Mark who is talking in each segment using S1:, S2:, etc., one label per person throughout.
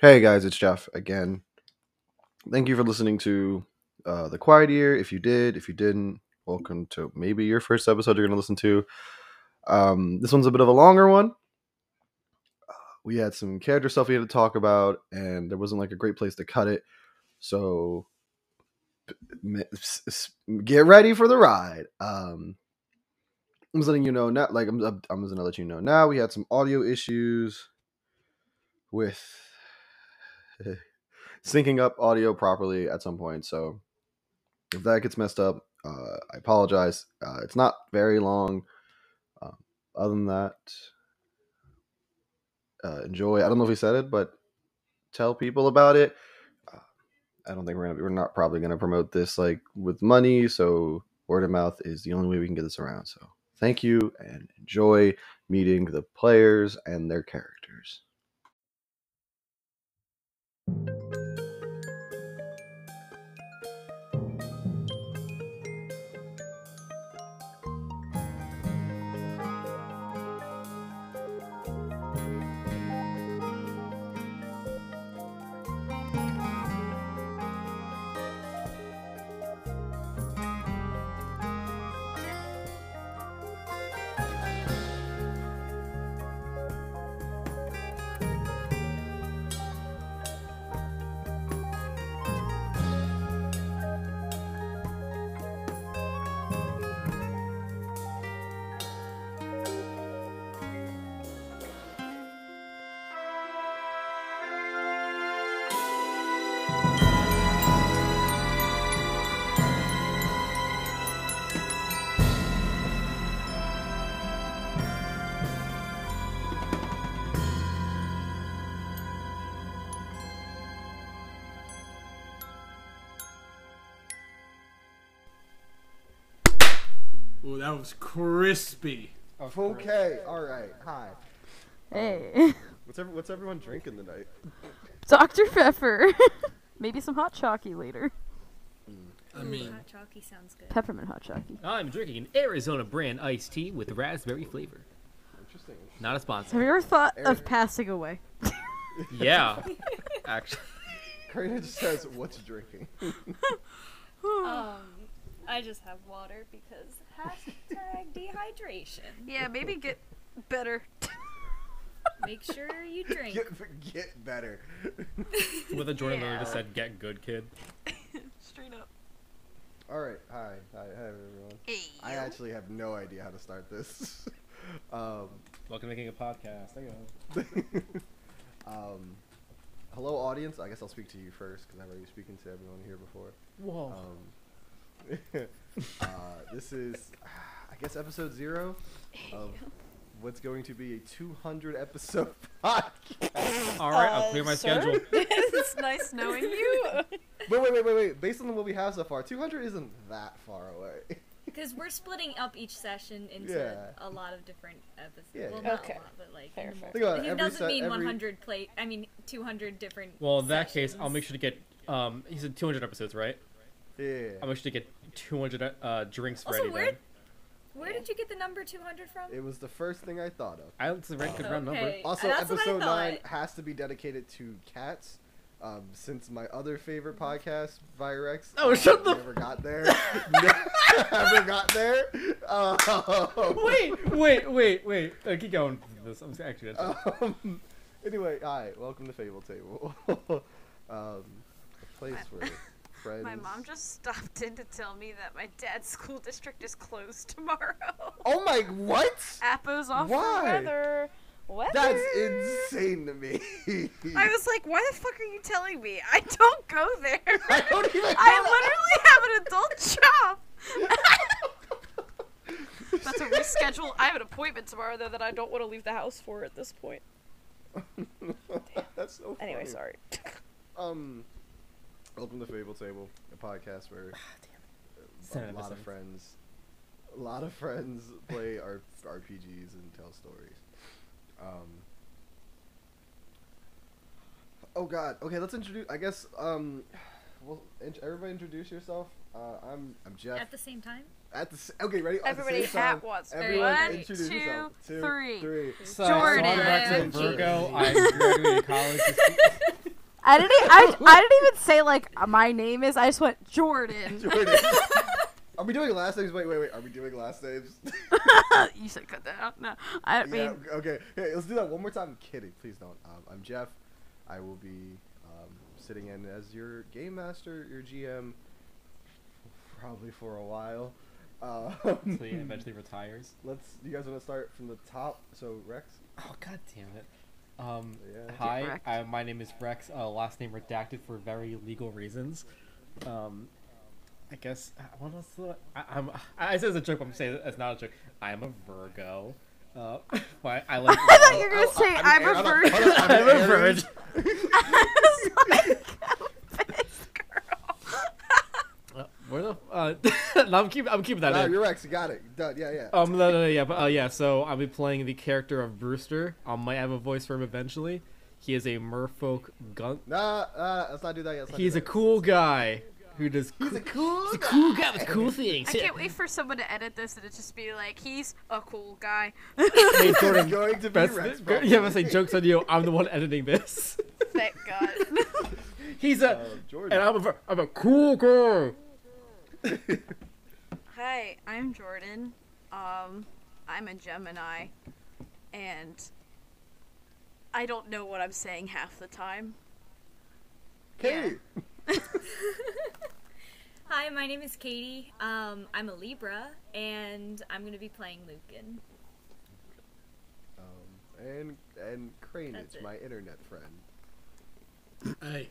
S1: Hey guys, it's Jeff again. Thank you for listening to uh, The Quiet Year. If you did, if you didn't, welcome to maybe your first episode you're going to listen to. Um, this one's a bit of a longer one. Uh, we had some character stuff we had to talk about, and there wasn't like a great place to cut it. So get ready for the ride. Um, I'm just letting you know now. Like I'm, I'm just gonna let you know now. We had some audio issues with syncing up audio properly at some point. So if that gets messed up, uh, I apologize. Uh, it's not very long. Um, other than that, uh, enjoy. I don't know if we said it, but tell people about it. Uh, I don't think we're gonna. We're not probably gonna promote this like with money. So word of mouth is the only way we can get this around. So thank you and enjoy meeting the players and their characters.
S2: Crispy.
S1: Okay. All right. Hi.
S3: Hey,
S1: What's every, What's everyone drinking tonight?
S3: Dr. Pepper. Maybe some hot chalky later.
S2: I mean,
S4: hot chalky sounds good.
S3: Peppermint hot chalky.
S5: I'm drinking an Arizona brand iced tea with raspberry flavor.
S1: Interesting.
S5: Not a sponsor.
S3: Have you ever thought
S1: Aaron.
S3: of passing away?
S5: Yeah, actually.
S1: Karina just says, "What's drinking?"
S4: Um, I just have water because hashtag dehydration.
S3: Yeah, maybe get better.
S4: Make sure you drink.
S1: get, get better.
S5: With a Jordan
S3: Yeah.
S5: Lillard just said, "Get good, kid."
S3: Straight up.
S1: All right. Hi. Hi. Hi, everyone.
S3: Hey.
S1: I actually have no idea how to start this. um,
S5: Welcome to making a podcast. There you go.
S1: um, hello, audience. I guess I'll speak to you first because I've already spoken to everyone here before.
S5: Whoa.
S1: Um, uh, this is, I guess, episode zero of what's going to be a 200 episode podcast.
S5: All right, I'll clear my schedule.
S3: it's nice knowing you.
S1: Wait, wait, wait, wait, wait. Based on what we have so far, 200 isn't that far away.
S4: Because we're splitting up each session into
S1: Yeah.
S4: a lot of different episodes.
S1: Yeah,
S4: well,
S1: yeah.
S4: not
S3: Okay.
S4: a lot, but like.
S3: Fair, fair.
S1: Think about it.
S4: He
S1: Every
S4: doesn't
S1: se-
S4: mean
S1: every-
S4: 100 plate. I mean 200 different.
S5: Well, in that case, I'll make sure to get. Um, he said 200 episodes, right?
S1: Yeah.
S5: I'll make sure to get 200 uh, drinks
S4: Also,
S5: ready
S4: where
S5: then.
S4: where did you get the number 200 from?
S1: It was the first thing I thought of.
S5: I it's a right good round number.
S4: Okay.
S1: Also,
S4: That's
S1: episode nine has to be dedicated to cats. Um, since my other favorite podcast, Virex,
S5: Oh,
S1: uh,
S5: shut the-
S1: never got there. never got there. Um,
S5: wait, wait, wait, wait. Uh, keep going. with This. I'm actually gonna.
S1: Um, anyway, hi, welcome to Fable Table. um, a place where friends.
S6: My mom just stopped in to tell me that my dad's school district is closed tomorrow.
S1: Oh my, what?
S6: Appo's off
S1: Why?
S6: for weather. Weather.
S1: That's insane to me.
S6: I was like, why the fuck are you telling me? I don't go there.
S1: I don't even.
S6: I literally have an adult job. That's a reschedule. I have an appointment tomorrow though that I don't want to leave the house for at this point.
S1: That's so.
S6: Anyway, sorry.
S1: Um, welcome to Fable Table, a podcast where
S5: Son
S1: a
S5: a
S1: lot of friends, a lot of friends play R- RPGs and tell stories. Um. Oh God. Okay, let's introduce. I guess. Um. Well, int- everybody introduce yourself. Uh, I'm I'm Jeff.
S4: At the same time?
S1: At the s- okay, ready? Everybody At the
S6: Everybody
S1: same
S6: hat
S1: time,
S6: wants.
S1: Everyone
S6: One,
S1: introduce
S6: two,
S1: yourself. Two,
S6: three.
S1: three.
S5: So,
S6: Jordan.
S5: So I'm Rex Virgo. I graduated college. This-
S3: I didn't. e- I, I didn't even say like my name is. I just went Jordan.
S1: Jordan. Are we doing last names? Wait, wait, wait. Are we doing last names?
S3: you should cut that out. No, I mean,
S1: yeah. Okay. Hey, let's do that one more time. I'm kidding. Please don't. Um, I'm Jeff. I will be um, sitting in as your game master, your GM, probably for a while. Uh,
S5: So he eventually retires.
S1: let's. You guys want to start from the top? So Rex.
S5: Oh god damn it. Um,
S1: Yeah.
S5: hi,
S3: Rex.
S5: uh, my name is Rex. Uh, last name redacted for very legal reasons. Um, I guess uh, what else? do I, I, I'm. I said it's a joke, but I'm saying it- it's not a joke. I'm a Virgo. Uh, but I like.
S3: I thought you were gonna
S1: Oh,
S3: say
S1: I'm
S3: I'm, a
S1: hold on,
S3: virgin.
S1: I'm
S5: I'm
S1: an
S5: a
S1: Aries.
S5: virgin.
S3: I was like, this girl.
S5: Uh, where the? Uh, no, I'm keeping. I'm keeping that
S1: No,
S5: in.
S1: you're Rex. You got it. Done. Yeah, yeah.
S5: Um, no, no, no, yeah, but uh, yeah. So I'll be playing the character of Brewster. I might have a voice for him eventually. He is a merfolk gunk.
S1: Nah, uh, let's not do that yet. Let's
S5: He's
S1: do
S5: a
S1: that.
S5: cool guy who does.
S1: He's a cool.
S5: He's a cool guy with cool things.
S6: I can't wait for someone to edit this and it just be like, he's a cool guy.
S5: Hey, Jordan,
S1: going to be
S5: best-
S1: Rex.
S5: go- yeah, I'm gonna say jokes on you. I'm the one editing this.
S6: Thank God.
S5: He's a,
S1: Uh, Jordan.
S5: and I'm a, ver- I'm a cool guy.
S6: Hi, I'm Jordan. Um, I'm a Gemini, and I don't know what I'm saying half the time.
S1: Katie.
S4: Hi, my name is Katie. Um, I'm a Libra, and I'm gonna be playing Lucan.
S1: Um, and and Cranage,
S4: That's it.
S1: my internet friend.
S2: Hey.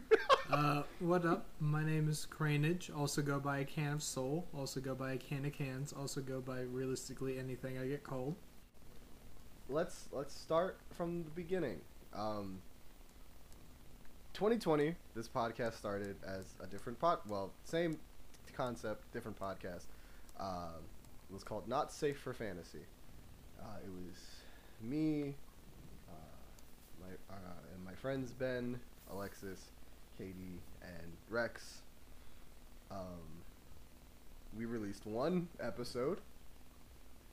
S2: uh, what up? My name is Cranage. Also go by a can of soul. Also go by a can of cans. Also go by realistically anything I get called.
S1: Let's let's start from the beginning. Um, 2020, this podcast started as a different pod. Well, same concept, different podcast. Uh, it was called Not Safe for Fantasy. Uh, it was me, uh, my uh, and my friends Ben, Alexis, Katie, and Rex. Um, we released one episode.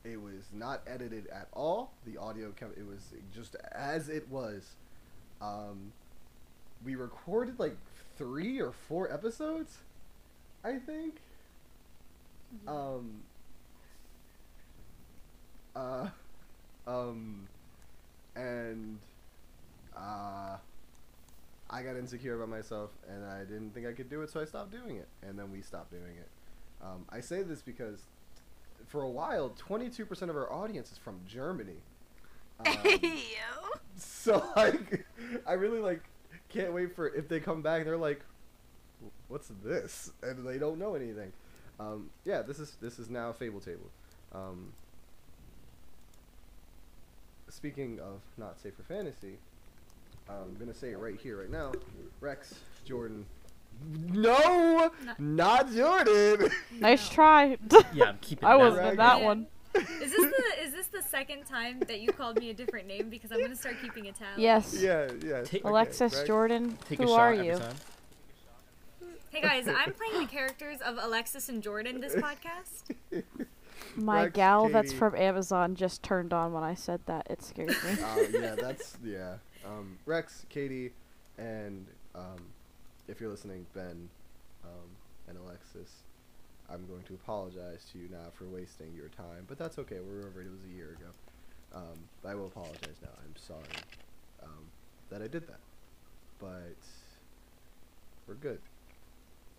S1: It was not edited at all. The audio came, it was just as it was. Um, we recorded like three or four episodes, I think. Um. Uh, um, and uh, I got insecure about myself, and I didn't think I could do it, so I stopped doing it, and then we stopped doing it. Um, I say this because for a while, 22% of our audience is from Germany. Um, so like, I really like can't wait for if they come back. They're like, "What's this?" and they don't know anything. Um, yeah, this is this is now Fable Table. Um, speaking of not safe for fantasy, I'm gonna say it right here, right now. Rex, Jordan. No, not Jordan.
S3: Nice try.
S5: Yeah, I'm keeping.
S3: I wasn't in that
S4: Yeah.
S3: one.
S4: Is this the is this the second time that you called me a different name? Because I'm gonna start keeping a tally.
S3: Yes.
S1: yeah, yeah.
S5: Take-
S3: Alexis,
S1: Rex.
S3: Jordan,
S5: Take
S3: who
S5: a shot
S3: are you?
S4: Hey guys, I'm playing the characters of Alexis and Jordan this podcast.
S3: My
S1: Rex,
S3: gal that's from Amazon just turned on when I said that. It scared me.
S1: uh, yeah, that's yeah. Um, Rex, Katie, and um, if you're listening, Ben, um, and Alexis, I'm going to apologize to you now for wasting your time, but that's okay. We're over it. It was a year ago. Um, I will apologize now. I'm sorry um, that I did that, but we're good.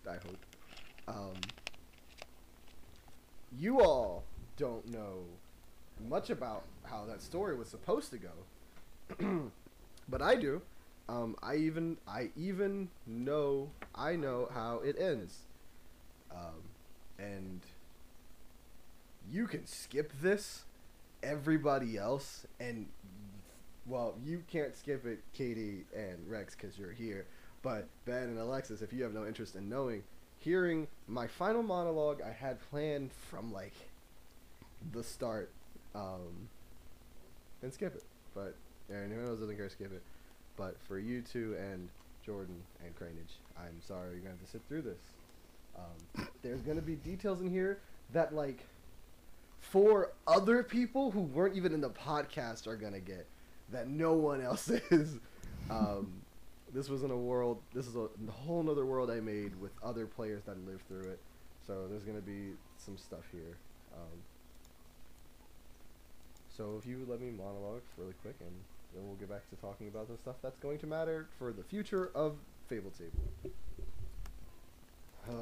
S1: I hope. Um, you all don't know much about how that story was supposed to go, but I do. Um, I even I even know I know how it ends, um, and you can skip this. Everybody else and well, you can't skip it, Katie and Rex, because you're here. But Ben and Alexis, if you have no interest in knowing, hearing my final monologue I had planned from like the start, um, then skip it. But anyone else doesn't care, skip it. But for you two and Jordan and Cranage, I'm sorry you're gonna have to sit through this. Um, there's gonna be details in here that like four other people who weren't even in the podcast are gonna get that no one else is. Um, this was in a world. This is a whole nother world I made with other players that lived through it. So there's gonna be some stuff here. Um, so if you would let me monologue really quick, and then we'll get back to talking about the stuff that's going to matter for the future of Fable Table. Uh,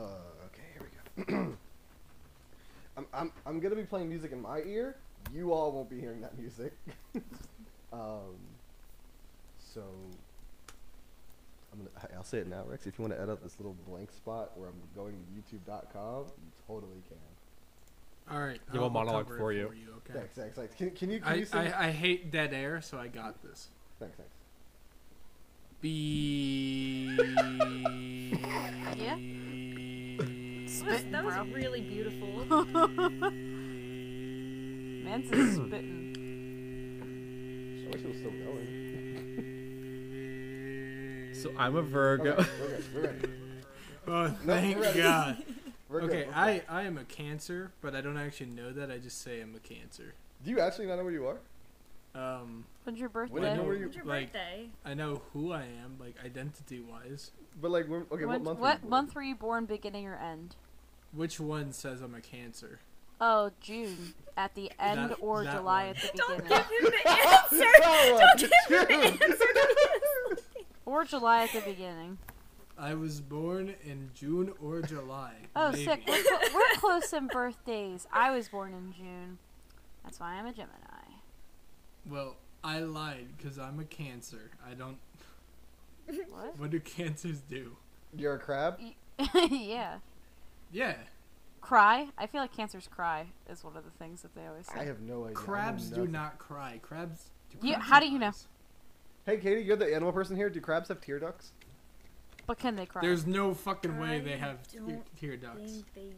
S1: okay, here we go. I'm, I'm, I'm gonna be playing music in my ear. You all won't be hearing that music. um, so I'm gonna. I'll say it now, Rex. If you want to edit this little blank spot where I'm going to YouTube.com, you totally can.
S2: All right.
S5: Give a
S2: I'll- I'll
S5: monologue
S2: cover it
S5: for you.
S2: okay.
S1: Thanks, thanks, thanks. Can, can you can
S2: I,
S1: you sing?
S2: I, I hate dead air, so I got this.
S1: Thanks, thanks.
S2: Be.
S3: Yeah?
S4: That was, that was
S3: bro.
S4: really beautiful.
S3: Man's is spitting.
S1: I wish it was still going.
S5: So I'm a Virgo.
S1: Okay, we're good. We're ready.
S2: Oh,
S1: No,
S2: thank
S1: we're.
S2: God.
S1: We're
S2: Okay,
S1: we're
S2: I,
S1: good.
S2: I am a Cancer, but I don't actually know that. I just say I'm a Cancer.
S1: Do you actually not know where you are?
S2: Um,
S3: When's your
S1: When
S3: birthday?
S1: know where you-
S4: When's your
S2: Like-
S4: birthday?
S2: I know who I am, like identity wise.
S1: But like, when, okay,
S3: When-
S1: what month? were you
S3: what
S1: born?
S3: month were you born, beginning or end?
S2: Which one says I'm a Cancer?
S3: Oh, June. At the end
S2: That-
S3: or
S2: that
S3: July
S2: one.
S3: at the beginning.
S4: Don't
S3: beginning.
S4: give him the answer. Don't give him the answer.
S3: Or July at the beginning.
S2: I was born in June or July.
S3: Oh,
S2: maybe.
S3: sick. We're, cl- we're close in birthdays. I was born in June. That's why I'm a Gemini.
S2: Well, I lied because I'm a Cancer. I don't.
S3: What?
S2: What do Cancers do?
S1: You're a crab.
S3: yeah.
S2: Yeah,
S3: Cry. I feel like cancers cry is one of the things that they always say.
S1: I have no idea.
S2: Crabs do not cry. Crabs. Do
S3: You- how do you know?
S1: Hey, Katie, you're the animal person here. Do crabs have tear ducts?
S3: But can they cry?
S2: There's no fucking way
S4: I
S2: they have tear,
S4: don't
S2: tear ducts.
S4: think they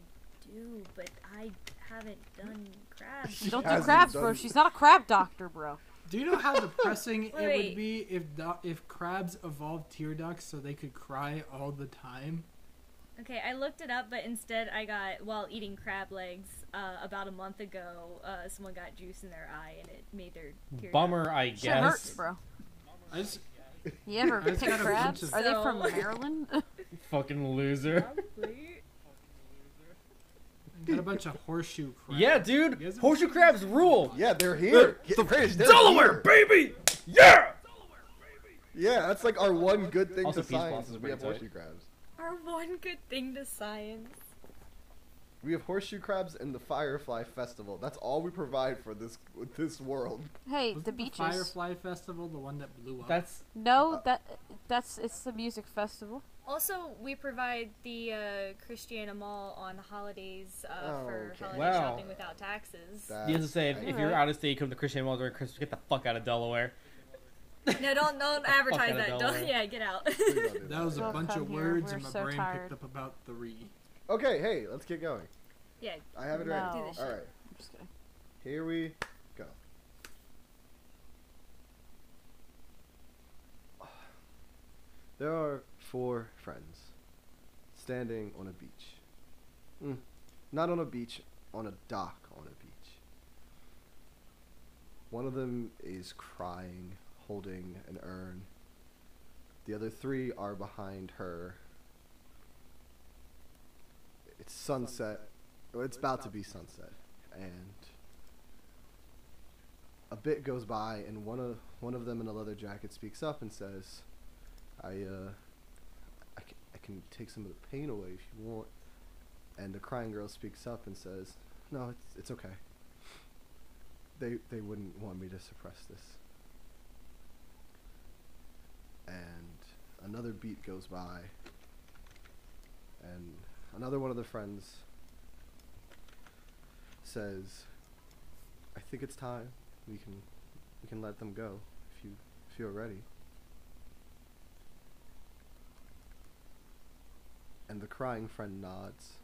S4: do, but I haven't done crabs.
S1: She
S3: Don't do
S1: hasn't
S3: crabs, bro.
S1: done-
S3: She's not a crab doctor, bro.
S2: Do you know how depressing it
S4: Wait.
S2: would be if do- if crabs evolved tear ducts so they could cry all the time?
S4: Okay, I looked it up, but instead I got while eating crab legs uh, about a month ago. Uh, someone got juice in their eye, and it made their tear
S5: Bummer, I
S3: Shit
S5: guess.
S3: hurts, bro.
S2: I just
S3: You ever
S2: I just
S3: pick
S2: got a bunch
S3: crabs?
S2: of-
S3: Are they from Maryland?
S5: Fucking loser.
S2: Got a bunch of horseshoe crabs.
S5: Yeah, dude. Horseshoe crabs rule.
S1: Yeah, they're here.
S5: The-
S1: Get- Rich, they're
S5: Delaware,
S1: here.
S5: baby. Yeah.
S1: Yeah, that's like our one good thing
S5: Also,
S1: to science.
S5: blossoms
S1: is
S5: are
S1: we have
S5: pretty
S1: horseshoe crabs.
S4: Our one good thing to science.
S1: We have horseshoe crabs and the Firefly Festival. That's all we provide for this this world.
S3: hey,
S2: Wasn't
S3: the beaches.
S2: Firefly Festival, the one that blew up.
S5: That's
S3: No, that that's it's the music festival.
S4: Also, we provide the uh, Christiana Mall on the holidays uh,
S1: Oh,
S4: for
S1: okay.
S4: holiday
S5: Wow.
S4: shopping without taxes.
S1: That's
S5: you have to say if, if you're
S3: Alright.
S5: out of state, come to Christiana Mall during Christmas. Get the fuck out of Delaware.
S4: No, don't don't advertise
S5: outta
S4: that. Don't, yeah, get out.
S1: Please don't do
S2: that was a bunch of words,
S3: We're
S2: and my
S3: so
S2: brain
S3: tired.
S2: picked up about three.
S1: Okay, hey, let's get going.
S4: yeah,
S1: I have it
S3: No.
S1: ready.
S3: Do
S4: this
S1: All
S4: shit.
S1: right,
S3: I'm just kidding.
S1: here we go. There are four friends standing on a beach. Mm, not on a beach, on a dock on a beach. One of them is crying, holding an urn. The other three are behind her. It's sunset. It's about to be sunset, and a bit goes by, and one of one of them in a leather jacket speaks up and says, "I uh, I can, I can take some of the pain away if you want." And the crying girl speaks up and says, "No, it's it's okay. They they wouldn't want me to suppress this." And another beat goes by, and another one of the friends says, "I think it's time we can we can let them go if you if you're ready." And the crying friend nods.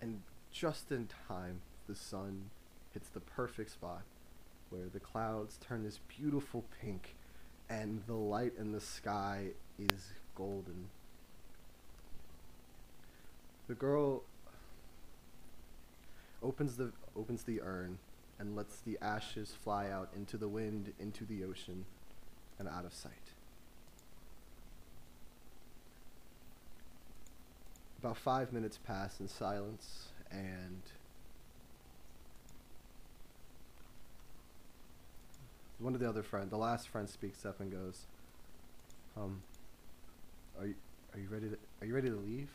S1: And just in time, the sun hits the perfect spot where the clouds turn this beautiful pink and the light in the sky is golden. The girl opens the opens the urn and lets the ashes fly out into the wind, into the ocean, and out of sight. About five minutes pass in silence, and one of the other friends, the last friend, speaks up and goes, "Um, are you are you ready to are you ready to leave?"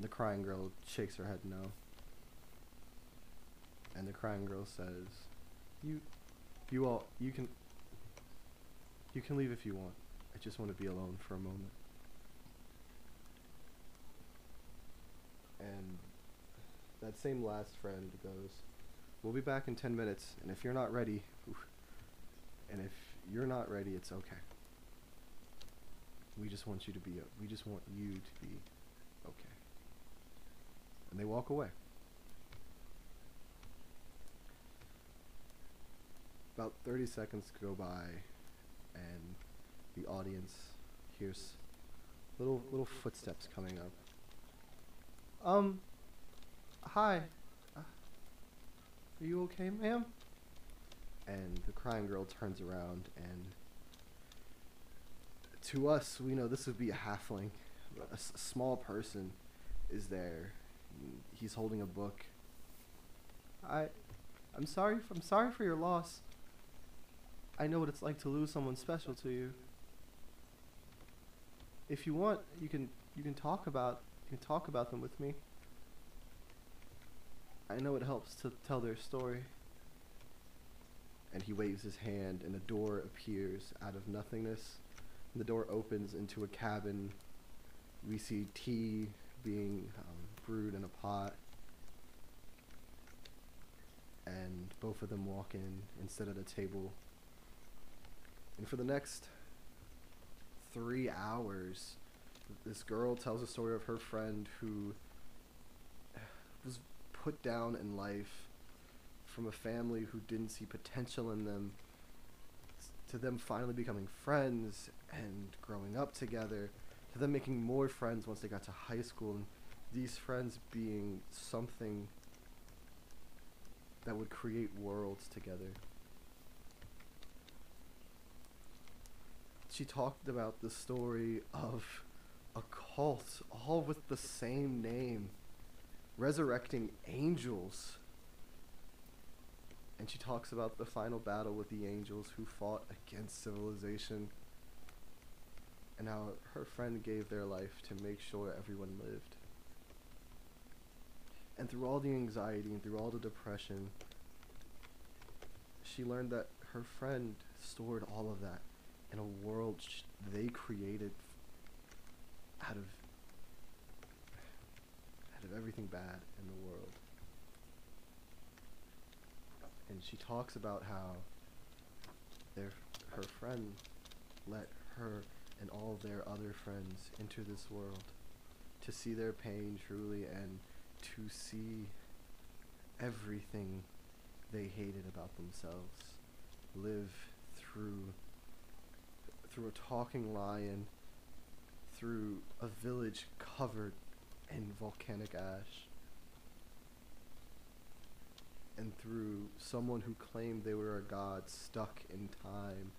S1: The crying girl shakes her head no. And the crying girl says, "You, you all, you can, you can leave if you want. I just want to be alone for a moment." And that same last friend goes, "We'll be back in ten minutes, and if you're not ready, and if you're not ready, it's okay. We just want you to be, we just want you to be okay." And they walk away. About 30 seconds go by, and the audience hears little little footsteps coming up. Um, hi. Uh, are you okay, ma'am? And the crying girl turns around, and to us, we know this would be a halfling. A, s- a small person is there. He's holding a book. I, I'm sorry. I'm sorry for your loss. I know what it's like to lose someone special to you. If you want, you can you can talk about you can talk about them with me. I know it helps to tell their story. And he waves his hand, and a door appears out of nothingness. And the door opens into a cabin. We see tea being um, brewed in a pot. And both of them walk in and sit at a table. And for the next three hours, this girl tells a story of her friend who was put down in life from a family who didn't see potential in them to them finally becoming friends and growing up together to them making more friends once they got to high school and these friends being something that would create worlds together she talked about the story of a cult, all with the same name, resurrecting angels. And she talks about the final battle with the angels who fought against civilization, and how her friend gave their life to make sure everyone lived. And through all the anxiety and through all the depression, she learned that her friend stored all of that in a world sh- they created out of out of everything bad in the world. And she talks about how their her friend let her and all their other friends into this world to see their pain truly and to see everything they hated about themselves live through through a talking lion, through a village covered in volcanic ash, and through someone who claimed they were a god stuck in time.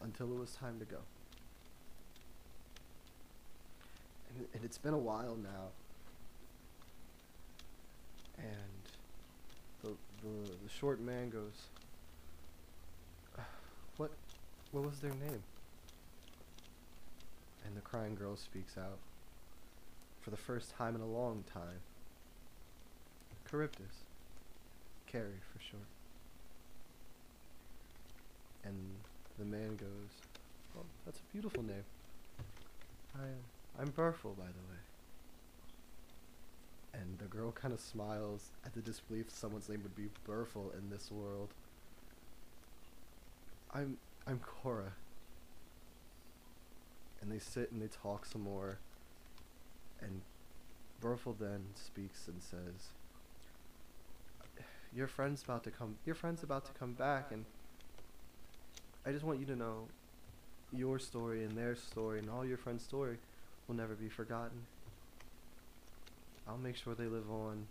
S1: Until it was time to go. And, it's been a while now. And the the the short man goes. Uh, what what was their name? And the crying girl speaks out. For the first time in a long time. Charybdis. Carrie for short. And the man goes, "Well, that's a beautiful name. I am I'm Burful, by the way." And the girl kind of smiles at the disbelief someone's name would be Burful in this world. I'm I'm Cora. And they sit and they talk some more. And Burful then speaks and says, "Your friend's about to come. Your friend's about to come back, and I just want you to know, your story and their story and all your friends' story will never be forgotten. I'll make sure they live on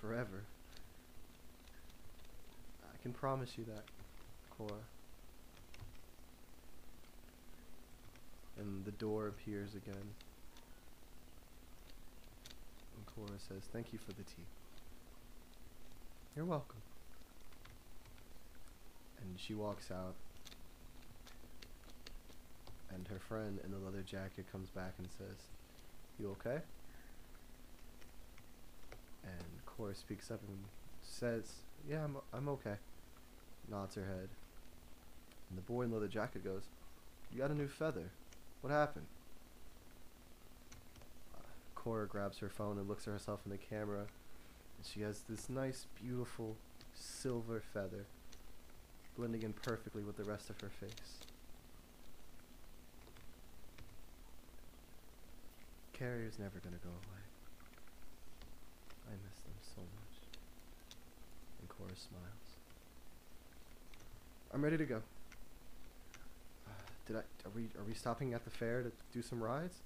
S1: forever. I can promise you that, Cora. And the door appears again. And Cora says, Thank you for the tea. You're welcome. And she walks out and her friend in the leather jacket comes back and says, You okay? And Cora speaks up and says, Yeah, I'm, I'm okay. Nods her head. And the boy in the leather jacket goes, You got a new feather. What happened? Cora grabs her phone and looks at herself in the camera. And she has this nice, beautiful silver feather blending in perfectly with the rest of her face. Carrier's never gonna go away. I miss them so much. And Cora smiles. I'm ready to go. Uh, Did I? Are we? Are we stopping at the fair to do some rides?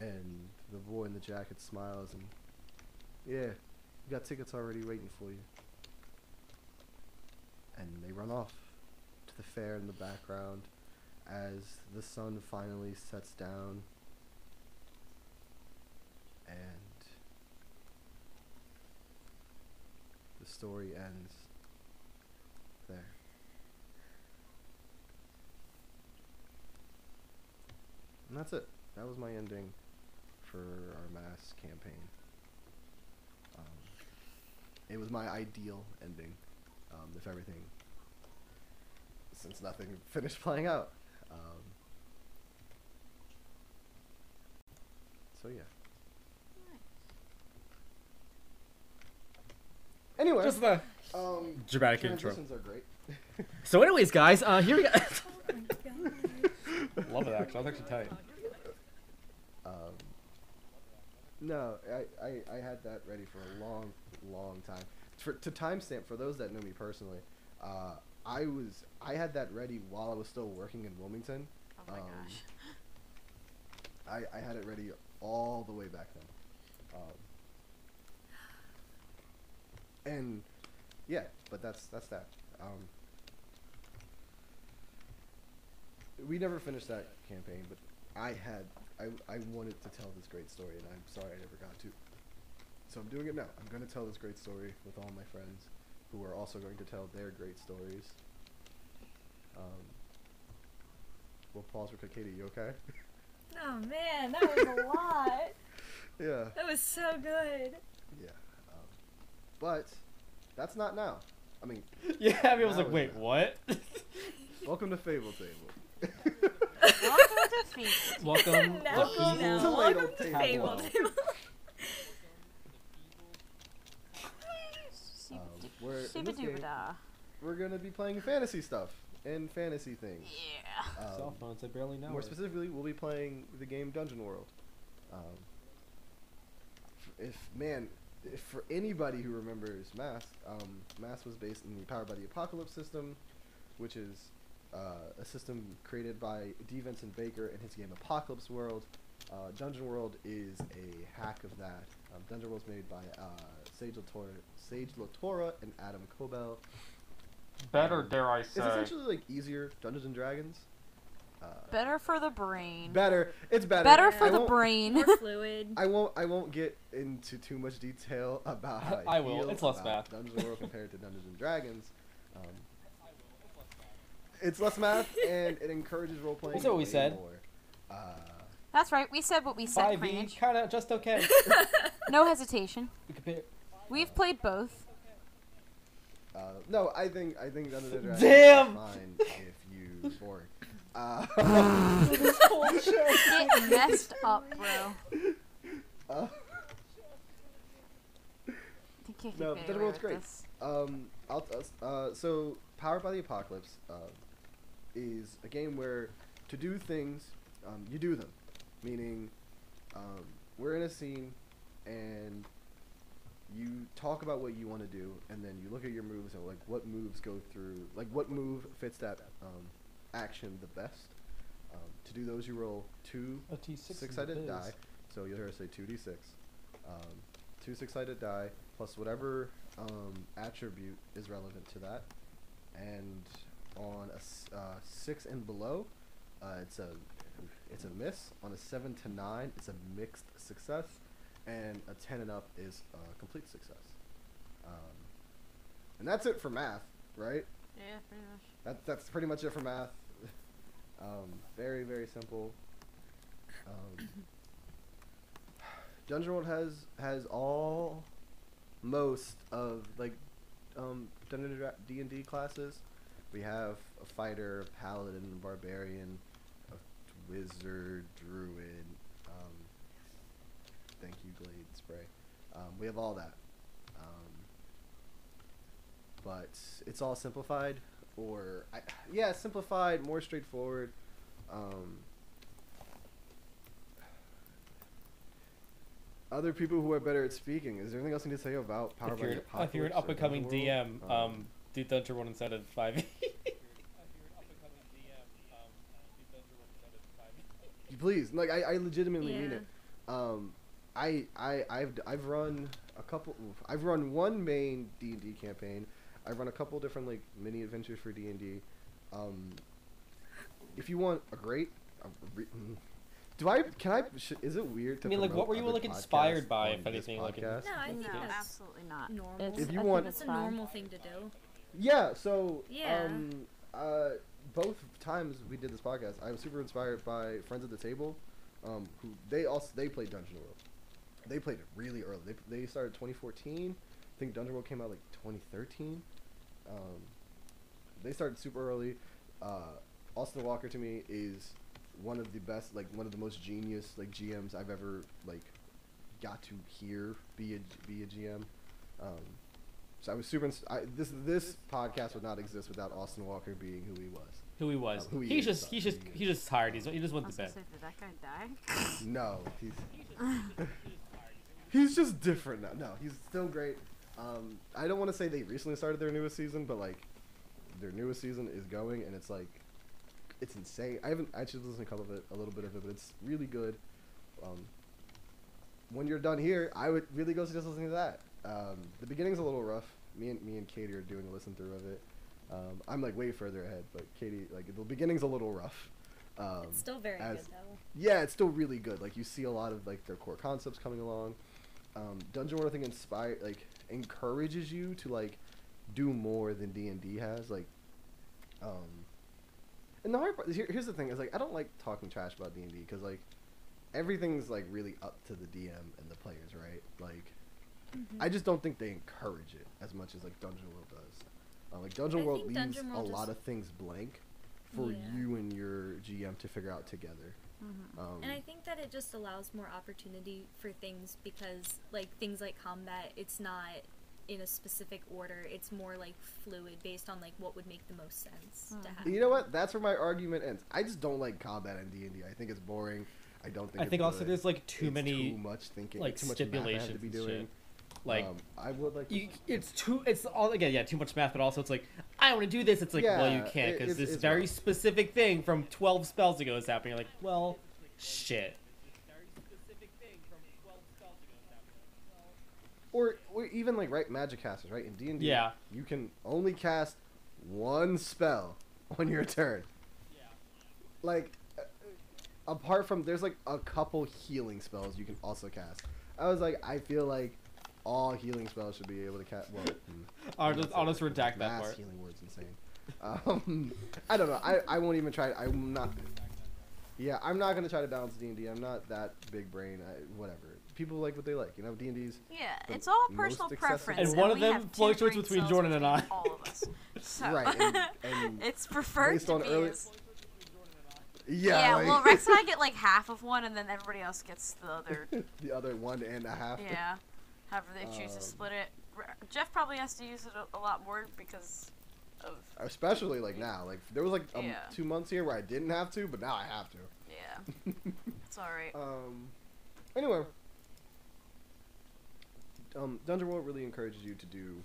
S1: And the boy in the jacket smiles and, yeah, we got tickets already waiting for you. And they run off to the fair in the background as the sun finally sets down. And the story ends there. And that's it. That was my ending for our mass campaign. Um, it was my ideal ending, um, if everything, since nothing finished playing out. Um, so yeah. Anyway,
S5: Just the
S1: um,
S5: dramatic intro.
S1: are great.
S5: So, anyways, guys, uh, here we go.
S4: Oh.
S5: Love it, actually. That was actually tight.
S1: Um, no, I, I, I had that ready for a long, long time. For, to timestamp, for those that know me personally, uh, I was I had that ready while I was still working in Wilmington.
S6: Oh my
S1: Um,
S6: gosh.
S1: I, I had it ready all the way back then. Um, and yeah, but that's that's that. Um, we never finished that campaign, but I had I, I wanted to tell this great story, and I'm sorry I never got to. So I'm doing it now. I'm going to tell this great story with all my friends, who are also going to tell their great stories. Um, we'll pause for Katie. You okay?
S4: Oh man, that was a lot.
S1: yeah.
S4: That was so good.
S1: Yeah. But that's not now. I mean,
S5: Yeah, I mean, I was like, wait,
S1: that.
S5: what?
S1: welcome to Fable Table.
S3: Welcome to Feast.
S5: Welcome
S4: now,
S5: to
S1: Welcome
S5: People's
S1: to
S4: now,
S1: Ladle
S4: welcome to Fable Table.
S1: Um, we're, game, we're gonna be playing fantasy stuff and fantasy things.
S3: Yeah.
S1: Um,
S5: Cell phones, I barely know
S1: More
S5: it.
S1: specifically, we'll be playing the game Dungeon World. Um, if man, if for anybody who remembers Mass, um, Mass was based in the Powered by the Apocalypse system, which is uh, a system created by D. Vincent Baker in his game Apocalypse World. Uh, Dungeon World is a hack of that. Um, Dungeon World's made by uh, Sage LaTorra, Sage LaTorra and Adam Koebel.
S7: Better, dare I say.
S1: It's essentially like easier Dungeons and Dragons.
S3: Better for the brain.
S1: better. It's better.
S3: Better for
S1: I
S3: the
S1: won't-
S3: brain.
S4: More fluid.
S1: I won't. I won't get into too much detail about how I,
S5: I will.
S1: feel
S5: It's less
S1: about
S5: math.
S1: Dungeons World compared to Dungeons and Dragons. Um, it's less math and it encourages role playing.
S5: That's what we
S1: way
S5: said.
S1: More. Uh,
S3: That's right. We said what we said.
S5: Five E,
S3: Cranage.
S5: kind of just okay.
S3: No hesitation.
S5: We compare.
S3: We've played both.
S1: uh, no, I think I think Dungeons and Dragons
S5: Damn!
S1: is fine if you boring. Uh,
S5: this whole show.
S3: Get messed up, bro.
S1: uh,
S3: I think you can
S1: No,
S3: away
S1: World's great.
S3: this.
S1: Um, I'll, uh, uh, so Powered by the Apocalypse uh, is a game where to do things, um, you do them. Meaning, um, we're in a scene, and you talk about what you want to do, and then you look at your moves and like what moves go through, like what move fits that um, action the best. Um, to do those, you roll two
S5: A T6 in the
S1: six-sided die. So you'll hear us say two d six. Um, two six-sided die plus whatever um, attribute is relevant to that, and on a uh, six and below, uh, it's a it's a miss. On a seven to nine, it's a mixed success, and a ten and up is a complete success. Um, and that's it for math, right?
S3: Yeah, pretty much.
S1: That, that's pretty much it for math. Um, very, very simple. Um, Dungeon World has has all most of like um, D and D classes. We have a fighter, a paladin, a barbarian, a wizard, druid. Um, thank you, Glade Spray. Um, we have all that. Um, but it's all simplified, or I, yeah, simplified, more straightforward. Um, other people who are better at speaking. Is there anything else you need to say about Power
S5: if
S1: by
S5: you're, if you're an up and coming DM,
S1: World?
S5: um, do Dungeon World instead of five.
S1: You please, like I, I legitimately mean
S4: Yeah.
S1: it. Um, I, I, I've, I've run a couple. I've run one main D and D campaign. I've run a couple different like mini adventures for D and D. Um, if you want a great, a re- do I? Can I? Sh- is it weird to?
S5: I mean, like, what were you,
S1: other
S5: like, inspired by, if
S1: this
S5: anything, like.
S4: No, I think
S3: no,
S4: that's
S3: absolutely not.
S4: normal.
S3: It's,
S1: If you
S3: I
S1: want-
S3: it's
S4: That's a normal thing to do.
S1: Yeah. So,
S4: Yeah.
S1: um, uh, both times we did this podcast, I was super inspired by friends at the table, um, who they also they played Dungeon World. They played it really early. They they started 2014. I think Dungeon World came out like 2013. Um, they started super early. Uh, Austin Walker to me is one of the best, like one of the most genius like GMs I've ever like got to hear be a be a GM. Um, so I was super. Ins- I, this this podcast would not exist without Austin Walker being who he was.
S5: who he was.
S1: Uh, who he
S5: he's
S1: is,
S5: just
S1: sorry,
S5: he's just
S1: who he
S5: he's just tired. He's he just
S3: I
S5: went to
S3: gonna
S5: bed.
S3: say, did that guy die?
S1: No, he's he's just different now. No, he's still great. Um, I don't want to say they recently started their newest season, but like their newest season is going, and it's like it's insane. I haven't actually listened to a couple of it, a little bit of it, but it's really good. Um, when you're done here, I would really go suggest listening to that. Um, the beginning's a little rough. Me and me and Katie are doing a listen through of it. Um, I'm like way further ahead, but Katie, like the beginning's a little rough. Um,
S4: It's still very
S1: as-
S4: good though.
S1: yeah, it's still really good. Like you see a lot of like their core concepts coming along. Um, Dungeon World I think inspired like encourages you to like do more than D and D has. Like, um, and the hard part here, here's the thing is like I don't like talking trash about D and D because like everything's like really up to the DM and the players, right? Like,
S4: Mm-hmm.
S1: I just don't think they encourage it as much as like Dungeon World does. Uh, like Dungeon
S4: I
S1: World leaves
S4: Dungeon
S1: a
S4: World
S1: lot of things blank for
S4: Yeah.
S1: you and your GM to figure out together.
S3: Mhm.
S1: Um,
S4: And I think that it just allows more opportunity for things because, like, things like combat, it's not in a specific order. It's more like fluid based on like what would make the most sense to
S3: Mhm.
S4: have.
S1: You know what? That's where my argument ends. I just don't like combat in D and D. I think it's boring. I don't think.
S5: I
S1: it's
S5: think also
S1: good.
S5: there's like too
S1: It's
S5: many
S1: too much thinking,
S5: like
S1: too much math I have to be doing.
S5: shit. Like
S1: um, I would like. to-
S5: you, it's too it's all again yeah too much math, but also it's like I want to do this. It's like well you can't because
S1: it's-
S5: this
S1: it's
S5: very
S1: rough.
S5: specific thing from twelve spells ago is happening. You're like well shit.
S1: or, or even like right magic casters, right? In D and D,
S5: Yeah.
S1: you can only cast one spell on your turn. Yeah. like, uh, apart from there's like a couple healing spells you can also cast. I was like, I feel like all healing spells should be able to cast. Well, hmm,
S5: I'll just
S1: not
S5: I'll just redact that
S1: mass
S5: part.
S1: healing word's insane. Um, I don't know. I, I won't even try. I'm not. Yeah, I'm not gonna try to balance D and D. I'm not that big brain. I, whatever. People like what they like. You know, D and D's.
S3: Yeah, it's all personal preference.
S5: And one of them
S3: have two
S5: fluctuates between
S3: cells
S5: Jordan and I.
S3: All of us. So
S1: Right, and- and
S3: it's preferred
S1: based
S3: to
S1: on
S3: be
S1: early- Yeah.
S3: Yeah,
S1: like-
S3: well, Rex and I get like half of one, and then everybody else gets the other.
S1: the other one and a half.
S3: Yeah, however they choose
S1: Um,
S3: to split it. Jeff probably has to use it a, a lot more because of
S1: Especially like now. Like there was like um,
S3: Yeah.
S1: two months here where I didn't have to, but now I have to.
S3: yeah. It's all right.
S1: Um. Anyway. Um, Dungeon World really encourages you to do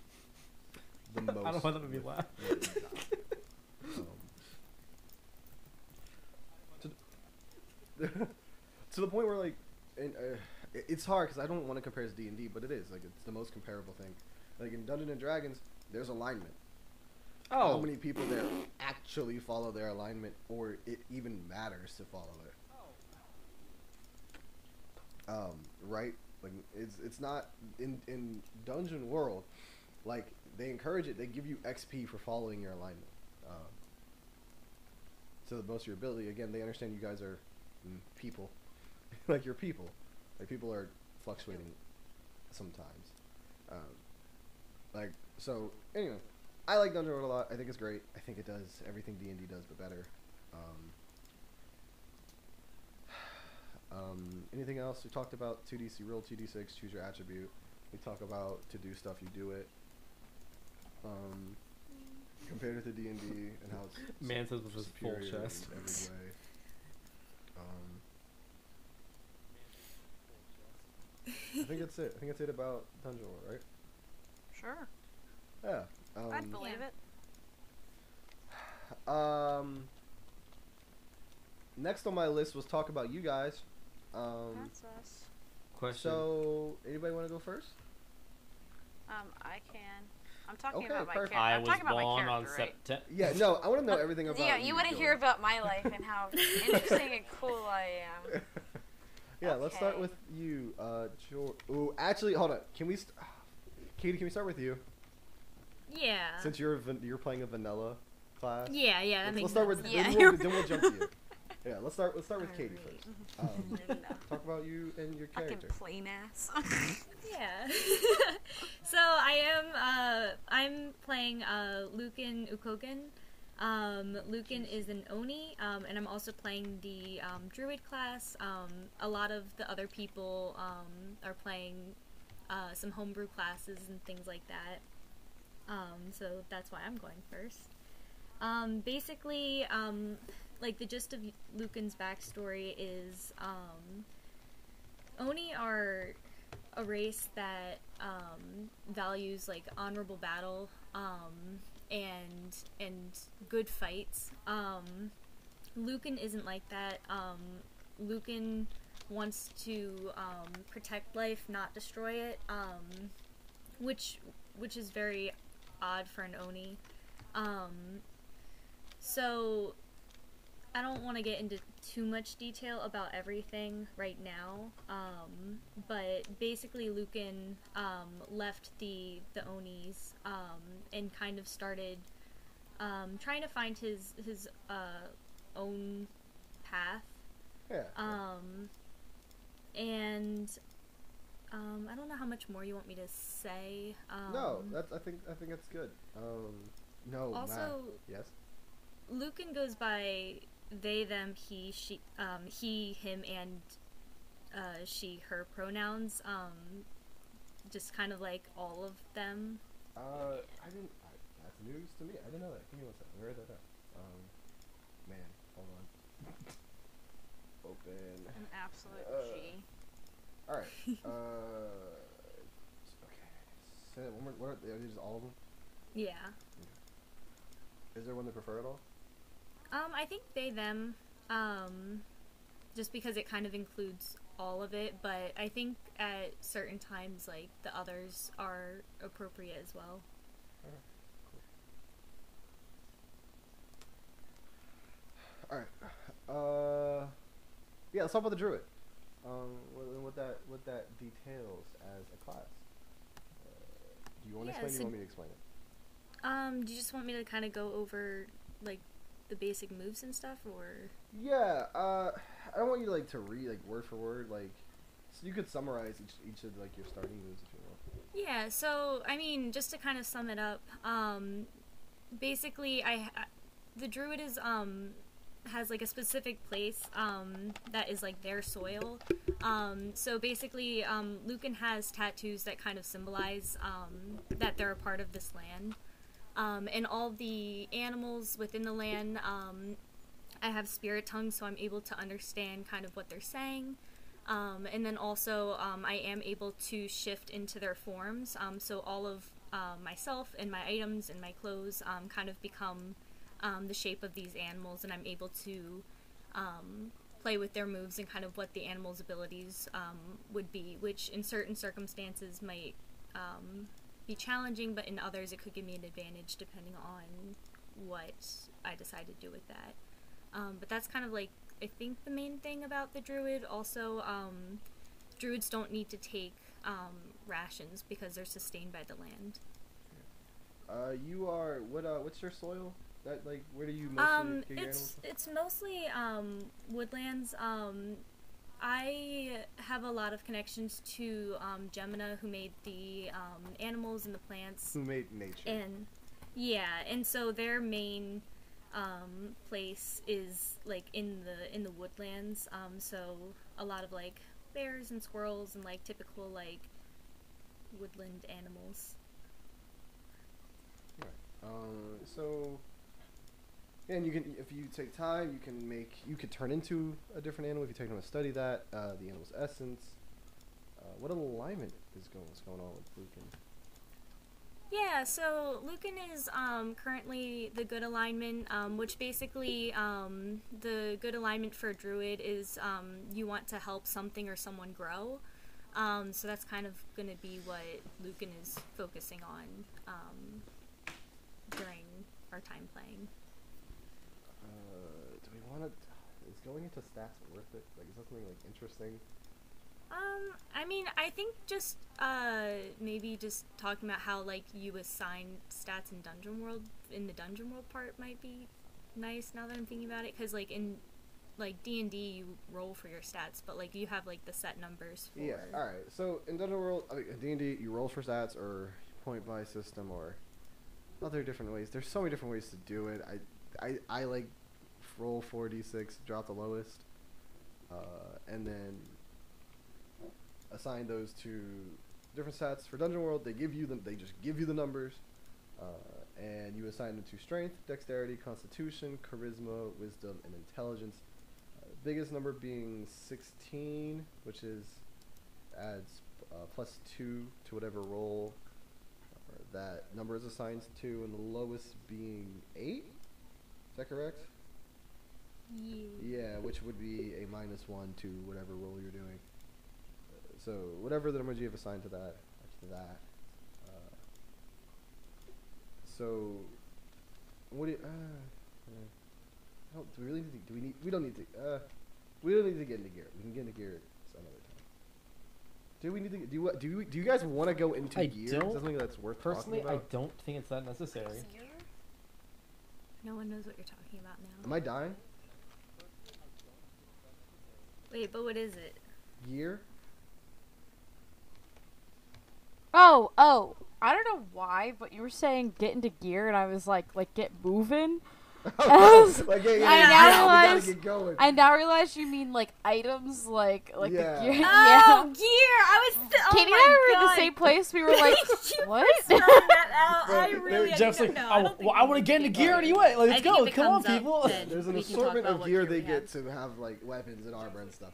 S1: the most.
S5: I don't want that to be
S1: with
S5: laugh.
S1: what you got. Um, to, to the point where like, and, uh, it- it's hard because I don't want to compare it to D and D, but it is like it's the most comparable thing. Like in Dungeons and Dragons, there's alignment.
S5: Oh, How
S1: many people there actually follow their alignment, or it even matters to follow it? um, right? Like it's it's not in in Dungeon World, like they encourage it. They give you XP for following your alignment. Uh, to the most of your ability. Again, they understand you guys are mm, people, like you're people. Like people are fluctuating sometimes. Um, like so. Anyway, I like Dungeon World a lot. I think it's great. I think it does everything D and D does, but better. Um, um, anything else? We talked about 2d6, roll 2d6, choose your attribute. We talk about to do stuff, you do it. Um, compared it to D and D and how it's
S5: Man says with his full
S1: superior in
S5: chest.
S1: every way. Um, I think that's it. I think that's it about Dungeon World, right?
S6: Sure.
S1: Yeah. Um,
S6: I'd believe it.
S1: Um, next on my list was talk about you guys. Um,
S6: That's us.
S5: Question.
S1: so anybody want to go first?
S6: Um, I can. I'm talking
S1: Okay,
S6: about my
S1: perfect.
S6: character.
S5: I
S6: I'm
S5: was
S6: talking about my
S5: born on
S6: character, right?
S5: September.
S1: Yeah, no, I want to know everything about.
S6: Yeah, you want to hear about my life and how interesting and cool I am.
S1: yeah, let's start with you, uh, George. Ooh, actually, hold on. Can we, st- Katie? Can we start with you?
S4: Yeah.
S1: Since you're van- you're playing a vanilla class.
S4: yeah, yeah, that
S1: Let's,
S4: makes
S1: let's start
S4: sense.
S1: with
S6: Yeah,
S1: then, we'll, then we'll jump to you. Yeah, let's start. Let's start with Katie
S6: Alright.
S1: first. Um,
S6: No.
S1: talk about you and your
S6: Fucking
S1: character.
S6: plain ass.
S4: Yeah. so I am uh I'm playing uh Lucan Ukogan. Um Lucan is an Oni, um, and I'm also playing the um, Druid class. Um, a lot of the other people um, are playing uh, some homebrew classes and things like that. Um, so that's why I'm going first. Basically, like the gist of Lucan's backstory is Oni are a race that values like honorable battle and and good fights. Um, Lucan isn't like that. Um, Lucan wants to um, protect life, not destroy it, um, which which is very odd for an Oni. Um, so I don't want to get into too much detail about everything right now, um, but basically Lucan um, left the the Onis um, and kind of started um, trying to find his his uh, own path.
S1: Yeah.
S4: Um, and um, I don't know how much more you want me to say. Um,
S1: no, that's. I think. I think that's good. Um, no. Matt.
S4: also,
S1: Yes.
S4: Lucan goes by they, them, he, she, um, he, him, and uh, she, her pronouns. Um, just kind of like all of them.
S1: Uh, I didn't. I, that's news to me. I didn't know that. Give me one second. Where did that? at? Um, man, hold on. Open.
S6: An absolute
S1: Uh,
S6: G.
S1: All right. uh, okay. Say that one more. What are, are these all of them?
S4: Yeah.
S1: Is there one they prefer at all?
S4: Um, I think they, them. Um, just because it kind of includes all of it, but I think at certain times, like the others are appropriate as well.
S1: All right. Uh, yeah. Let's talk about the druid. Um, what, what that what that details as a class. Uh, do you want to
S4: Yeah,
S1: explain? or do you want me to explain it?
S4: Um, do you just want me to kind of go over like the basic moves and stuff, or?
S1: Yeah. Uh, I don't want you like to read like word for word. Like, so you could summarize each each of like your starting moves if you want.
S4: Yeah, so I mean, just to kind of sum it up, um, basically, I, I the druid is um has like a specific place um that is like their soil. Um, so basically, um, Lucan has tattoos that kind of symbolize um that they're a part of this land. Um, and all the animals within the land, um, I have spirit tongues, so I'm able to understand kind of what they're saying. Um, and then also, um, I am able to shift into their forms. Um, so all of uh, myself and my items and my clothes um, kind of become the shape of these animals, and I'm able to play with their moves and kind of what the animal's abilities would be, which in certain circumstances might be challenging, but in others it could give me an advantage depending on what I decide to do with that. Um, but that's kind of like I think the main thing about the druid. Also, um, druids don't need to take um, rations because they're sustained by the land.
S1: Uh, you are what? Uh, what's your soil? That like, where do you mostly
S4: Um, it's it's mostly um, woodlands. Um, I have a lot of connections to um, Gemina, who made the um, animals and the plants,
S1: Who made nature?
S4: and yeah, and so their main um, place is like in the in the woodlands. Um, so a lot of like bears and squirrels and like typical like woodland animals.
S1: Um, so, and you can, if you take time, you can make, you could turn into a different animal if you take time to study that, uh, the animal's essence. Uh, what alignment is going, what's going on with Lucan?
S4: Yeah, so Lucan is um, currently the good alignment, um, which basically um, the good alignment for a druid is um, you want to help something or someone grow. Um, so that's kind of going to be what Lucan is focusing on um, during our time playing.
S1: Uh, want to, is going into stats worth it? Like, is that something, like, interesting?
S4: Um, I mean, I think just uh, maybe just talking about how like you assign stats in Dungeon World in the Dungeon World part might be nice. Now that I'm thinking about it, because like in like D and D, you roll for your stats, but like you have like the set numbers for.
S1: Yeah, alright. So, in Dungeon World, I mean, in D&D, you roll for stats or point buy system or other different ways. There's so many different ways to do it. I, I, I like roll 4d6, drop the lowest, uh, and then assign those to different stats. For Dungeon World, they give you them. They just give you the numbers, uh, and you assign them to strength, dexterity, constitution, charisma, wisdom, and intelligence. Uh, biggest number being 16, which is adds uh, plus two to whatever roll that number is assigned to, and the lowest being eight. Is that correct?
S4: Yeah.
S1: Yeah, which would be a minus one to whatever roll you're doing. So whatever the numbers you have assigned to that, to that. Uh, so, what do you, uh, uh, I don't, do we really need to, do we need, we don't need to, uh, we don't need to get into gear. We can get into gear some other time. Do we need to, do you, do you, do you guys want to go into
S5: I
S1: gear? Is
S5: don't-
S1: that something that's worth
S5: Personally,
S1: talking
S5: I don't think it's that necessary.
S4: No one knows what you're talking about now. Am.
S1: I dying?
S4: Wait, but what is it?
S1: Gear?
S3: Oh, oh. I don't know why, but you were saying get into gear, and I was like, like get moving. Was-
S1: like, yeah, yeah,
S3: I now
S1: yeah, we gotta
S3: realize-
S1: get going.
S3: I now realize you mean like items, like like
S1: Yeah.
S3: the gear.
S4: Oh,
S3: yeah.
S4: gear! I was. Th- oh
S3: Katie and I were in the same place. We were like, what?
S4: that out. I
S1: Wait,
S4: really.
S5: Jeff's like,
S4: don't know.
S5: oh,
S4: I don't
S5: well, I want to get into gear
S4: go.
S5: anyway. Let's
S4: I
S5: go. Come on, people.
S1: There's an
S4: we can talk
S1: assortment of gear they get to have like weapons and armor and stuff.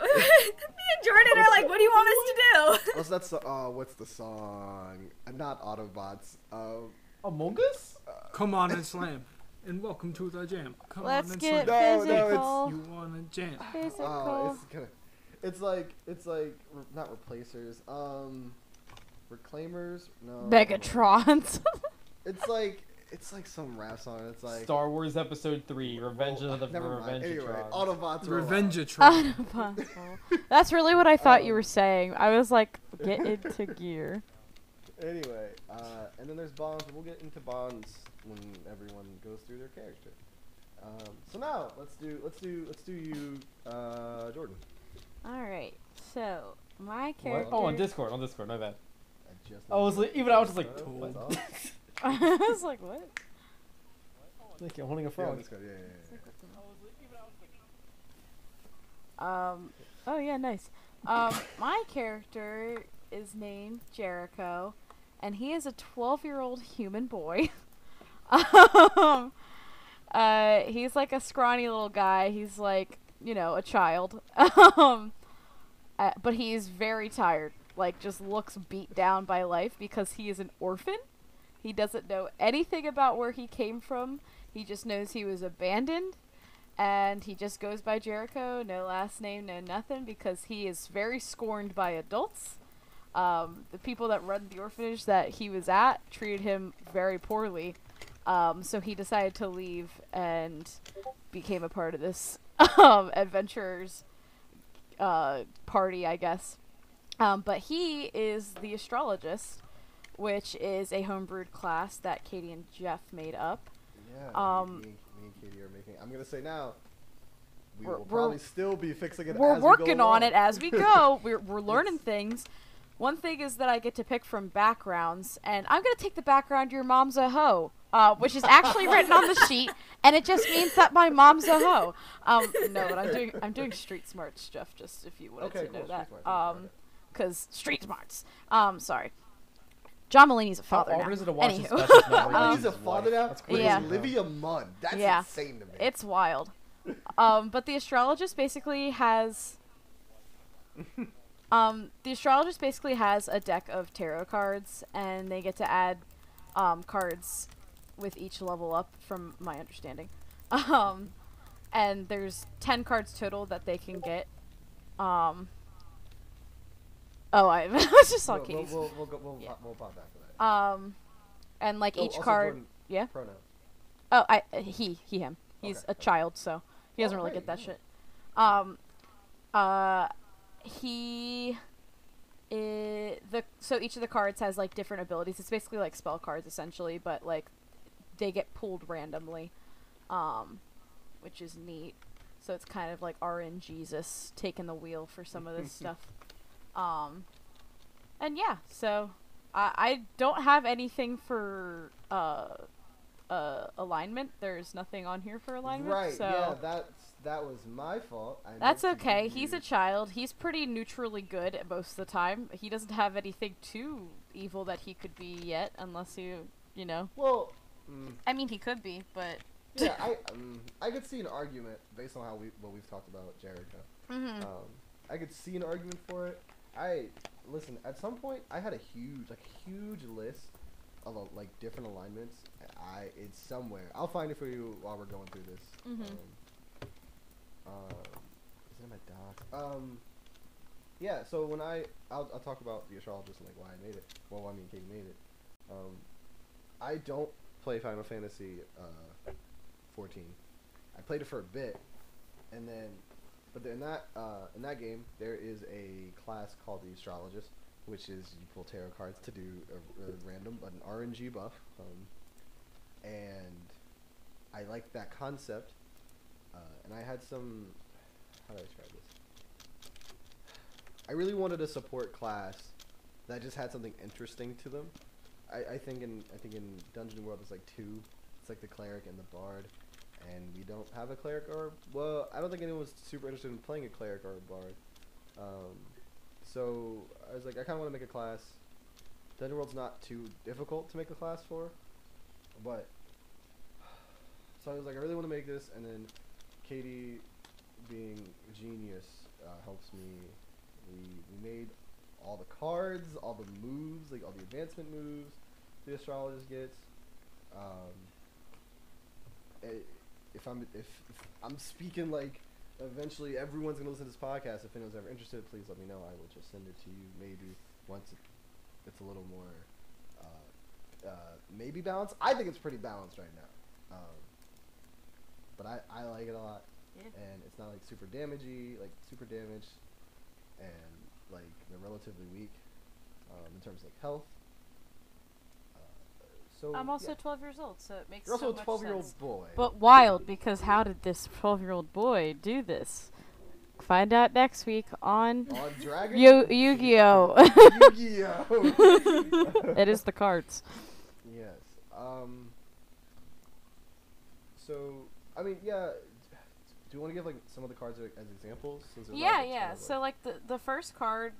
S4: Me and Jordan are like, what do you want us to do?
S1: What's that? So- uh, what's the song? Not Autobots. Um,
S5: Among Us?
S2: Come on and slam. And welcome to the jam. Come
S3: Let's
S2: on and
S3: get
S1: No,
S2: slam.
S1: no, it's-
S3: physical.
S2: You wanna jam?
S3: physical.
S1: oh, it's kind of. It's like it's like re- not replacers. Um, reclaimers. No.
S3: Megatrons.
S1: It's like it's like some rap song. It's like
S5: Star Wars Episode 3, Revenge
S1: Well,
S5: of the
S1: never mind. Anyway,
S5: Revengeatron.
S1: Autobots. are allowed.
S2: Revengeatron.
S3: Impossible. That's really what I thought you
S1: Um,
S3: were saying. I was like, get into gear.
S1: Anyway, uh, and then there's bonds. We'll get into bonds when everyone goes through their character. Um, so now let's do let's do let's do you, uh, Jordan.
S3: All right. So my
S5: What?
S3: character.
S5: Oh, on Discord, on Discord, my bad.
S1: I just.
S5: I was like, even I was just like, what?
S1: what's up?
S3: I was like, what?
S5: Like, I'm holding a
S1: Yeah,
S5: frog.
S1: Discord, yeah, yeah, yeah.
S3: Um. Oh yeah, nice. Um, my character is named Jericho, and he is a 12-year-old human boy. um, uh, he's like a scrawny little guy. He's like, you know, a child. um, uh, but he's very tired. Like, just looks beat down by life because he is an orphan. He doesn't know anything about where he came from. He just knows he was abandoned and he just goes by Jericho, no last name, no nothing, because he is very scorned by adults. Um, the people that run the orphanage that he was at treated him very poorly, um, so he decided to leave and became a part of this um, adventurers uh, party, I guess. Um, but he is the astrologist, which is a homebrewed class that Katie and Jeff made up.
S1: Yeah.
S3: Um,
S1: me, me, me and Katie are making. I'm gonna say now. We
S3: We're-
S1: will probably still be fixing it.
S3: we're
S1: as we go
S3: working on it as we go. we're we're learning things. One thing is that I get to pick from backgrounds, and I'm gonna take the background "Your mom's a hoe," uh, which is actually written on the sheet, and it just means that my mom's a hoe. Um, no, but I'm doing I'm doing street smarts, Jeff. Just if you wanted
S1: Okay,
S3: to
S1: cool,
S3: know
S1: street
S3: that,
S1: smarts,
S3: um, because street smarts. Um, sorry. John Mulaney's a father
S5: often
S3: now.
S5: is it to watch
S3: Anywho.
S5: the specials now? where
S3: Um,
S1: He's a father now.
S5: That's
S1: with
S5: crazy.
S3: Yeah.
S1: Olivia Munn. That's
S3: Yeah.
S1: insane to me.
S3: It's wild. Um, but the astrologist basically has. Um, the astrologist basically has a deck of tarot cards, and they get to add um, cards with each level up, from my understanding. Um, and there's ten cards total that they can get. Um. Oh, I was just saw
S1: we'll, we'll, we'll, we'll, we'll,
S3: Yeah.
S1: pop- we'll pop back to that.
S3: Um, and like
S1: Oh,
S3: each card.
S1: Jordan,
S3: yeah?
S1: Pronoun.
S3: Oh, I uh, he he him. He's
S1: Okay,
S3: a
S1: okay.
S3: child, so he doesn't
S1: Oh,
S3: really
S1: hey,
S3: get that
S1: yeah.
S3: shit. Um, uh, he. i the so each of the cards has like different abilities. It's basically like spell cards essentially, but like they get pulled randomly, um, which is neat. So it's kind of like RN Jesus taking the wheel for some of this stuff. Um, and yeah, so I I don't have anything for uh uh alignment. There's nothing on here for alignment.
S1: Right.
S3: So
S1: Yeah. That's that was my fault. I
S3: that's okay.
S1: give
S3: He's a child. He's pretty neutrally good most of the time. He doesn't have anything too evil that he could be yet, unless you, you know.
S1: Well. Mm,
S3: I mean, he could be, but.
S1: yeah, I um, I could see an argument based on how we what we've talked about Jericho.
S3: hmm
S1: Um, I could see an argument for it. I listen. At some point, I had a huge, like, huge list of uh, like different alignments. I it's somewhere. I'll find it for you while we're going through this.
S3: Mhm.
S1: Um, um, is it in my docs? Um, yeah. So when I I'll, I'll talk about the astrologist and like why I made it. Well, why I mean, Katie made it. Um, I don't play Final Fantasy uh, 14. I played it for a bit, and then, but in that uh, in that game there is a class called the astrologist, which is you pull tarot cards to do a, a random an RNG buff, um, and I like that concept, uh, and I had some how do I describe this? I really wanted a support class that just had something interesting to them. I, I think in I think in Dungeon World there's like two. It's like the cleric and the bard, and we don't have a cleric or well, I don't think anyone's super interested in playing a cleric or a bard. Um, so I was like, I kind of want to make a class. Dungeon World's not too difficult to make a class for, but so I was like, I really want to make this, and then Katie, being genius, uh, helps me. We we made all the cards, all the moves, like all the advancement moves the astrologist gets. Um, i- if I'm if, if I'm speaking like eventually everyone's gonna listen to this podcast. If anyone's ever interested, please let me know. I will just send it to you. Maybe once it, it's a little more uh, uh, maybe balanced. I think it's pretty balanced right now. Um, but I, I like it a lot,
S3: Yeah.
S1: and it's not like super damagey, like super damaged, and like they're relatively weak um, in terms of like health. Uh, so
S3: I'm also
S1: yeah.
S3: 12 years old, so it makes sense.
S1: You're also
S3: so
S1: a
S3: much
S1: 12 year old boy.
S3: But wild, because how did this 12 year old boy do this? Find out next week on
S1: on Dragon.
S3: Yu Yu Gi Oh.
S1: Yu-Gi-Oh.
S3: it is the cards.
S1: Yes. Um. So I mean, yeah. Do you want to give like some of the cards as examples? Since there's not,
S3: Yeah,
S1: like, a ton
S3: yeah. So like the the first card,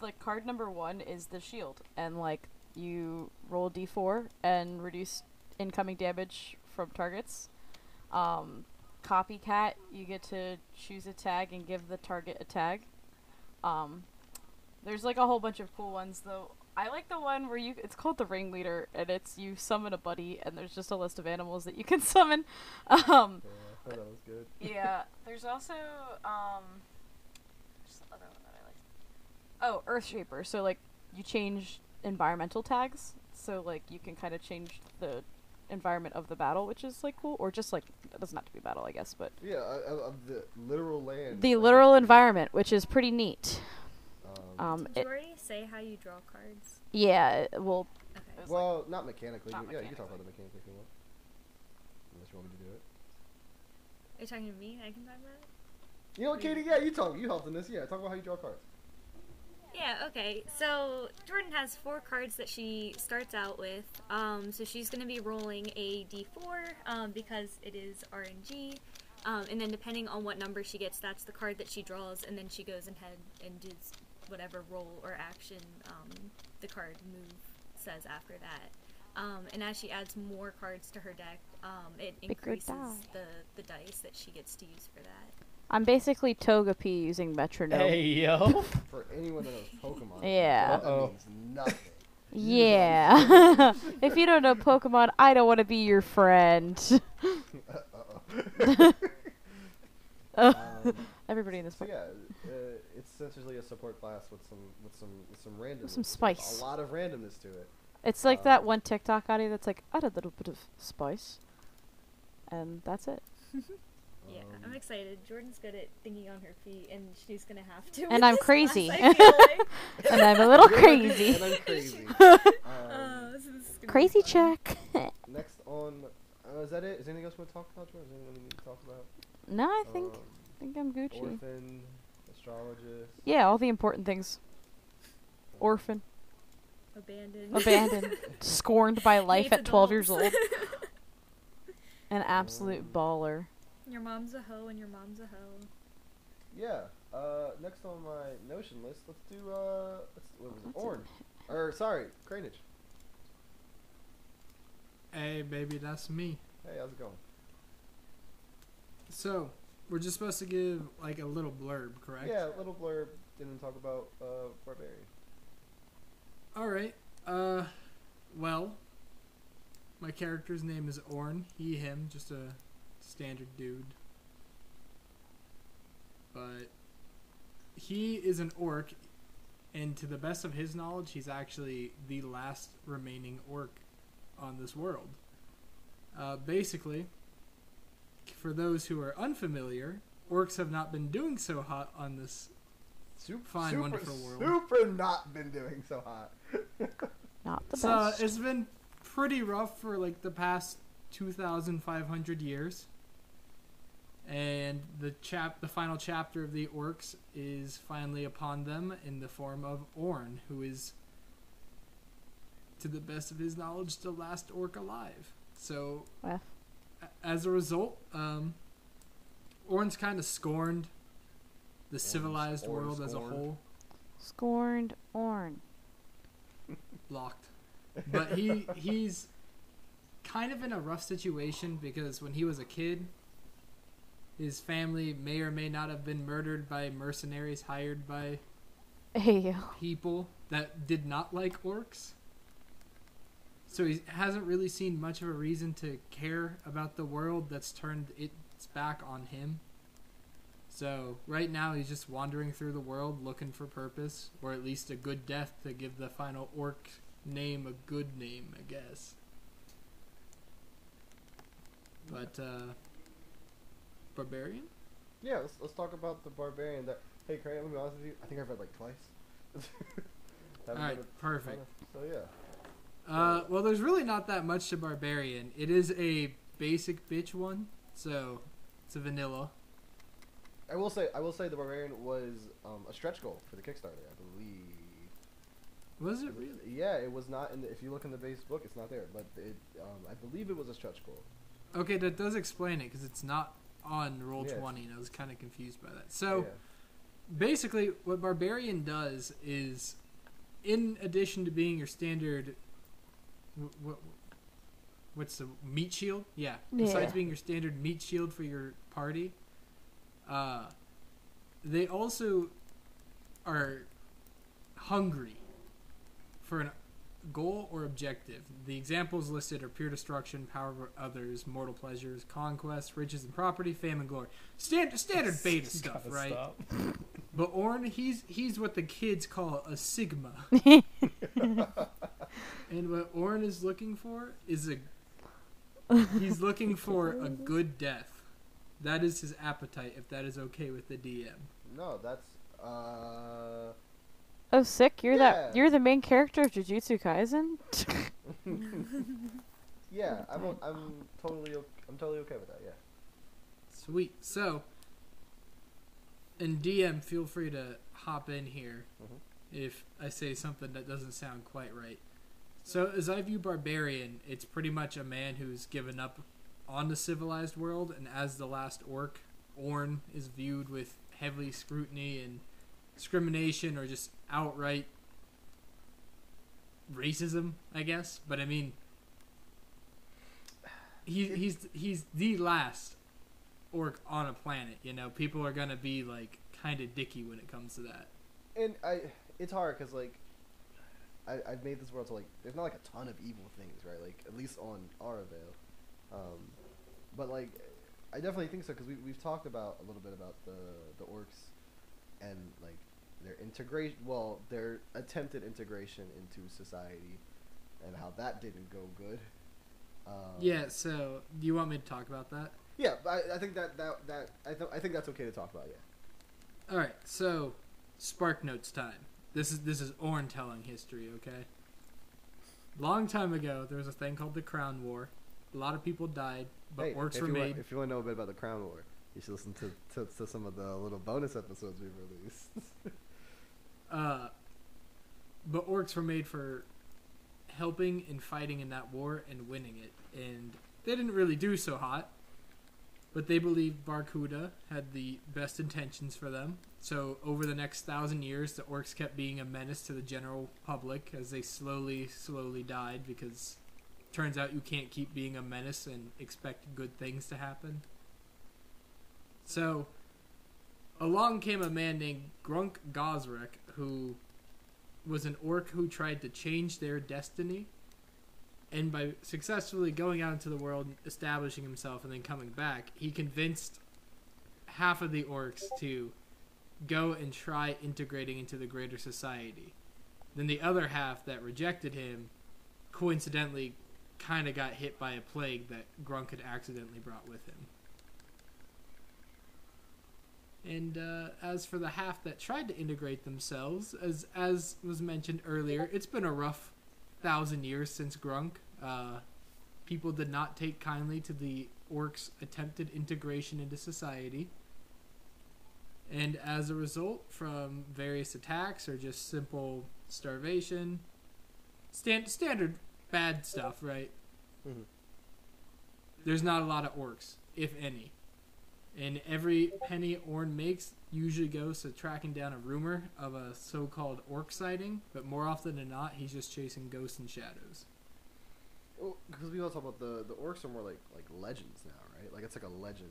S3: like card number one is the shield, and like you roll d d4 and reduce incoming damage from targets. Um, copycat, you get to choose a tag and give the target a tag. Um, there's like a whole bunch of cool ones though. I like the one where you it's called the ringleader and it's you summon a buddy and there's just a list of animals that you can summon. Um,
S1: yeah, I thought that was good.
S3: yeah, there's also um there's the other one that I like. Oh, Earthshaper. So like you change environmental tags. So like you can kind of change the environment of the battle, which is like cool, or just like it doesn't have to be battle, I guess, but
S1: Yeah, of the literal land.
S3: the literal environment, which is pretty neat.
S1: Um,
S3: Um, it,
S4: you already say how you draw cards?
S3: yeah, well,
S4: Okay.
S3: was
S1: well, not mechanically.
S3: Not
S1: but yeah, you can talk about the mechanics if you want. Unless you want me to do it.
S4: Are you talking to me? I can talk about it?
S1: You know, Katie. Yeah, you talk. You helped in this. Yeah, talk about how you draw cards.
S4: Yeah, okay. So Jordan has four cards that she starts out with. Um, so she's going to be rolling a d4 um, because it is RNG. Um, and then depending on what number she gets, that's the card that she draws, and then she goes ahead and does whatever role or action um, the card move says after that. Um, and as she adds more cards to her deck, um, it increases the, the dice that she gets to use for that.
S3: I'm basically Togepi using metronome.
S5: Hey yo.
S1: For anyone that knows Pokemon,
S3: Yeah.
S1: that
S5: Uh-oh.
S1: means nothing.
S3: Yeah. if you don't know Pokemon, I don't want to be your friend.
S1: Uh-oh. Um,
S3: Everybody in this
S1: So
S3: part.
S1: yeah, uh, it's essentially a support class with some with some with some randomness.
S3: some spice.
S1: A lot of randomness to it.
S3: It's like
S1: Um,
S3: that one TikTok audio that's like, add a little bit of spice. And that's it.
S4: Yeah, I'm
S1: Um,
S4: excited. Jordan's good at thinking on her feet, and she's gonna have to.
S3: And I'm crazy.
S4: class, I feel like.
S3: And I'm a little crazy.
S1: And I'm crazy.
S4: Uh,
S1: Um,
S4: so this is gonna be
S3: Crazy check.
S1: next on, uh, is that it? Is there anything else we want to talk about, Jordan? Is there anything we need to talk about?
S3: no, I think
S1: Um,
S3: I think I'm Gucci.
S1: orphan, astrologist.
S3: Yeah, all the important things. Orphan,
S4: Abandoned.
S3: abandoned, scorned by life
S4: Hates
S3: at 12 years old. An absolute baller.
S4: your mom's a hoe, and your mom's a hoe.
S1: Yeah. Uh, next on my notion list, let's do uh, let's, what was it?
S3: What's it?
S1: Orange. Or sorry, Cranage.
S2: Hey, baby, that's me.
S1: Hey, how's it going?
S2: So, we're just supposed to give like a little blurb, correct?
S1: Yeah, little blurb. Didn't talk about uh, barbarian.
S2: All right. Uh, well, my character's name is Orn. He, him, just a standard dude. But he is an orc, and to the best of his knowledge, he's actually the last remaining orc on this world. Uh, basically, for those who are unfamiliar, orcs have not been doing so hot on this
S1: Super,
S2: Fine,
S1: super,
S2: wonderful world.
S1: Super not been doing so hot.
S3: Not the
S2: So
S3: best.
S2: it's been pretty rough for like the past 2,500 years. And the chap, the final chapter of the orcs is finally upon them in the form of Orn, who is, to the best of his knowledge, the last orc alive. So,
S3: Well.
S2: A- as a result, um, Orn's kind of scorned the civilized
S1: Orn
S2: world as a whole.
S3: Scorned Orn.
S2: blocked. But he he's kind of in a rough situation because when he was a kid, his family may or may not have been murdered by mercenaries hired by
S3: Hey,
S2: people that did not like orcs. So he hasn't really seen much of a reason to care about the world that's turned its back on him. So right now he's just wandering through the world looking for purpose, or at least a good death to give the final orc name a good name, I guess. But uh barbarian?
S1: Yeah, let's, let's talk about the barbarian. That hey, Craig, let me be honest with you. I think I've read like twice.
S2: All
S1: Haven't
S2: right,
S1: read a
S2: perfect.
S1: So yeah.
S2: Uh, well, there's really not that much to Barbarian. It is a basic bitch one, so it's a vanilla.
S1: I will say, I will say, the barbarian was um, a stretch goal for the Kickstarter, I believe.
S2: Was it really?
S1: Yeah, it was not in. The, if you look in the base book, it's not there, but it, um, I believe it was a stretch goal.
S2: Okay, that does explain it because it's not on Roll
S1: Yeah.
S2: 20, and I was kind of confused by that. So
S1: yeah.
S2: basically, what Barbarian does is, in addition to being your standard, what, what's the meat shield? Yeah. Besides being your standard meat shield for your party, uh, they also are hungry for a goal or objective. The examples listed are pure destruction, power over others, mortal pleasures, conquest, riches and property, fame and glory. Standard standard beta stuff, right? But Orn, he's he's what the kids call a sigma. and what Orn is looking for is a He's looking for a good death. That is his appetite. If that is okay with the DM.
S1: No, that's uh.
S3: Oh, sick! You're
S1: Yeah.
S3: that. You're the main character of Jujutsu Kaisen.
S1: yeah, I'm o- I'm totally o- I'm totally okay with that. Yeah.
S2: Sweet. So, and DM, feel free to hop in here
S1: Mhm.
S2: if I say something that doesn't sound quite right. So, as I view Barbarian, it's pretty much a man who's given up on the civilized world, and as the last orc, Orn is viewed with heavy scrutiny and discrimination or just outright racism, I guess. But I mean, he, he's he's the last orc on a planet. You know, people are gonna be like kind of dicky when it comes to that.
S1: And I, it's hard because like, I I've made this world so like there's not like a ton of evil things, right? Like at least on Aravale, um, but like I definitely think so because we we've talked about a little bit about the the orcs and like their integration, well, their attempted integration into society, and how that didn't go good. Um,
S2: Yeah. So, do you want me to talk about that?
S1: Yeah, I, I think that that that I th- I think that's okay to talk about. Yeah.
S2: All right. So, Spark Notes time. This is this is Orn telling history. Okay. Long time ago, there was a thing called the Crown War. A lot of people died, but
S1: Hey,
S2: orcs were made.
S1: Want, if you want to know a bit about the Crown War, you should listen to, to, to some of the little bonus episodes we've released.
S2: Uh, but orcs were made for helping and fighting in that war and winning it, and they didn't really do so hot. But they believed Barkuda had the best intentions for them. So over the next thousand years, the orcs kept being a menace to the general public as they slowly, slowly died. Because turns out you can't keep being a menace and expect good things to happen. So along came a man named Grunk Gosrick, who was an orc who tried to change their destiny. And by successfully going out into the world, establishing himself, and then coming back, he convinced half of the orcs to go and try integrating into the greater society. Then the other half that rejected him, coincidentally, kind of got hit by a plague that Grunk had accidentally brought with him. And uh, as for the half that tried to integrate themselves, as as was mentioned earlier, it's been a rough thousand years since Grunk. Uh, people did not take kindly to the orcs' attempted integration into society. And as a result, from various attacks or just simple starvation, stand, standard bad stuff, right?
S1: Mhm.
S2: There's not a lot of orcs, if any. And every penny Orn makes usually goes to tracking down a rumor of a so called orc sighting, but more often than not, he's just chasing ghosts and shadows.
S1: Because we all talk about the the orcs are more like like legends now, right? Like it's like a legend.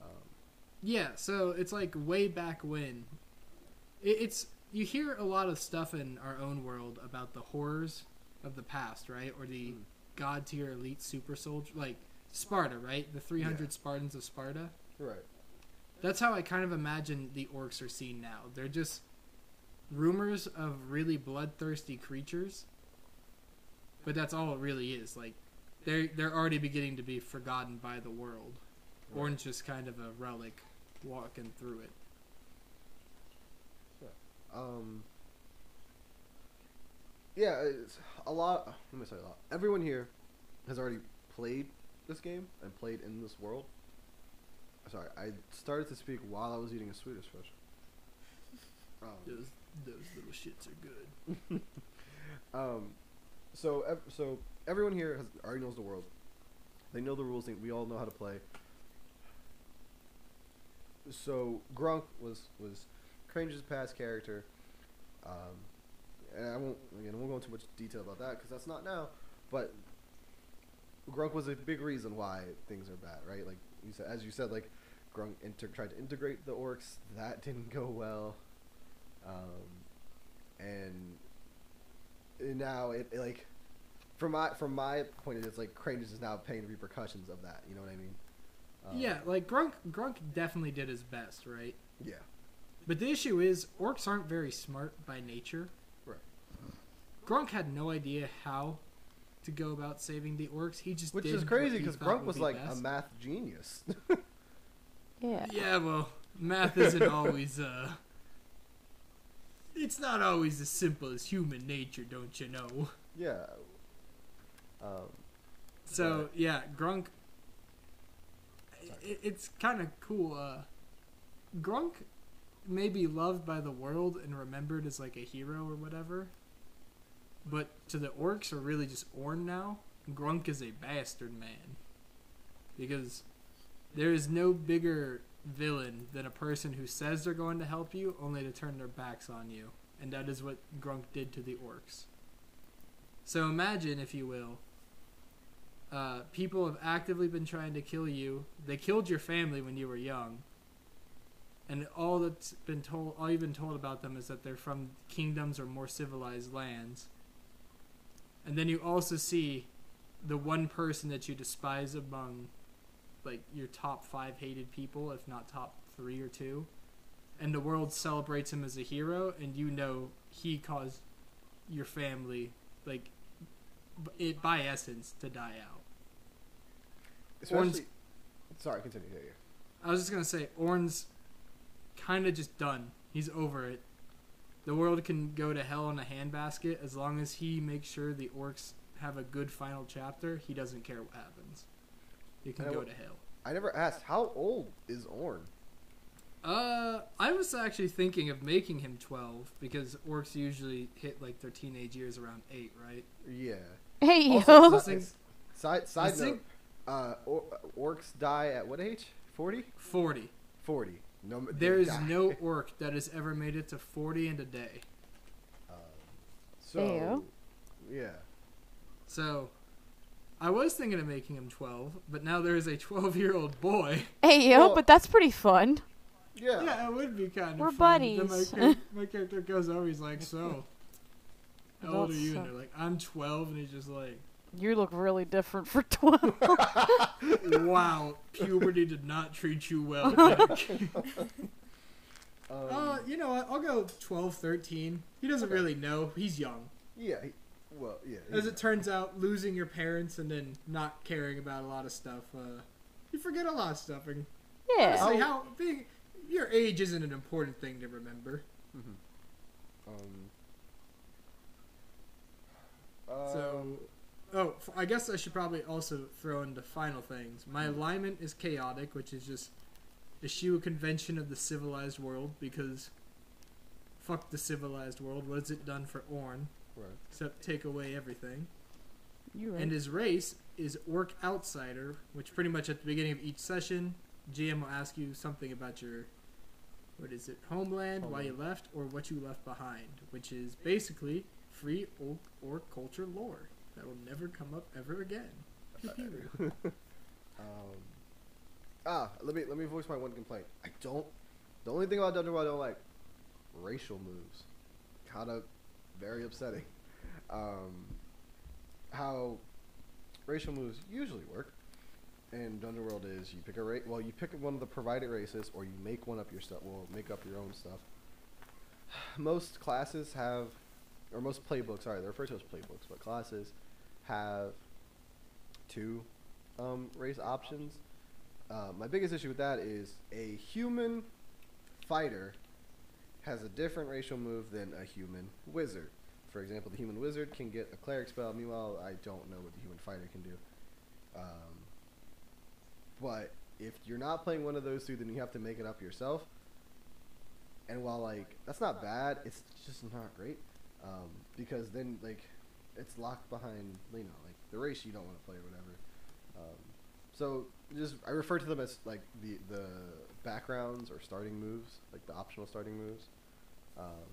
S1: Um,
S2: Yeah, so it's like way back when. It, it's you hear a lot of stuff in our own world about the horrors of the past, right? Or the
S1: Mm.
S2: god tier elite super soldier, like Sparta, right? The 300
S1: Yeah.
S2: Spartans of Sparta.
S1: Right.
S2: That's how I kind of imagine the orcs are seen now. They're just rumors of really bloodthirsty creatures. But that's all it really is. Like they're they're already beginning to be forgotten by the world.
S1: Right.
S2: Orn's just kind of a relic walking through it.
S1: Um. Yeah, it's a lot. Let me say a lot. Everyone here has already played this game and played in this world. Sorry, I started to speak while I was eating a Swedish fish. Um,
S2: Those those little shits are good.
S1: Um, so ev- so everyone here has already knows the world. They know the rules. They, we all know how to play. So Grunk was was Crange's past character, um, and I won't again I won't go into much detail about that because that's not now. But Grunk was a big reason why things are bad, right? Like you said, as you said, like Grunk inter- tried to integrate the orcs. That didn't go well, um, and now it, it, like from my from my point of view, it's like Cranges is now paying the repercussions of that. You know what I mean? Um,
S2: yeah, like Grunk Grunk definitely did his best, right?
S1: Yeah.
S2: But the issue is orcs aren't very smart by nature.
S1: Right.
S2: Grunk had no idea how to go about saving the orcs. He just
S1: Which
S2: did
S1: is crazy because
S2: thought
S1: Grunk was
S2: be
S1: like
S2: best.
S1: a math genius.
S3: Yeah.
S2: Yeah, well, math isn't always uh it's not always as simple as human nature, don't you know?
S1: yeah. Um,
S2: So yeah, Grunk. It, it's kind of cool. Uh, Grunk may be loved by the world and remembered as like a hero or whatever, but to the orcs are really just Orn now, Grunk is a bastard man, because there is no bigger villain than a person who says they're going to help you only to turn their backs on you, and that is what Grunk did to the orcs. So imagine, if you will, uh, people have actively been trying to kill you. They killed your family when you were young, and all that's been told, all you've been told about them is that they're from kingdoms or more civilized lands. And then you also see the one person that you despise among, like your top five hated people, if not top three or two, and the world celebrates him as a hero, and you know he caused your family, like, b- it by essence, to die out.
S1: Especially. Sorry, continue. Yeah, yeah.
S2: I was just gonna say, Orn's kind of just done. He's over it. The world can go to hell in a handbasket as long as he makes sure the orcs have a good final chapter. He doesn't care what happens. He can
S1: I know-
S2: go to hell.
S1: I never asked how old is Orn.
S2: Uh, I was actually thinking of making him twelve because orcs usually hit like their teenage years around eight, right?
S1: Yeah.
S3: Hey
S1: Also,
S3: yo.
S1: si-
S2: think-
S1: side side note,
S2: think-
S1: uh, or, orcs die at what age? 40?
S2: Forty.
S1: 40. No,
S2: There is
S1: die.
S2: no orc that has ever made it to forty in a day.
S1: Um, so, yeah.
S2: So, I was thinking of making him 12, but now there is a 12 year old boy.
S3: Hey yo,
S1: Well-
S3: but that's pretty fun.
S1: Yeah.
S2: Yeah, it would be kind of
S3: We're
S2: fun. Then
S3: buddies.
S2: My, char- my character goes over, he's like, So, how old are you?
S3: so-
S2: And they're like, I'm 12. And he's just like,
S3: You look really different for twelve.
S2: Wow, puberty did not treat you well. Nick."
S1: Um,
S2: uh, you know what? I'll go 12, 13. He doesn't
S1: Okay.
S2: really know. He's young.
S1: yeah. he- well, yeah.
S2: As
S1: he-
S2: it turns out, losing your parents and then not caring about a lot of stuff, uh, you forget a lot of stuff. And
S3: yeah.
S2: honestly, how being your age isn't an important thing to remember.
S1: um,
S2: So,
S1: um,
S2: oh, I guess I should probably also throw in the final things. My hmm. alignment is chaotic, which is just eschew a convention of the civilized world because fuck the civilized world. What has it done for Orn
S1: right.
S2: except take away everything?
S3: Right.
S2: And his race is Orc Outsider, which pretty much at the beginning of each session, GM will ask you something about your what is it, homeland, why you left, or what you left behind, which is basically free orc, orc culture lore that will never come up ever again.
S1: Um, ah, let me let me voice my one complaint. I don't. The only thing about Dungeon World I don't like racial moves. Kind of very upsetting. Um, how racial moves usually work in Dungeon World is you pick a race. Well, you pick one of the provided races, or you make one up yourself. Well, make up your own stuff. Most classes have, or most playbooks. Sorry, they're referred to as playbooks, but classes have two um, race options. Uh, my biggest issue with that is a human fighter has a different racial move than a human wizard. For example, the human wizard can get a cleric spell. Meanwhile, I don't know what the human fighter can do. Um, but if you're not playing one of those two, then you have to make it up yourself. And while like that's not bad, it's just not great um, because then like it's locked behind you know like the race you don't want to play or whatever. Um, so just I refer to them as like the the backgrounds or starting moves, like the optional starting moves. Um,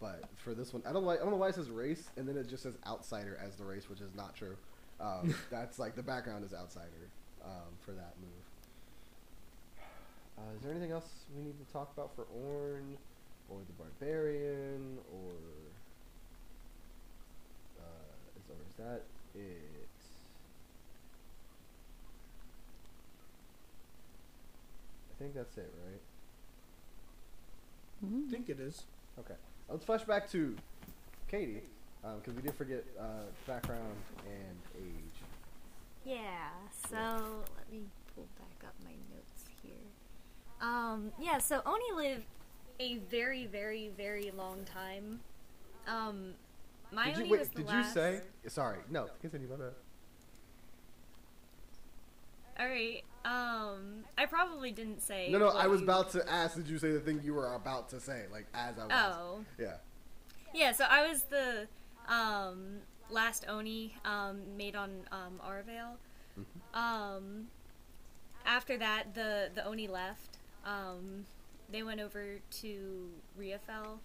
S1: but for this one, I don't like I don't know why it says race and then it just says outsider as the race, which is not true. Um, that's like the background is outsider um, for that move. Uh, is there anything else we need to talk about for Orn or the Barbarian or or is that it? I think that's it, right?
S2: I think it is.
S1: Okay. Let's flash back to Katie. because we did forget uh, background and age.
S4: Yeah, so let me pull back up my notes here. Um, yeah, so Oni lived a very, very, very long time. Um, my
S1: did you wait? Did
S4: last.
S1: you say? Sorry, no. Continue about that.
S4: All right. Um, I probably didn't say.
S1: No, no. I was
S4: you-
S1: about to ask. Did you say the thing you were about to say? Like as I was.
S4: Oh,
S1: Yeah.
S4: yeah. So I was the um last Oni um made on um Aravale.
S1: Mm-hmm.
S4: Um, after that, the the Oni left. Um, they went over to Riafel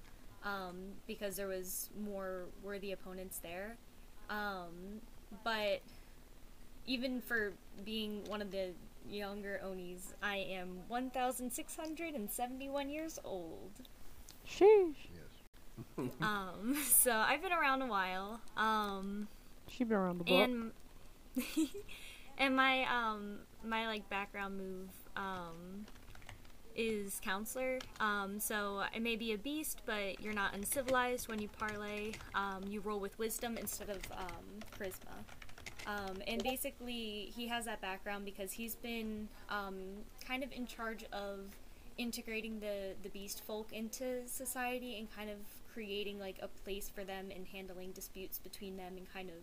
S4: um, because there was more worthy opponents there. Um, but even for being one of the younger Onis, I am 1,671 years old.
S3: Sheesh.
S1: Yes.
S4: Um, so I've been around a while. Um,
S3: She's been around the block.
S4: and and my um my like background move um is counselor. Um so i may be a beast but you're not uncivilized when you parlay um you roll with wisdom instead of um charisma. Um and basically he has that background because he's been um kind of in charge of integrating the the beast folk into society and kind of creating like a place for them and handling disputes between them and kind of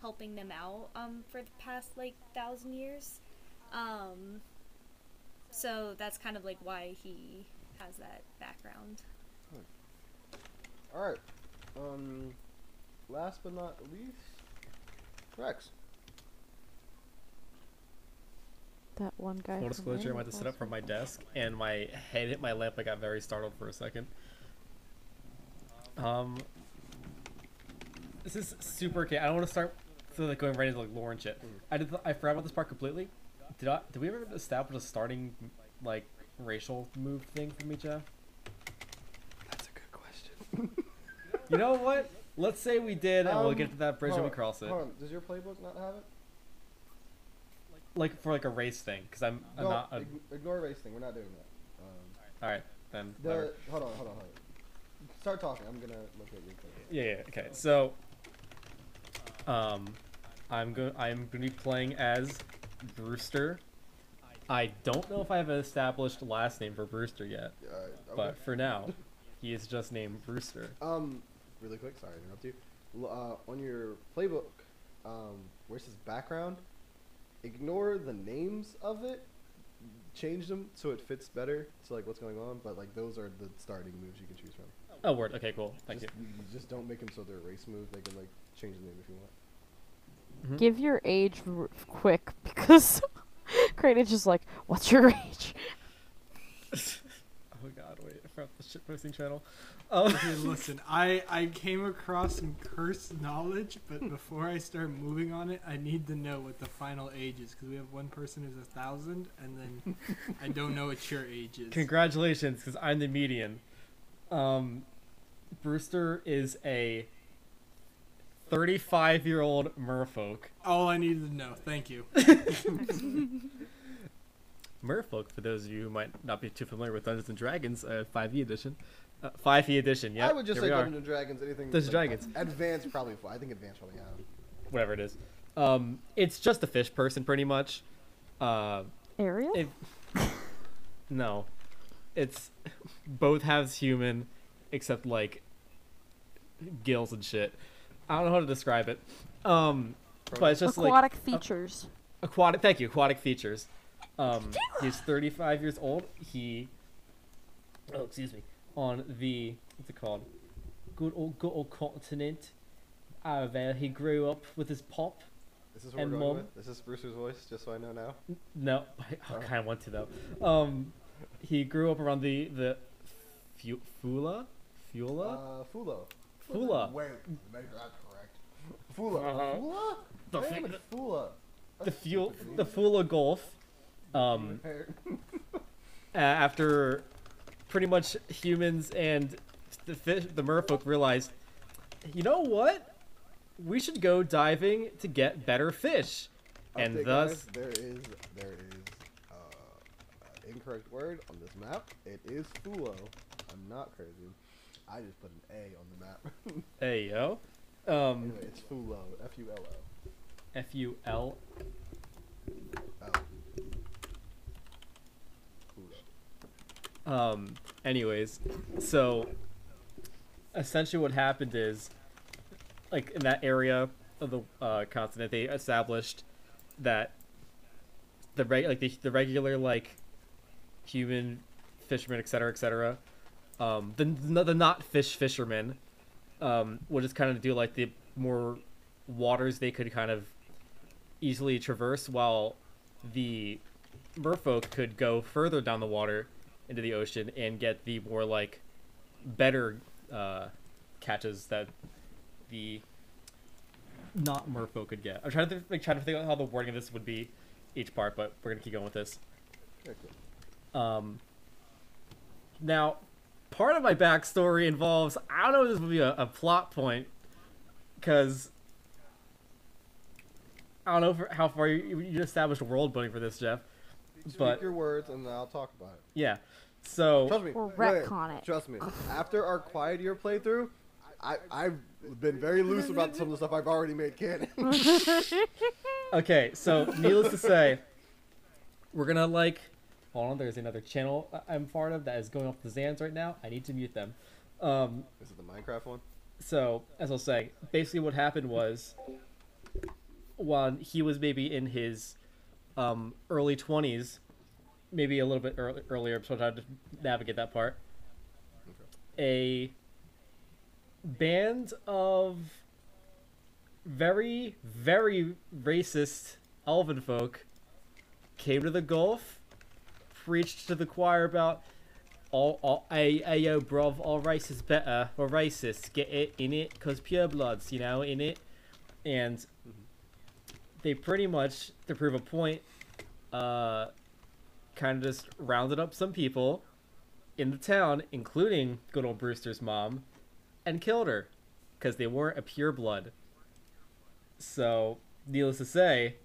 S4: helping them out um, for the past like thousand years. Um, so that's kind of like why he has that background.
S1: All right. Um. Last but not least, Rex.
S3: that one guy.
S5: Full disclosure, I
S3: Animal
S5: went to sit up from my desk and my head hit my lamp. I got very startled for a second. Um, this is super okay. I don't want to start so like going right into like lore and shit. I did. I forgot about this part completely. Did I? Did we ever establish a starting like racial move thing for Jeff?
S1: That's a good question.
S5: You know what? Let's say we did, and we'll
S1: Um,
S5: get to that bridge when we cross it.
S1: Hold on. Does your playbook not have it?
S5: Like for like a race thing, because I'm, I'm
S1: Don't.
S5: A,
S1: ignore race thing. We're not doing that. Um,
S5: all right, then.
S1: the hold on, hold on, hold on. Start talking. I'm gonna look at your playbook.
S5: Yeah, yeah, okay. So, um, I'm go I'm gonna be playing as Brewster. I don't know if I have an established last name for Brewster yet,
S1: Uh, okay.
S5: but for now, he is just named Brewster.
S1: Um, really quick, sorry to interrupt you. Uh, on your playbook, um, where it says background, ignore the names of it. Change them so it fits better to like what's going on. But like those are the starting moves you can choose from.
S5: Oh, word. Okay, cool. Thank
S1: just, you. Just don't make them so they're race moves. They can like change the name if you want.
S5: You. Mhm.
S3: Give your age r- quick because Kratos just like, what's your age?
S5: oh god, wait, I forgot the shitposting channel. Um,
S2: Okay, listen, I, I came across some cursed knowledge, but before I start moving on it, I need to know what the final age is because we have one person who's a thousand, and then I don't know what your age is.
S5: Congratulations, because I'm the median. Um, Brewster is a 35 year old merfolk.
S2: All I needed to know. Thank you.
S5: Merfolk, for those of you who might not be too familiar with Dungeons and Dragons, uh, 5e edition. Uh, 5e edition, yeah.
S1: I would just
S5: here
S1: say. Dungeons and Dragons. Anything.
S5: Dungeons
S1: like,
S5: Dragons.
S1: Advanced probably. I think advanced probably have. 'em.
S5: Whatever it is. Um, it's just a fish person, pretty much. Uh,
S3: Ariel?
S5: it, no. It's both halves human, except like gills and shit. I don't know how to describe it. Um, but it's just like
S3: Aquatic features.
S5: aquatic thank you aquatic features um he's 35 years old he oh excuse me on the what's it called good old good old continent uh, where he grew up with his pop
S1: Is this what
S5: And
S1: we're going
S5: Mom.
S1: with? Is this Brewster's voice? Just so I know now.
S5: no i, I kind of want to though um he grew up around the the Fu- fula fula
S1: Uh, Fulo.
S5: Fula
S1: Wait, make that correct. Fula.
S5: Uh-huh.
S1: Fula?
S5: the, fu-
S1: Fula.
S5: the fuel the fula gulf um after pretty much humans and the fish, the merfolk realized, you know what? We should go diving to get better fish, and
S1: Update,
S5: thus
S1: there is there is uh, an incorrect word on this map. It is Fulo. I'm not crazy. I just put an A on the map.
S5: hey yo. Um,
S1: Anyway, it's Fulo. F U L O.
S5: F U L.
S1: Oh. Fulo.
S5: Um, anyways, so essentially what happened is, like in that area of the uh, continent, they established that the reg- like the, the regular like human fishermen, etc., etc., um, the the not fish fishermen, um, would just kind of do like the more waters they could kind of easily traverse, while the merfolk could go further down the water into the ocean and get the more like better uh, catches that the not merfolk could get. I'm trying to think, like, trying to think of how the wording of this would be each part, but we're gonna keep going with this.
S1: Cool.
S5: Um, now, part of my backstory involves I don't know if this will be a, a plot point because I don't know for how far you, you established world building for this, Jeff.
S1: Speak
S5: But-
S1: your words, and I'll talk about it.
S5: Yeah, so
S1: Trust me.
S3: Or
S1: wait, wait,
S3: retcon it.
S1: Trust me. After our quiet year playthrough, I I've been very loose about some of the stuff I've already made canon.
S5: Okay, so needless to say, we're gonna like. Hold on, there's another channel I- I'm part of that is going off the Zans right now. I need to mute them. Um,
S1: Is it the Minecraft one?
S5: so as I'll say, basically what happened was, while he was maybe in his um, early twenties, maybe a little bit early, earlier, so I tried to navigate that part. A band of very, very racist elven folk came to the Gulf, preached to the choir about all, all hey, hey, yo, bruv, all race is better, or racist, get it, in it, cause pure bloods, you know, in it, and they pretty much, to prove a point, uh, kind of just rounded up some people in the town, including good old Brewster's mom, and killed her, because they weren't a pure blood. So, needless to say,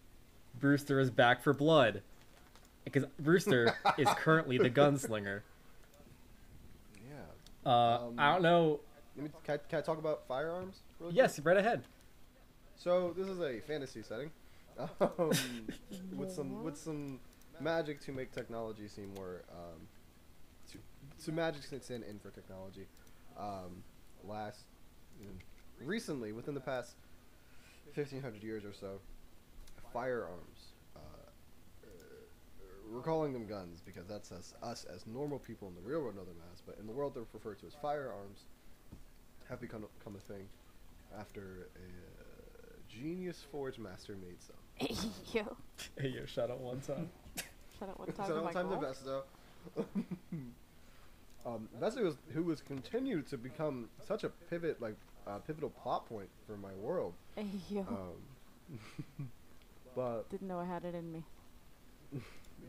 S5: Brewster is back for blood. Because Brewster is currently the gunslinger.
S1: Yeah.
S5: Uh,
S1: Um,
S5: I don't know.
S1: Let me, can, I, can I talk about firearms? really quick?
S5: Yes, right ahead.
S1: So this is a fantasy setting, um, with some with some magic to make technology seem more um, to to magic sits in in for technology. Um, last mm, recently, within the past fifteen hundred years or so, firearms. We're calling them guns because that's us, us as normal people in the real world know them as, but in the world they're referred to as firearms. Have become become a thing after a uh, genius forge master made some.
S3: Yo,
S5: Hey, yo, shout out one time.
S3: shut up. one time
S1: so
S3: am I
S1: time to
S3: girl?
S1: Vesto. um, Vesto was who was continued to become such a pivot, like uh, pivotal plot point for my world.
S3: Hey, Yo,
S1: Um, but
S3: didn't know I had it in me.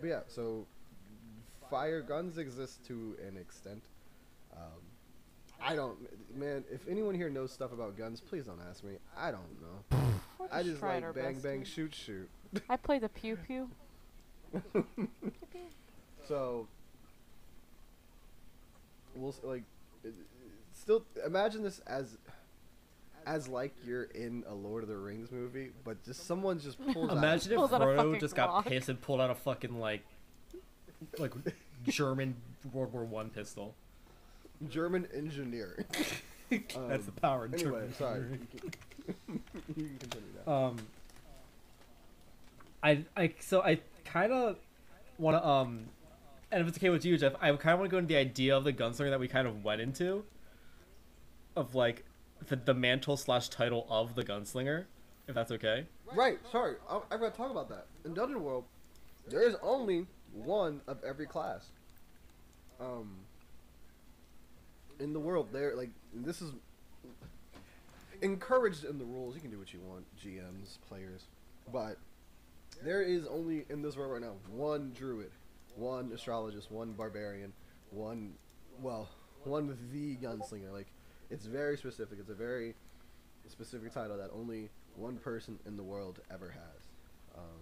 S1: But yeah, so fire guns exist to an extent. Um, I don't, man. If anyone here knows stuff about guns, please don't ask me. I don't know.
S3: We're
S1: I just like bang bang
S3: to-
S1: shoot shoot.
S3: I play the pew pew.
S1: So we'll like still imagine this as as like you're in a Lord of the Rings movie, but just someone just pulls out
S5: Imagine if
S3: Pulls out a
S5: Frodo
S3: fucking
S5: just got
S3: rock.
S5: pissed and pulled out a fucking like, like German World War One pistol.
S1: German engineering.
S5: That's the
S1: Um,
S5: power. of
S1: Anyway,
S5: German
S1: sorry.
S5: engineering.
S1: you can continue now.
S5: Um, I I so I kind of want to um, and if it's okay with you, Jeff, I kind of want to go into the idea of the gunslinger that we kind of went into, of like the, the mantle slash title of the gunslinger, if that's okay.
S1: Right, sorry. I, I forgot to talk about that. In Dungeon World, there is only one of every class. Um, in the world, there like this is encouraged in the rules. You can do what you want, GMs, players, but there is only in this world right now one druid, one astrologist, one barbarian, one well, one the gunslinger. Like it's very specific. It's a very specific title that only one person in the world ever has. Um,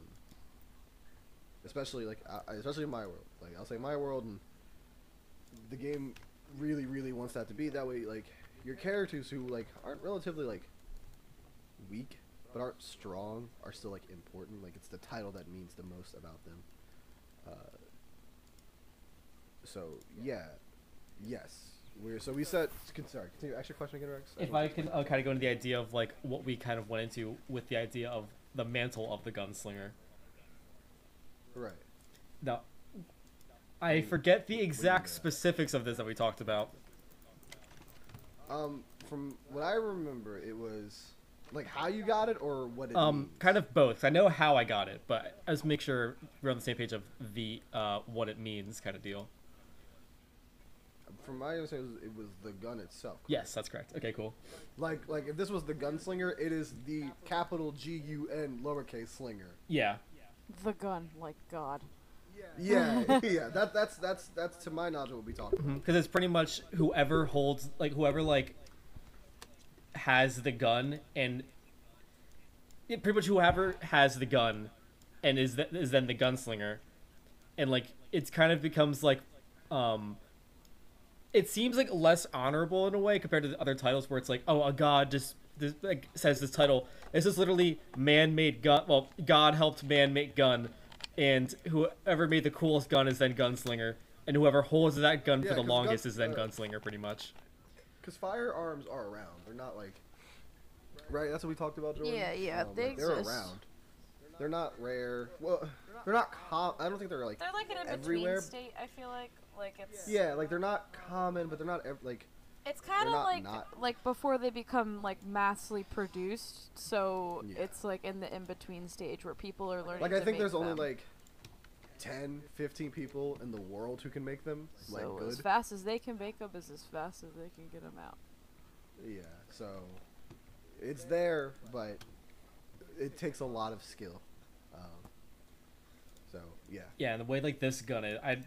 S1: especially like, I, especially in my world. Like I'll say my world, and the game really, really wants that to be that way. Like your characters who like aren't relatively like weak but aren't strong are still like important. Like it's the title that means the most about them. Uh, so yeah, yes. We're so we said. Sorry, continue. Ask your question again, Rex.
S5: If I can uh, kind of go into the idea of like what we kind of went into with the idea of the mantle of the gunslinger.
S1: right.
S5: Now, I forget the exact specifics of this that we talked about.
S1: Um, from what I remember, it was like how you got it or what it
S5: Um,
S1: means.
S5: kind of both. I know how I got it, but let's make sure we're on the same page of the uh, what it means kind of deal.
S1: From my understanding, it was, it was the gun itself.
S5: Yes, that's correct. Okay, cool.
S1: Like like if this was the gunslinger, it is the capital G U N lowercase slinger.
S5: Yeah.
S3: The gun, like God.
S1: Yeah, yeah. That that's that's that's to my knowledge what we talking about.
S5: because it's pretty much whoever holds like whoever like has the gun and it, pretty much whoever has the gun and is th- is then the gunslinger and like it's kind of becomes like um it seems like less honorable in a way compared to the other titles where it's like oh a god just this, like says this title this is literally man-made gun well god helped man make gun and whoever made the coolest gun is then gunslinger and whoever holds that gun
S1: Yeah,
S5: for the longest
S1: gun-
S5: is then
S1: uh,
S5: gunslinger pretty much
S1: Because firearms are around. They're not like right. That's what we talked about. Jordan?
S3: Yeah, yeah,
S1: Um,
S3: they
S1: like, They're
S3: exist.
S1: around. They're not rare. Well, they're not com. I don't think they're like.
S6: They're like an in
S1: Everywhere.
S6: between state. I feel like like it's
S1: Yeah, like they're not common, but they're not ev- like.
S6: it's kind of like
S1: not-
S3: Like before they become like massively produced, so
S1: Yeah.
S3: it's like in the in between stage where people are learning.
S1: Like
S3: to
S1: I think
S3: make
S1: there's only like 10, 15 people in the world who can make them. Like
S3: so
S1: good.
S3: as fast as they can make them is as fast as they can get them out.
S1: Yeah, so it's there, but it takes a lot of skill. Um, so yeah,
S5: yeah and the way like this gun is i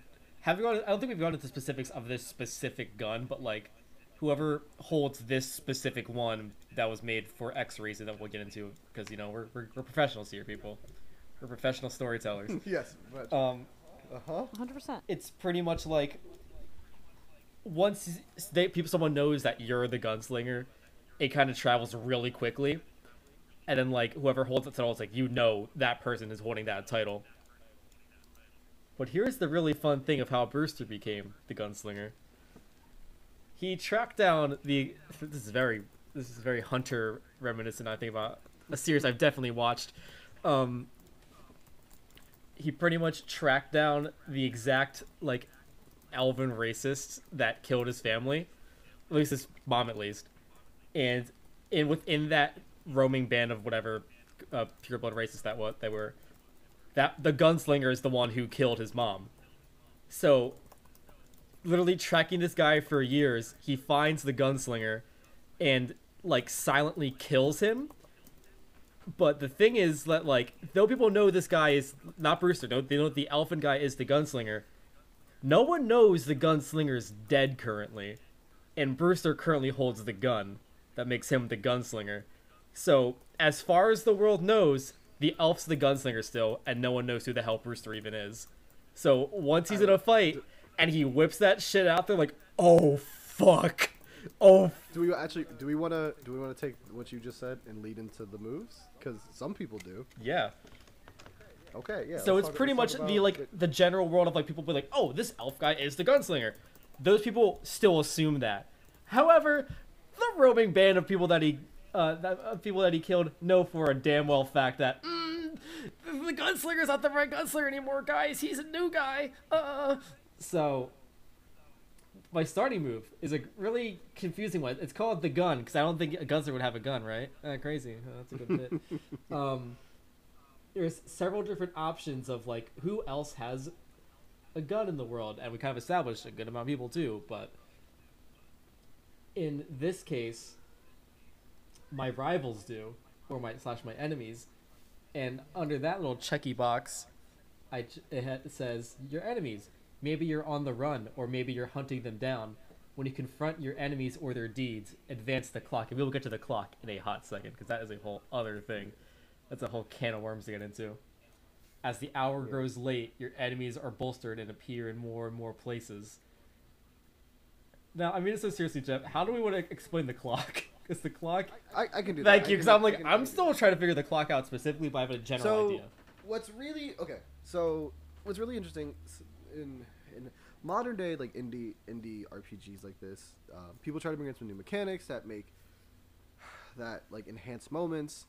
S5: haven't gone i don't think we've gone into the specifics of this specific gun but like whoever holds this specific one that was made for x reason that we'll get into because you know we're, we're, we're professionals here people we're professional storytellers
S1: yes, but
S5: um
S1: uh huh.
S3: 100%.
S5: it's pretty much like once they people someone knows that you're the gunslinger, it kind of travels really quickly, and then like whoever holds the title is like you know that person is holding that title. But here's the really fun thing of how Brewster became the gunslinger. He tracked down the. This is very. This is very hunter reminiscent. I think about a series I've definitely watched. Um, he pretty much tracked down the exact like elven racist that killed his family, at least his mom at least, and and within that roaming band of whatever uh, pure blood racists that what they were, that the gunslinger is the one who killed his mom. So, literally tracking this guy for years, he finds the gunslinger, and like silently kills him. But the thing is that like though people know this guy is not Brewster, don't they know the elfin guy is the gunslinger. No one knows the gunslinger's dead currently, and Brewster currently holds the gun that makes him the gunslinger. So as far as the world knows, the elf's the gunslinger still, and no one knows who the hell Brewster even is. So once he's in a fight and he whips that shit out, they're like, "Oh fuck, oh
S1: Do we actually? Do we want to? Do we want to take what you just said and lead into the moves? Because some people do.
S5: yeah."
S1: Okay, yeah.
S5: so it's
S1: talk-
S5: pretty much the like the general world of like people be like, oh, this elf guy is the gunslinger. Those people still assume that. However, the roaming band of people that he uh, that uh, people that he killed know for a damn well fact that mm, the gunslinger's not the right gunslinger anymore, guys. He's a new guy. Uh, so my starting move is a really confusing one. It's called the gun because I don't think a gunslinger would have a gun, right? Uh, crazy. That's a good bit. um, there's several different options of like who else has a gun in the world, and we kind of established a good amount of people too. But in this case, my rivals do, or my slash my enemies, and under that little checky box, I it, it says your enemies. Maybe you're on the run, or maybe you're hunting them down. When you confront your enemies or their deeds, advance the clock, and we will get to the clock in a hot second because that is a whole other thing. That's a whole can of worms to get into. As the hour grows late, your enemies are bolstered and appear in more and more places. Now, I mean, so seriously, Jeff, how do we want to explain the clock? Because the clock.
S1: I, I can do that.
S5: Thank you. Because I'm like, I'm still trying to figure the clock out specifically, but I have a general
S1: so
S5: idea.
S1: what's really okay so what's really interesting in in modern day like indie indie rpgs like this uh, people try to bring in some new mechanics that make that like enhance moments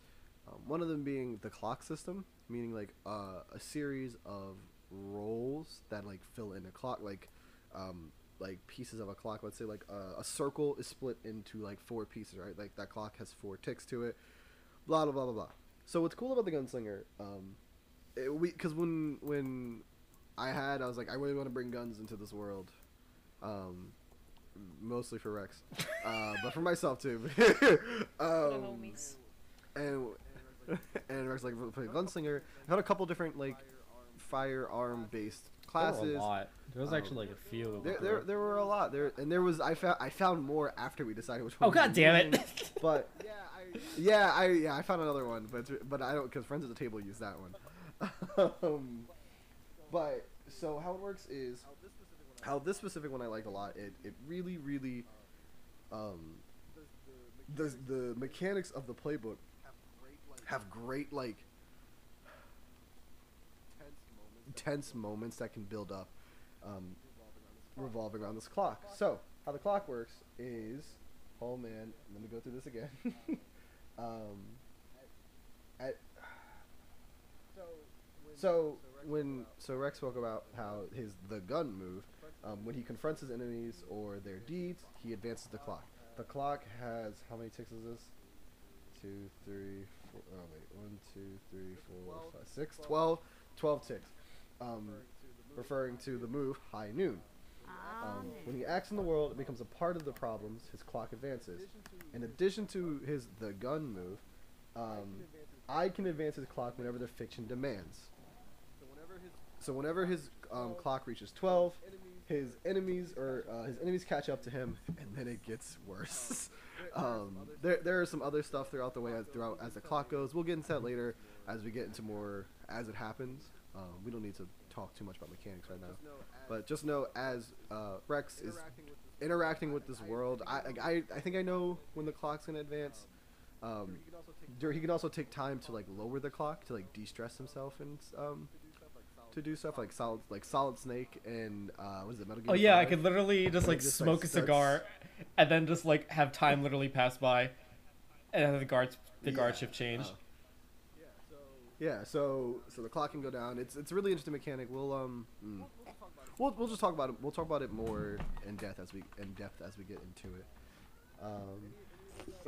S1: um, one of them being the clock system meaning like uh, a series of rolls that like fill in a clock like um, like pieces of a clock let's say like uh, a circle is split into like four pieces right like that clock has four ticks to it blah blah blah blah blah so what's cool about the gunslinger um, it, we because when when I had I was like I really want to bring guns into this world, um, mostly for Rex, uh, but for myself too.
S6: For
S1: um,
S6: homies.
S1: and and Rex like play gunslinger. I had a couple different like firearm based
S5: There
S1: classes.
S5: Were a lot. There was
S1: Um,
S5: actually like a few.
S1: There, there, there were a lot there, and there was I found I found more after we decided which one.
S5: Oh god damn
S1: using,
S5: it!
S1: But yeah, I yeah I found another one, but but I don't because friends at the table use that one. um, but so how it works is how this specific one I liked a lot. It it really really um the the mechanics of the playbook have great like tense moments that can build up um, revolving around this clock. So how the clock works is oh man, let me go through this again. um, at so when so Rex spoke about how his the gun move, um, when he confronts his enemies or their deeds, he advances the clock. The clock has how many ticks is this? Two, three, four. Oh wait, one, two, three, four, five, six, twelve. Twelve ticks. Um, referring to the move high noon. Um, when he acts in the world, it becomes a part of the problems. His clock advances. In addition to his the gun move, um, I can advance his clock whenever the fiction demands. So whenever his um, clock reaches twelve, his enemies or uh, his enemies catch up to him, and then it gets worse. um, there, there are some other stuff throughout the way as throughout as the clock goes. We'll get into that later as we get into more as it happens. Um, we don't need to talk too much about mechanics right now, but just know as uh, Rex is interacting with this world, I, I I think I know when the clock's gonna advance. Um, dur- he can also take time to like lower the clock to like de-stress himself and um, to do stuff like solid like Solid Snake and uh, what is it Metal Gear?
S5: Oh yeah, I could literally just like
S1: Just, like,
S5: smoke a
S1: starts-
S5: cigar, and then just like have time literally pass by, and then the guards the guard
S1: Yeah.
S5: shift change.
S1: Oh. Yeah, so so the clock can go down. It's it's a really interesting mechanic. We'll um mm. we'll we'll just talk about it. We'll talk about it more in depth as we in depth as we get into it. Um,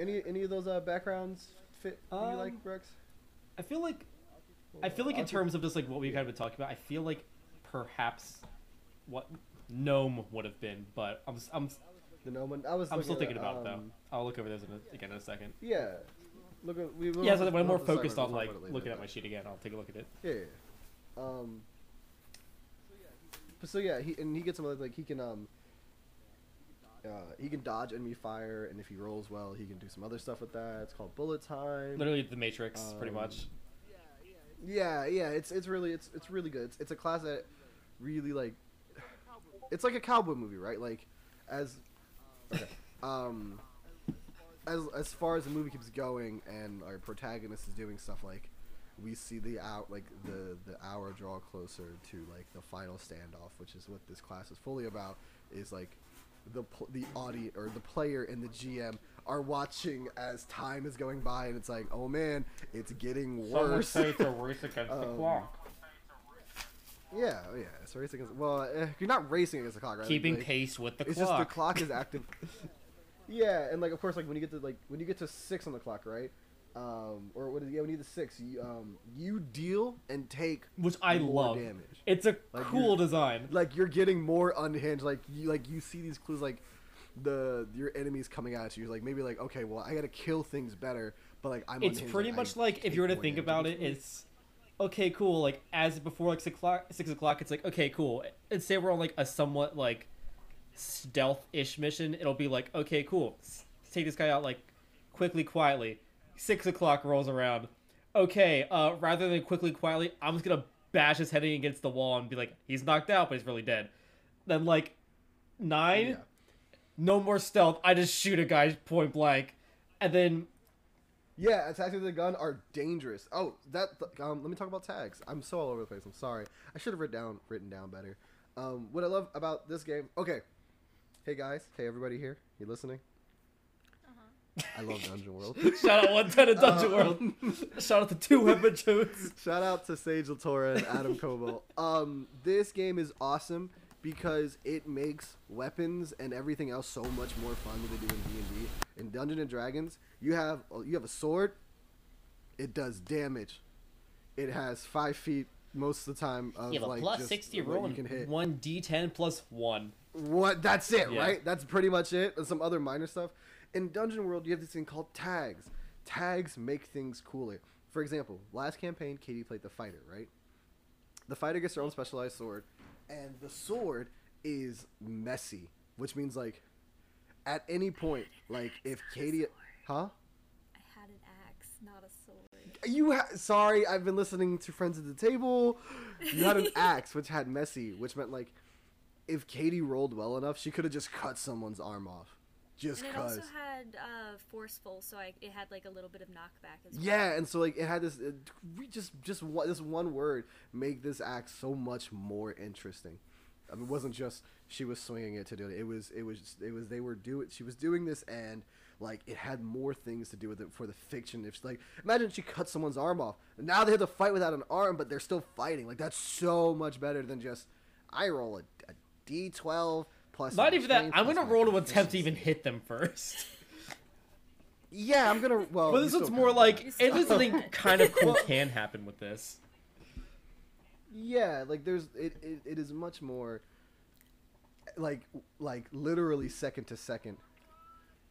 S1: any any of those uh, backgrounds fit you
S5: Um,
S1: like Rex?
S5: I feel like, I feel like in terms of just like what we kind of been talking about, I feel like perhaps what gnome would have been, but I'm I'm
S1: The no one. I was.
S5: I'm still thinking
S1: at,
S5: about it though.
S1: um,
S5: I'll look over those in a, again in a second.
S1: Yeah. Look at we.
S5: Yeah, so when I'm more
S1: have to decide
S5: focused on like
S1: about it later,
S5: looking at my sheet again, I'll take a look at it.
S1: Yeah. yeah. Um. But so yeah, he and he gets some other like he can um. Uh, he can dodge enemy fire, and if he rolls well, he can do some other stuff with that. It's called bullet time.
S5: Literally the Matrix, pretty
S1: Um,
S5: much.
S1: Yeah, yeah, it's it's really it's it's really good. It's, it's a class that really like it's like a cowboy movie, right? Like as okay. um as as far as the movie keeps going and our protagonist is doing stuff like we see the out like the the hour draw closer to like the final standoff, which is what this class is fully about is like the pl- the audience or the player and the GM are watching as time is going by and it's like, "Oh man, it's getting
S7: Some would
S1: worse."
S7: say it's a race against the
S1: Um,
S7: clock.
S1: Yeah, oh, yeah. So racing against well, eh, you're not racing against the clock, right?
S5: Keeping
S1: Like,
S5: pace with the
S1: it's
S5: clock.
S1: just the clock is active. Yeah, and like of course, like when you get to like when you get to six on the clock, right? Um, or what is yeah? When you get to six, you um you deal and take
S5: which I
S1: more
S5: love.
S1: damage.
S5: It's a
S1: Like,
S5: cool design.
S1: Like you're getting more unhinged. Like you like you see these clues like the your enemies coming at you. You're like maybe like okay, well I gotta kill things better, but like I'm.
S5: It's pretty much like if you were to think about it, it's okay, cool. Like as before like six o'clock, six o'clock, it's like okay, cool. And say we're on like a somewhat like stealth-ish mission, it'll be like okay, cool. Take this guy out like quickly, quietly. Six o'clock rolls around. Okay, uh, rather than quickly, quietly, I'm just gonna bash his head against the wall and be like, he's knocked out, but he's really dead. Then like nine,
S1: Yeah.
S5: no more stealth. I just shoot a guy point blank. and then
S1: Yeah, attacks with a gun are dangerous. Oh, that um, let me talk about tags. I'm so all over the place. I'm sorry. I should have written down written down better. Um, what I love about this game. Okay, hey guys, hey everybody here. You listening? I love Dungeon World.
S5: shout out one ten of Dungeon
S1: Uh,
S5: World. Shout out to two Weapon Jones.
S1: Shout out to Sage LaTorra and Adam Koebel. Um, this game is awesome because it makes weapons and everything else so much more fun than they do in D and D. In Dungeon and Dragons, you have you have a sword. It does damage. It has five feet most of the time of
S5: You have a
S1: like
S5: sixty
S1: what
S5: roll
S1: you can hit.
S5: one d10 plus one.
S1: What? That's it,
S5: Yeah.
S1: right? That's pretty much it. And some other minor stuff. In Dungeon World, you have this thing called tags. Tags make things cooler. For example, last campaign, Katie played the fighter, right? The fighter gets their own specialized sword, and the sword is messy, which means like, at any point, like if Katie, huh?
S4: I had an axe, not a sword.
S1: You ha- sorry, I've been listening to Friends at the Table. You had an axe, which had messy, which meant like, if Katie rolled well enough, she could have just cut someone's arm off, just
S4: And it
S1: cause.
S4: also had uh, forceful, so I, it had like a little bit of knockback as well.
S1: Yeah, and so like it had this, it, we just just one, this one word make this act so much more interesting. I mean, it wasn't just she was swinging it to do it. It was it was it was they were doing she was doing this and like it had more things to do with it for the fiction. If like imagine she cut someone's arm off, now they have to fight without an arm, but they're still fighting. Like that's so much better than just I roll a, a d twelve plus.
S5: Not even that. I'm gonna roll to attempt to even hit them first.
S1: Yeah, I'm gonna. Well,
S5: But this
S1: still
S5: one's more like,
S1: that.
S4: You
S5: and something kind of cool can happen with this.
S1: Yeah, like there's it, it, it is much more like like literally second to second.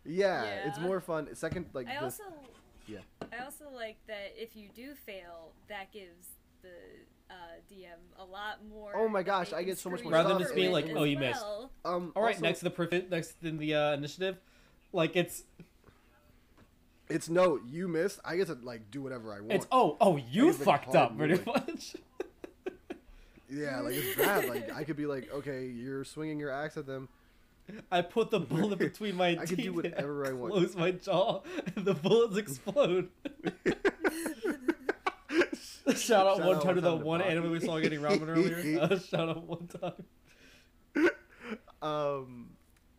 S1: Yeah, it's more fun. Second like
S4: I
S1: this,
S4: also
S1: yeah.
S4: I also like that if you do fail, that gives the uh, DM a lot more.
S1: Oh my gosh, I get so much more
S4: you
S5: Rather than just being like, "Oh, you missed."
S4: well.
S1: Um
S5: All right,
S1: also,
S5: next to the perfect, next in the uh, initiative, like it's
S1: it's no, you missed. I get to like do whatever I want.
S5: it's oh oh you
S1: It's, like,
S5: fucked up pretty
S1: moving.
S5: much.
S1: yeah, like it's bad. Like I could be like, "Okay, you're swinging your axe at them."
S5: I put the bullet between my teeth.
S1: I can do
S5: teeth and
S1: whatever I want.
S5: Close my jaw, and the bullets explode. Shout out
S1: Shout
S5: one
S1: out
S5: time to the
S1: one
S5: anime we saw getting ramen earlier. Uh, shout out one time.
S1: um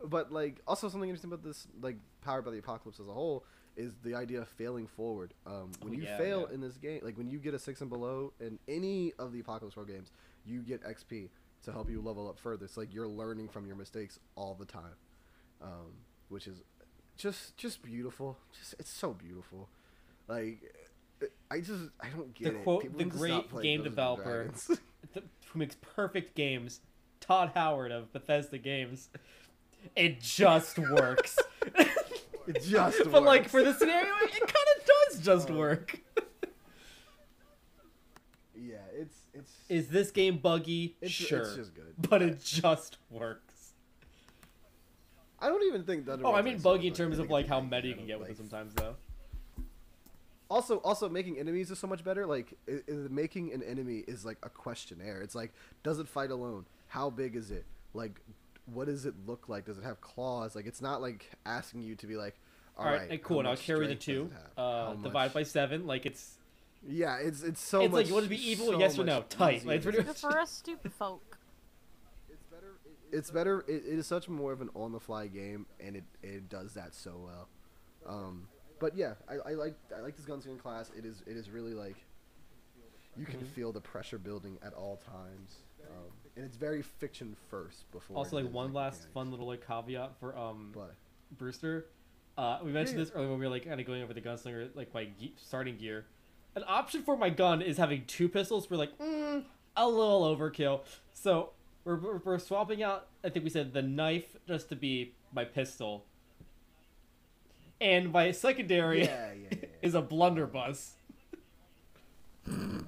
S1: but like also something interesting about this like powered by the apocalypse as a whole is the idea of failing forward um when
S5: Oh,
S1: you
S5: yeah,
S1: fail
S5: yeah.
S1: in this game like when you get a six and below in any of the apocalypse world games you get xp to help you level up further it's like you're learning from your mistakes all the time um which is just just beautiful just it's so beautiful like I just I don't get
S5: The
S1: it.
S5: quote-
S1: People
S5: the great game developer who makes perfect games, Todd Howard of Bethesda Games. It just works.
S1: it just works.
S5: but like for the scenario, it kind of does just um, work.
S1: yeah, it's it's
S5: Is this game buggy?
S1: It's-
S5: sure,
S1: it's just good.
S5: but it just works.
S1: I don't even think Dungeon
S5: Oh, I mean buggy in terms of like how meta you can get with it sometimes, though.
S1: Also, also making enemies is so much better. Like i i making an enemy is like a questionnaire. It's like, does it fight alone? How big is it? Like, what does it look like? Does it have claws? Like, it's not like asking you to be like,
S5: All right,
S1: right,
S5: cool.
S1: how
S5: Now
S1: much
S5: carry the two,
S1: does it have?
S5: uh,
S1: How
S5: divide by seven. Like it's
S1: Yeah, it's it's so
S5: it's
S1: much.
S5: like you want to be evil,
S1: so
S5: yes or no? Tight. Like, it's pretty
S3: for us stupid folk.
S1: It's better. It, it's better. It, it is such more of an on-the-fly game, and it it does that so well. Um, but yeah, I, I like I like this gunslinger class. It is it is really like you can
S5: Mhm.
S1: feel the pressure building at all times, um, and it's very fiction first before.
S5: also like one last
S1: mechanics.
S5: fun little like caveat for um
S1: But
S5: Brewster. Uh, we mentioned
S1: Yeah,
S5: this earlier when we were like kind of going over the gunslinger like my ge- starting gear. An option for my gun is having two pistols. We're like mm, a little overkill, so we're, we're we're swapping out. I think we said the knife just to be my pistol, and my secondary
S1: yeah, yeah, yeah.
S5: is a blunderbuss. No,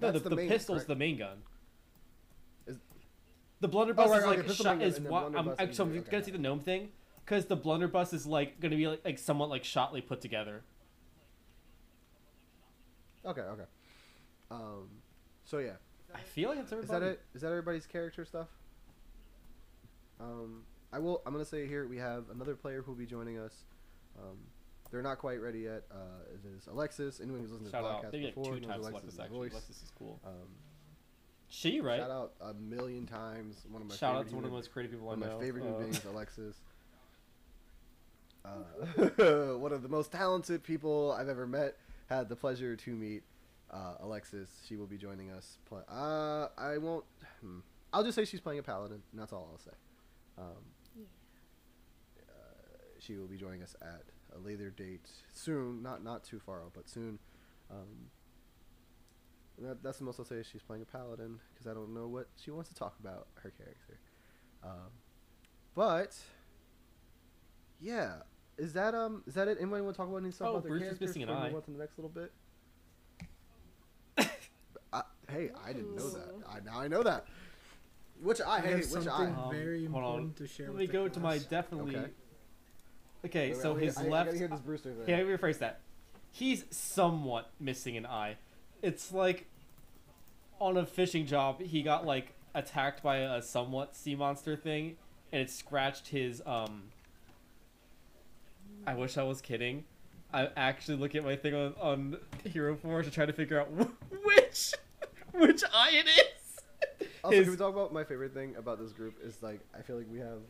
S1: That's
S5: the, the,
S1: main,
S5: pistol's
S1: correct?
S5: the main gun.
S1: Is-
S5: The blunderbuss
S1: Oh, right,
S5: is like
S1: pistol
S5: shot is
S1: and then
S5: what I'm actually so I'm
S1: okay,
S5: gonna see the gnome thing because the blunderbuss is like gonna be like, like somewhat like shotly put together.
S1: Okay, okay. Um, so yeah,
S5: I feel like it's
S1: is
S5: everybody.
S1: that it? Is that everybody's character stuff? Um, I will. I'm gonna say here we have another player who will be joining us. Um, they're not quite ready yet. Uh, it is Alexis. Anyone who's listened
S5: Shout
S1: to the
S5: out.
S1: podcast
S5: like
S1: before
S5: two
S1: knows
S5: times
S1: Alexis,
S5: Alexis
S1: is voice.
S5: Alexis is cool.
S1: Um,
S5: She right?
S1: Shout out a million times. One of my
S5: Shout out
S1: favorite
S5: to one of the most creative people I know.
S1: one of my favorite human
S5: Uh,
S1: beings, Alexis. Uh, one of the most talented people I've ever met. Had the pleasure to meet uh, Alexis. She will be joining us. Play- uh, I won't. Hmm. I'll just say she's playing a paladin, and that's all I'll say. Um, she will be joining us at a later date soon. Not not too far out, but soon. Um, that, that's the most I'll say. is She's playing a paladin because I don't know what she wants to talk about her character. Um, but yeah, is that um is that it? Anybody want to talk about any stuff
S5: Oh,
S1: about their
S5: Bruce is
S1: characters
S5: missing an eye.
S1: move on to the next little bit? I, hey, I didn't know that. I now I know that. Which I
S2: I
S1: hey,
S2: have
S1: which
S2: something
S1: I
S5: Um,
S2: very
S5: hold on.
S2: important to share
S5: Let
S2: with
S5: me
S2: the
S5: go to my definitely.
S1: Okay.
S5: Okay, so
S1: I-
S5: his
S1: I, I,
S5: left.
S1: gotta hear this Brewster thing.
S5: Yeah, let me rephrase that. He's somewhat missing an eye. It's like on a fishing job, he got like attacked by a somewhat sea monster thing, and it scratched his um. I wish I was kidding. I'm actually look at my thing on, on Hero Forge to try to figure out which which eye it is.
S1: Also,
S5: His-
S1: can we talk about my favorite thing about this group is like I feel like we have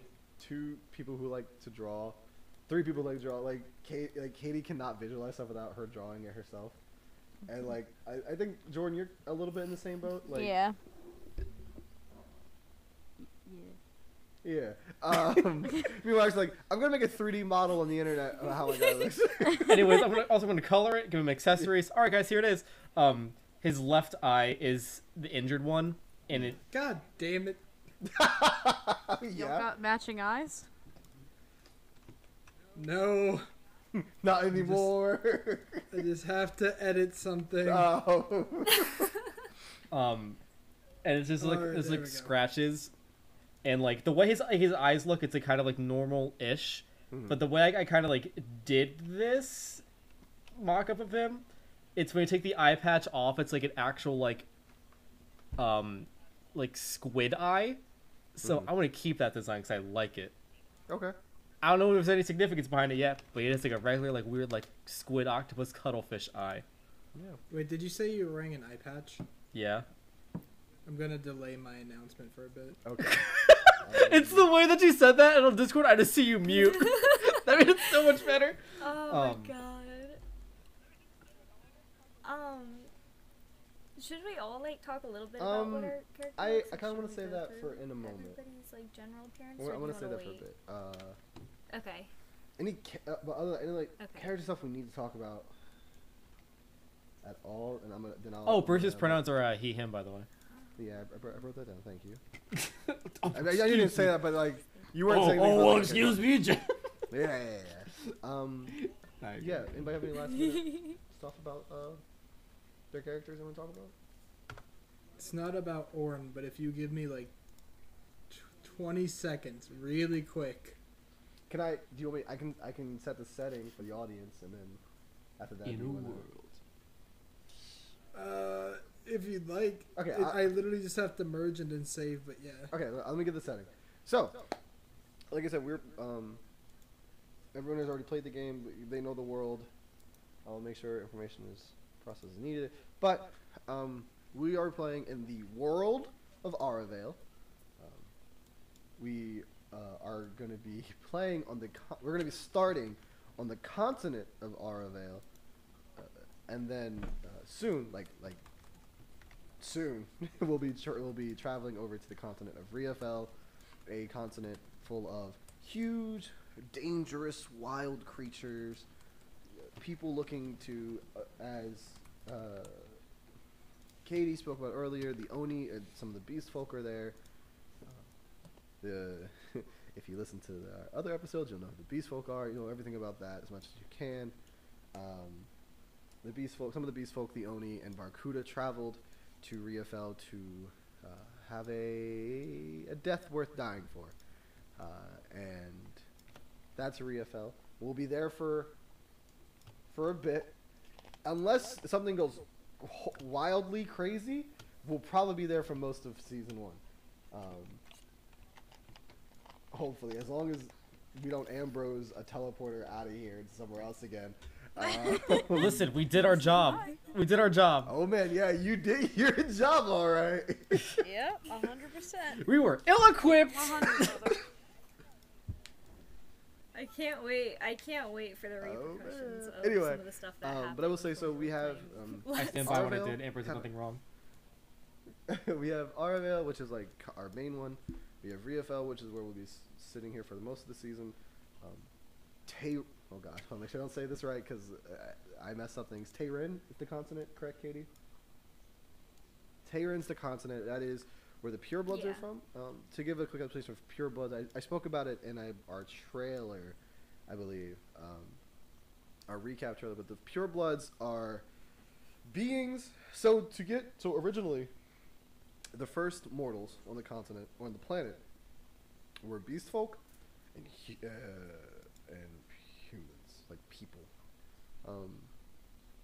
S1: two people who like to draw, three people like draw. Like Kate, like Katie cannot visualize stuff without her drawing it herself, and like I, I think Jordan, you're a little bit in the same boat. Like,
S3: yeah. Yeah.
S1: yeah. Um, meanwhile, she's like, I'm gonna make a 3D model on the internet of how my guy looks.
S5: Anyways, I'm gonna, also going to color it, give him accessories. All right, guys, here it is. Um, his left eye is the injured one, and it
S2: God damn it!
S3: Y'all
S1: yeah.
S3: got matching eyes?
S2: No,
S1: Not anymore.
S2: I just have to edit something.
S1: oh.
S5: um, and it's just like
S2: Alright,
S5: there's
S2: there
S5: like
S2: we go.
S5: scratches, and like the way his his eyes look, it's like kind of like normal-ish.
S1: Mhm.
S5: But the way I, I kind of like did this mock-up of him, it's when you take the eye patch off, it's like an actual like, um, like squid eye. So
S1: Mhm.
S5: I want to keep that design because I like it.
S1: Okay.
S5: I don't know if there's any significance behind it yet, but it is like a regular, like weird, like squid octopus cuttlefish eye.
S1: Yeah.
S2: Wait, did you say you were wearing an eye patch?
S5: Yeah.
S2: I'm gonna delay my announcement for a bit.
S1: Okay.
S5: It's the way that you said that, and on Discord, I just see you mute. that made it so much better.
S4: Oh
S5: Um,
S4: my god. Um, should we all like talk a little bit about
S1: Um,
S4: what our character
S1: I- I kinda wanna say that for in a moment.
S4: Everybody's like general appearance.
S1: I'm
S4: do you
S1: gonna say
S4: wanna
S1: that for a bit. Uh,
S4: Okay.
S1: any, ca- uh, but other any like
S4: Okay.
S1: character stuff we need to talk about at all, and I'm gonna then I'll.
S5: Oh,
S1: I'm
S5: Bruce's
S1: gonna-
S5: pronouns are uh, he, him, by the way.
S1: Yeah, I, I wrote that down. Thank you.
S5: oh,
S1: I, mean, I didn't say that, but like you weren't
S5: Oh,
S1: saying. anything
S5: oh,
S1: about
S5: excuse
S1: that.
S5: me, Jen.
S1: Yeah, yeah, yeah. Um, yeah. Anybody have any last stuff about uh their characters they want to talk about?
S2: It's not about Orn, but if you give me like tw 20 seconds, really quick.
S1: Can I? Do you want me? I can. I can set the setting for the audience, and then after that,
S5: In
S1: you
S5: a
S1: wanna-
S5: world.
S2: Uh, if you'd like.
S1: Okay,
S2: It-
S1: I-
S2: I, literally just have to merge and then save, but yeah.
S1: Okay, let let me get the setting. So, like I said, we're um, everyone has already played the game. They know the world. I'll make sure information is processed as needed. But um, we are playing in the world of Aravale. Um, we uh, are going to be playing on the. We're going to be starting on the continent of Aravale, uh, and then uh, soon, like like soon we'll be we'll be traveling over to the continent of Riafel, a continent full of huge, dangerous, wild creatures, people looking to uh, as uh, Katie spoke about earlier, the Oni and some of the beast folk are there. Uh, the if you listen to the other episodes, you'll know who the beast folk are. You know everything about that as much as you can. Um, the beast folk, some of the beast folk, the Oni and Barkuda traveled to Riafel to uh, have a a death worth dying for, uh, and that's Riafel. We'll be there for for a bit, unless something goes wildly crazy. We'll probably be there for most of season one. Um, hopefully, as long as we don't Ambrose a teleporter out of here to somewhere else again. Uh,
S5: Listen, we did our job. We did our job.
S1: oh man, yeah, you did your job all right.
S6: Yep, hundred percent.
S5: We were ill-equipped.
S6: One hundred brother.
S4: I can't wait. I can't wait for the
S1: Oh,
S4: repercussions
S1: man.
S4: of
S1: Anyway,
S4: some of the stuff that
S1: Um,
S4: happened.
S1: but I will say, so we have um,
S5: I stand by what I did. Amber's did nothing wrong.
S1: we have Aravale, which is like our main one. We have Riafel, which is where we'll be s- sitting here for the most of the season. Um, Tay, oh god, I'll make sure I don't say this right because uh, I mess up things. Tayrin is the consonant, correct, Katie? Tayrin's the consonant. That is where the purebloods
S4: Yeah.
S1: are from. Um, to give a quick explanation of purebloods, I, I spoke about it in a, our trailer, I believe, um, our recap trailer. But the purebloods are beings. So to get so originally, the first mortals on the continent or on the planet were beast folk and uh, and humans, like people. Um,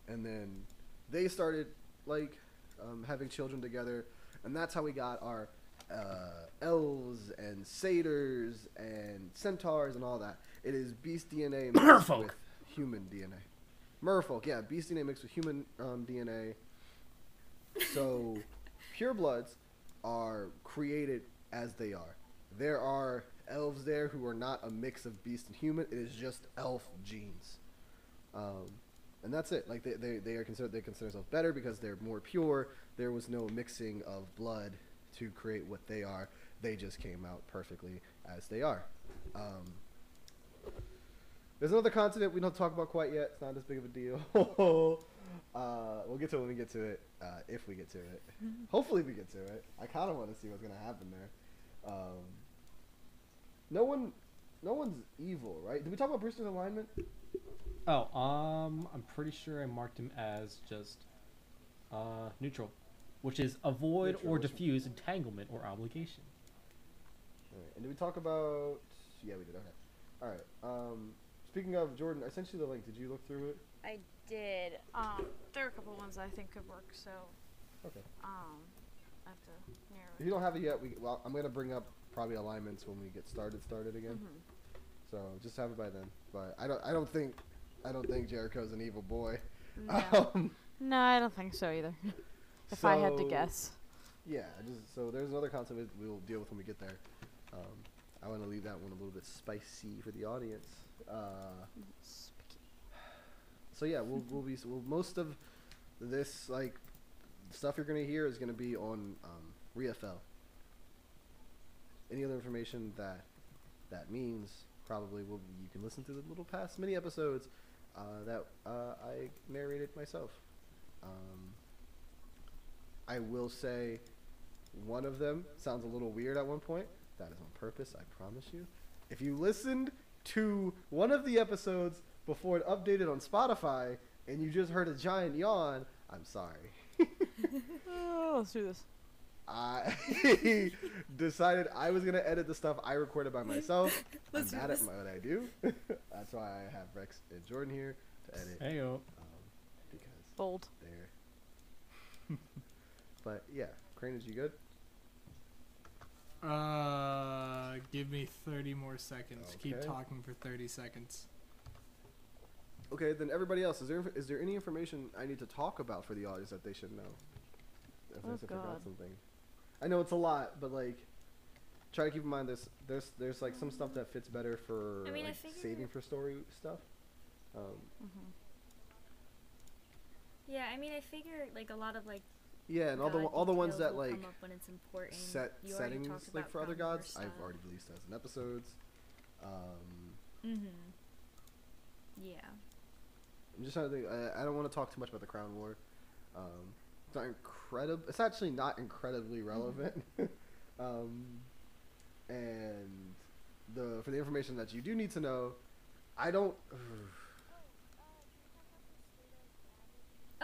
S1: and then they started like um, having children together, and that's how we got our uh, elves and satyrs and centaurs and all that. It is beast DNA mixed
S5: Merfolk.
S1: with human DNA. Merfolk, yeah, beast DNA mixed with human um, DNA. So, purebloods are created as they are. There are elves there who are not a mix of beast and human. It is just elf genes, um, and that's it. Like they, they, they are considered they consider themselves better because they're more pure. There was no mixing of blood to create what they are. They just came out perfectly as they are. Um, there's another continent we don't talk about quite yet. It's not as big of a deal. uh, we'll get to it when we get to it, uh, if we get to it. Hopefully, we get to it. I kind of want to see what's gonna happen there. Um, no one, no one's evil, right? Did we talk about Brewster's alignment?
S5: Oh, um, I'm pretty sure I marked him as just uh, neutral, which is avoid
S1: Neutral,
S5: or
S1: which-
S5: diffuse entanglement or obligation.
S1: All right. And did we talk about? Yeah, we did. Okay. All right. Um, speaking of Jordan, I sent you the link. Did you look through it?
S6: I did. Um, there are a couple ones I think could work. So,
S1: Okay.
S6: um, I have to narrow
S1: If
S6: it.
S1: you don't have it yet, we well, I'm gonna bring up probably alignments when we get started. Started again.
S6: Mhm.
S1: So just have it by then. But I don't. I don't think. I don't think Jericho's an evil boy.
S6: No.
S1: Um,
S3: No, I don't think so either. if I had to guess.
S1: Yeah, just so there's another concept we- we'll deal with when we get there. Um, I want to leave that one a little bit spicy for the audience. Uh, so yeah, we'll we'll be well, most of this like stuff you're gonna hear is gonna be on um, ReFL. Any other information that that means probably will you can listen to the little past mini episodes uh, that uh, I narrated myself. Um, I will say one of them sounds a little weird at one point. That is on purpose, I promise you. If you listened to one of the episodes before it updated on Spotify and you just heard a giant yawn, I'm sorry.
S3: Oh, let's do this.
S1: I decided I was gonna edit the stuff I recorded by myself. I'm
S4: Let's do
S1: bad at
S4: this.
S1: my- what I do. That's why I have Rex and Jordan here to edit
S5: Heyo.
S1: um, because
S3: Bold.
S1: they're. but yeah, Crane, is you good?
S2: Uh, give me 30 more seconds. Keep talking for 30 seconds.
S1: Okay, then everybody else, is there is there any information I need to talk about for the audience that they should know?
S3: Oh,
S1: I forgot something. I know it's a lot, but like, try to keep in mind this. There's there's like some stuff that fits better for
S4: I mean,
S1: like, saving for story stuff. Um,
S3: Mm-hmm.
S4: Yeah, I mean, I figure like a lot of like
S1: yeah, and all the all the ones that like
S4: come up when it's important.
S1: set
S4: You
S1: settings like for other gods, I've already released as in episodes. Um,
S4: Mm-hmm. Yeah.
S1: I'm just trying to think. I, I don't want to talk too much about the Crown War. Um, it's not incredible. It's actually not incredibly relevant. um, and the for the information that you do need to know, I don't.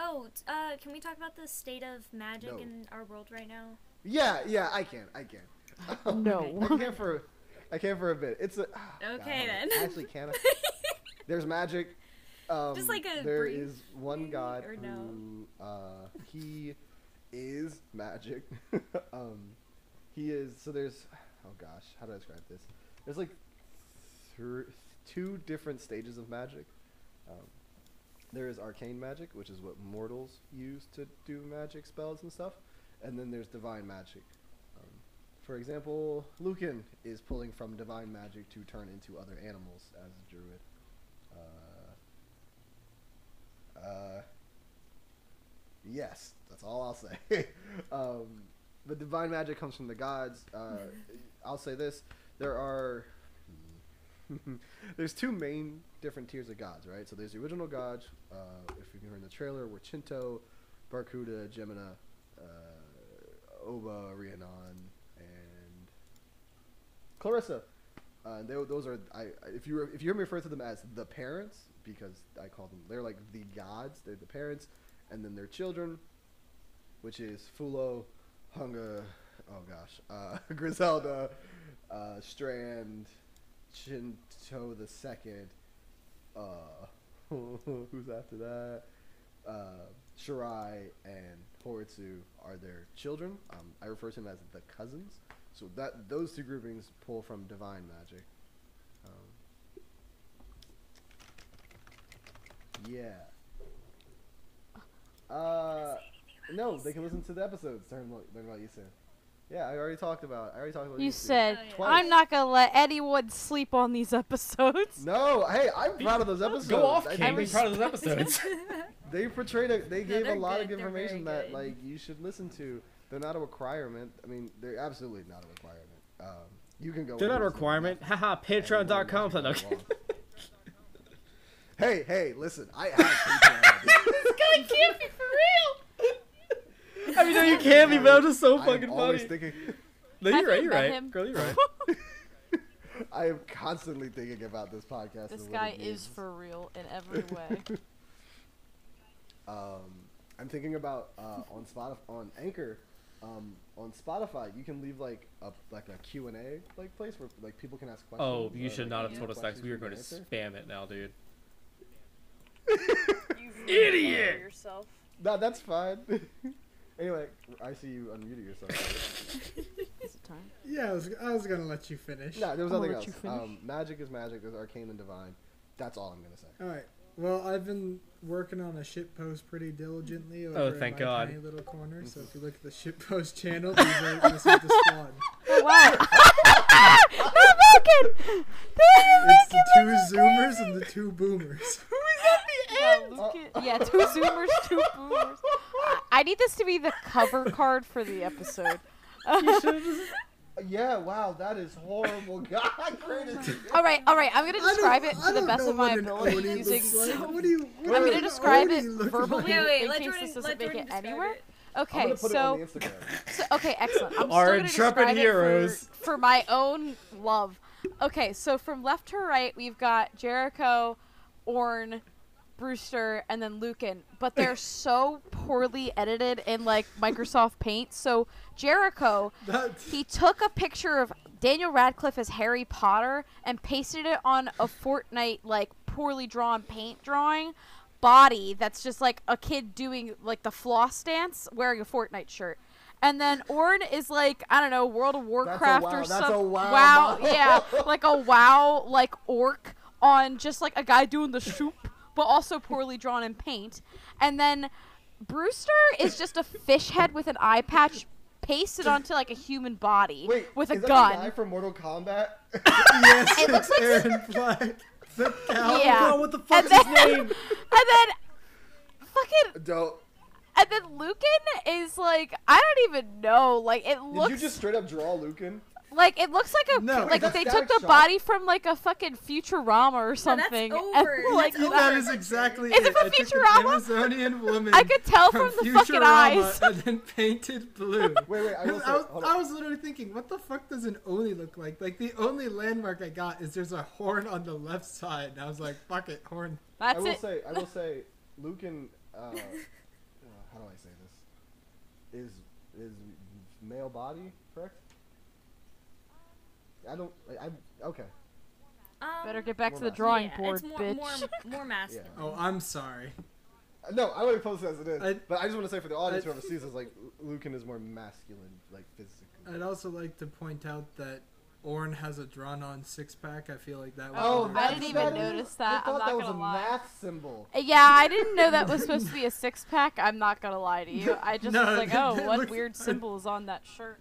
S4: Oh, uh, can we talk about the state of magic
S1: No.
S4: in our world right now?
S1: yeah, yeah, I can. I can.
S3: No.
S1: I can for. I can for a bit. It's a.
S4: Okay,
S1: God,
S4: then.
S1: Actually, can I? There's magic. Um,
S4: Just like a
S1: there
S4: brief,
S1: is one god
S4: or no?
S1: who uh, he is magic. um, he is so there's oh gosh, how do I describe this? There's like thr two different stages of magic. Um, there is arcane magic, which is what mortals use to do magic spells and stuff, and then there's divine magic. Um, for example, Lucan is pulling from divine magic to turn into other animals as a druid. Uh, yes, that's all I'll say. um, but divine magic comes from the gods. Uh, I'll say this: there are there's two main different tiers of gods, right? So there's the original gods. Uh, if you can hear in the trailer, were Chinto, Barkuda, Gemina, uh, Oba, Rhiannon, and Clarissa. Uh, they, those are I, I- if you if you hear me refer to them as the parents because I call them they're like the gods. They're the parents, and then their children, which is Fulo, Hunga, oh gosh, uh, Griselda, uh, Strand, Chinto the second. Uh, who's after that? Uh, Shirai and Horitsu are their children. Um, I refer to them as the cousins. So that those two groupings pull from divine magic. Yeah. Uh, no, they can listen to the episodes. Learn, learn about you soon. Yeah, I already talked about. I already talked about
S3: You
S1: Yusu.
S3: said
S4: Oh, yeah.
S3: I'm not gonna let anyone sleep on these episodes.
S1: No, hey, I'm proud of those episodes.
S5: Go off,
S1: I
S5: King.
S1: think
S5: Be proud of those episodes.
S1: They portrayed a, they gave a lot
S4: good,
S1: of information that
S4: good.
S1: like you should listen to. They're not a requirement. I mean, they're absolutely not a requirement. Um, you can go.
S5: They're not a
S1: listen to them.
S5: requirement. Haha,
S1: And
S5: patreon.com.
S1: learn
S5: No.
S1: as you go along. Hey, hey, listen, I have Patreon.
S5: This guy can't be for real. I mean, no, you can't be, but I'm just so
S1: I am
S5: fucking
S1: always
S5: funny.
S1: thinking.
S5: No, you're right.
S3: you
S5: You're right.
S3: him?
S5: Girl, you're right.
S1: I am constantly thinking about this podcast.
S3: This
S1: and
S3: guy is for real in every way.
S1: Um, I'm thinking about uh, on Spotify, on Anchor, um, on Spotify. You can leave like a like a Q and A like place where like people can ask questions.
S5: Oh, you
S1: or,
S5: should
S1: like,
S5: not have told us that 'cause
S1: questions
S5: we were going to
S1: answer.
S5: spam it now, dude.
S6: You
S5: Idiot!
S6: for Yourself.
S1: No, that's fine. anyway, I see you unmuted yourself.
S3: Is it time?
S2: Yeah, I was, I was gonna let you finish.
S1: no, there was
S3: I'll
S1: nothing else. Um, magic is magic. There's arcane and divine. That's all I'm gonna say.
S2: All right. Well, I've been working on a shit post pretty diligently over
S5: Oh,
S2: in
S5: thank
S2: my
S5: God.
S2: tiny little corner. So if you look at the shit post channel, these are this is the squad.
S3: Oh, wow. They're Vulcan!
S2: It's the two zoomers and the two boomers.
S3: Yeah, Lucan- yeah, two zoomers, two boomers. I- I need this to be the cover card for the episode.
S1: Yeah, wow, that is horrible. God,
S3: all right, all right. I'm gonna describe it to the best of my ability using.
S2: looks like. What do you? what
S3: I'm gonna describe it verbally
S2: like?
S4: Wait, wait,
S3: in
S4: let
S3: case
S4: Jordan,
S3: this doesn't make
S4: Jordan
S3: it anywhere.
S4: it.
S1: I'm
S3: Okay,
S1: put
S3: so
S1: it on the Instagram.
S3: So, okay, excellent. I'm
S5: Our intrepid heroes.
S3: For, for my own love. Okay, so from left to right, we've got Jericho, Orn, Brewster, and then Lucan. But they're so poorly edited in like Microsoft Paint. So Jericho,
S2: That's-
S3: he took a picture of Daniel Radcliffe as Harry Potter and pasted it on a Fortnite like poorly drawn paint drawing body that's just like a kid doing like the floss dance wearing a Fortnite shirt. And then Orn is like I don't know World of Warcraft
S1: wow-
S3: or something.
S1: WoW
S3: wow, yeah, like a WoW like orc on just like a guy doing the shoop, but also poorly drawn in paint. And then Brewster is just a fish head with an eye patch pasted onto like a human body
S1: Wait,
S3: with a
S1: is that
S3: gun.
S1: Guy from Mortal Kombat.
S2: yes,
S3: It looks like-
S2: Aaron. The cow.
S3: Yeah.
S5: Oh, what the fuck
S3: and
S5: is his
S3: then,
S5: name?
S3: and then fucking
S1: Don't.
S3: and then Lucan is like I don't even know. Like it looks.
S1: Did you just straight up draw Lucan?
S3: Like it looks like a
S2: No.
S3: like they took the
S1: shot?
S3: body from like a fucking Futurama or
S4: that's
S3: something. and,
S4: over.
S3: like
S4: That's
S2: that
S4: over.
S2: is exactly
S3: Is it from
S2: I took an
S3: Futurama?
S2: Amazonian woman.
S3: I could tell from, the fucking
S2: Futurama
S3: eyes.
S2: and then painted blue.
S1: Wait, wait. I say.
S2: I was, I was literally thinking, what the fuck does an Oni look like? Like the only landmark I got is there's a horn on the left side, and I was like, fuck it, horn.
S1: I will
S3: it.
S1: say. I will say. Lucan. Uh, uh, how do I say this? Is is male body correct? I don't. I, I okay.
S4: Um,
S3: Better get back to the
S1: masculine.
S3: drawing
S4: yeah,
S3: board,
S4: it's more,
S3: bitch.
S4: More, more masculine.
S2: Oh, I'm sorry.
S1: Uh, No, I already posted as it is.
S2: I-
S1: but I just want to say for the audience,
S2: I-
S1: whoever sees this, like Lucan is more masculine, like physically.
S2: I'd also like to point out that Orn has a drawn-on six-pack, I feel like that. was. Oh,
S3: I didn't even notice that.
S1: I
S3: I'm
S1: thought
S3: not
S1: that was
S3: gonna
S1: a
S3: lie.
S1: math symbol.
S3: Uh, Yeah, I didn't know that was supposed to be a six pack. I'm not gonna lie to you. I just
S2: No,
S3: was like, oh, what
S2: looks-
S3: weird symbol is on that shirt?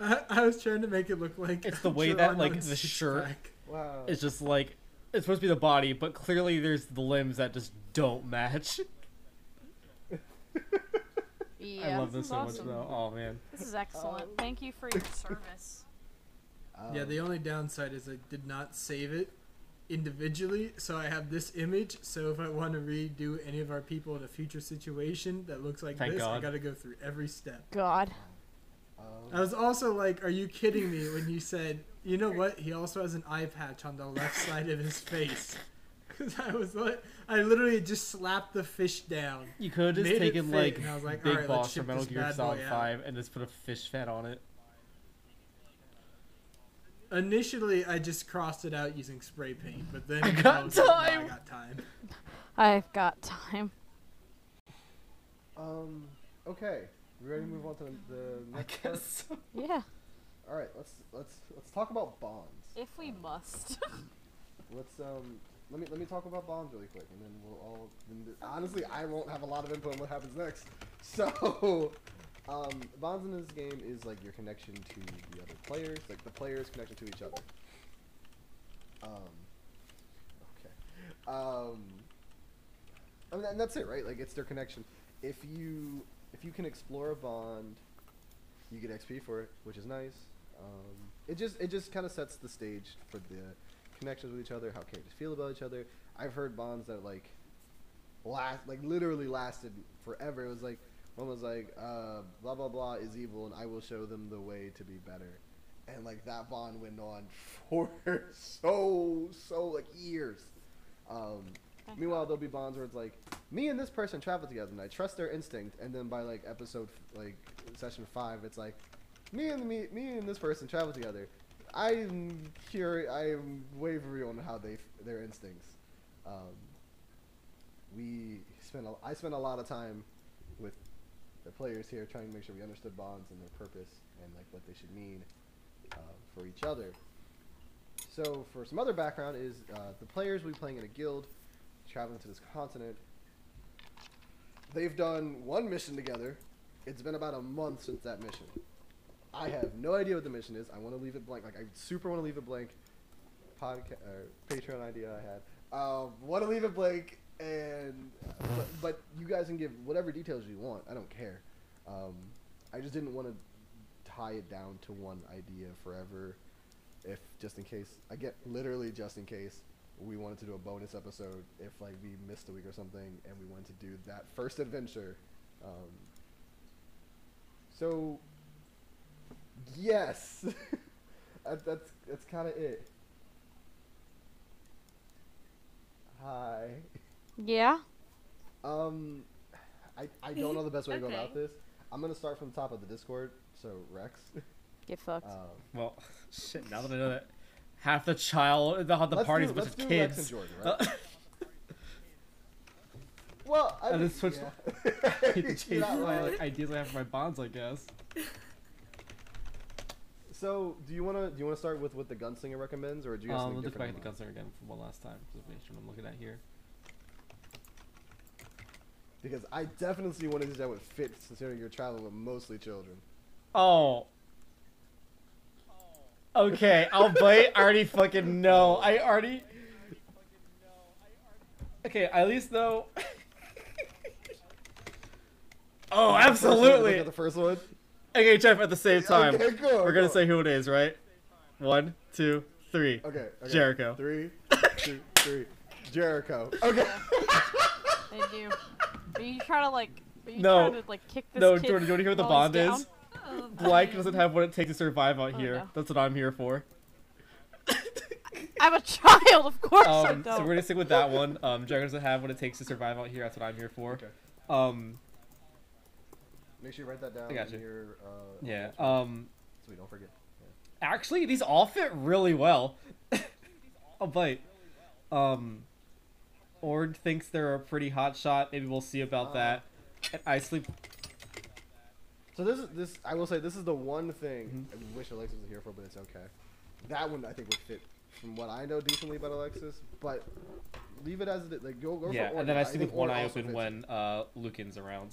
S2: I, I was trying to make it look like
S5: It's the
S2: a
S5: way that, like, the shirt-
S2: six-pack.
S1: Wow.
S5: It's just like it's supposed to be the body, but clearly there's the limbs that just don't match.
S3: Yeah,
S5: I love this
S3: is
S5: so
S3: awesome.
S5: much though. Oh man.
S3: This is excellent. Thank you for your service.
S2: Yeah,
S1: Um,
S2: the only downside is I did not save it individually, so I have this image. So if I want to redo any of our people in a future situation that looks like
S5: Thank
S2: this, I got to go through every step.
S3: God.
S1: Um,
S2: I was also like, "Are you kidding me?" When you said, "You know what? He also has an eye patch on the left side of his face." Because I was like, I literally just slapped the fish down.
S5: You could have just
S2: Made it
S5: taken like
S2: and I was like,
S5: Big
S2: "Alright, let's
S5: Boss from Metal Gear Solid. Five and just put a fish fat on it.
S2: Initially, I just crossed it out using spray paint, but then
S5: I got
S2: was like, "Nah,
S5: time."
S2: I got time.
S3: I've got time.
S1: Um. Okay. We ready to move on to the, the
S5: I
S1: next part?
S5: guess. so.
S3: Yeah,
S1: All right. Let's let's let's talk about bonds.
S3: if we must.
S1: Let's um. Let me let me talk about bonds really quick, and then we'll all. Then th- honestly, I won't have a lot of input on what happens next. So, um, bonds in this game is like your connection to the other players, like the players' connection to each other. Um. Okay. Um. I mean, and that's it, right? Like it's their connection. If you if you can explore a bond, you get XP for it, which is nice. Um, it just it just kind of sets the stage for the connections with each other, how characters feel about each other. I've heard bonds that like last like literally lasted forever. It was like one was like uh, blah blah blah is evil, and I will show them the way to be better. And like that bond went on for so so like years. Um,
S3: Thank
S1: Meanwhile,
S3: God.
S1: there'll be bonds where it's like me and this person travel together, and I trust their instinct. And then by like episode like session five, it's like me and me me and this person travel together. I'm curious. I'm wavering on how they their instincts. Um, we spent a, I spent a lot of time with the players here trying to make sure we understood bonds and their purpose and like what they should mean uh, for each other. So for some other background is uh, the players be playing in a guild, traveling to this continent. They've done one mission together. It's been about a month since that mission. I have no idea what the mission is. I want to leave it blank. Like I super want to leave it blank. Podcast or Patreon idea I had. Um, want to leave it blank, and but, but you guys can give whatever details you want. I don't care. Um, I just didn't want to tie it down to one idea forever. If just in case, I get literally just in case we wanted to do a bonus episode if like we missed a week or something and we wanted to do that first adventure. Um, so yes, that, that's that's kind of it. Hi.
S3: Yeah.
S1: Um, I, I don't know the best way to go about this. I'm gonna start from the top of the Discord. So Rex.
S3: Get fucked.
S1: Um,
S5: Well, shit. Now that I know that half the child, the, the
S1: let's
S5: party's
S1: do,
S5: a bunch
S1: let's
S5: of
S1: do Rex
S5: kids.
S1: and Jordan,
S5: Uh,
S1: right? well, I
S5: and
S1: mean,
S5: then switch-
S1: yeah.
S5: change
S1: not
S5: my
S1: wrong.
S5: like, ideas I have my bonds, I guess.
S1: So, do you wanna do you wanna start with what the gunslinger recommends, or do you have
S5: Um,
S1: something
S5: we'll look back
S1: different?
S5: at the
S1: in mind?
S5: gunslinger again for one last time. Just make sure I'm looking at here.
S1: Because I definitely see to of these that would fit, considering you're traveling with mostly children.
S5: Oh. Okay, I'll bite. I already fucking know. I already. Okay, at least though. oh, absolutely.
S1: the first one.
S5: Okay, Jeff. At the same time,
S1: Okay, go,
S5: we're gonna
S1: go.
S5: say who it is, right? One, two, three.
S1: Okay, okay.
S5: Jericho.
S1: Three, two, three. Jericho. Okay.
S3: They do. Are you trying to like? Are you
S5: No.
S3: trying to like kick this
S5: No,
S3: kid
S5: Jordan, do you want to hear what the
S3: while he's
S5: bond
S3: down?
S5: is?
S4: Oh,
S5: Blank doesn't have what it takes to survive out
S3: Oh,
S5: here.
S3: no.
S5: That's what I'm here for.
S3: I'm a child, of course I
S5: Um,
S3: don't.
S5: so we're gonna stick with that one. Um, Jericho doesn't have what it takes to survive out here. That's what I'm here for.
S1: Okay.
S5: Um,
S1: Make sure you write that down
S5: I got
S1: in
S5: you.
S1: your. Uh,
S5: yeah. Um,
S1: so we don't forget.
S5: actually, these all fit really well. I'll bite. Um, Orn thinks they're a pretty hot shot. Maybe we'll see about
S1: Uh,
S5: that. And I sleep.
S1: So this is this. I will say this is the one thing
S5: Mm-hmm.
S1: I wish Alexis was here for, but it's okay. that one I think would fit from what I know decently about Alexis, but leave it as it is. Like go go
S5: yeah,
S1: for Orn.
S5: and then I see
S1: think
S5: with one eye open when uh, Lucan's around.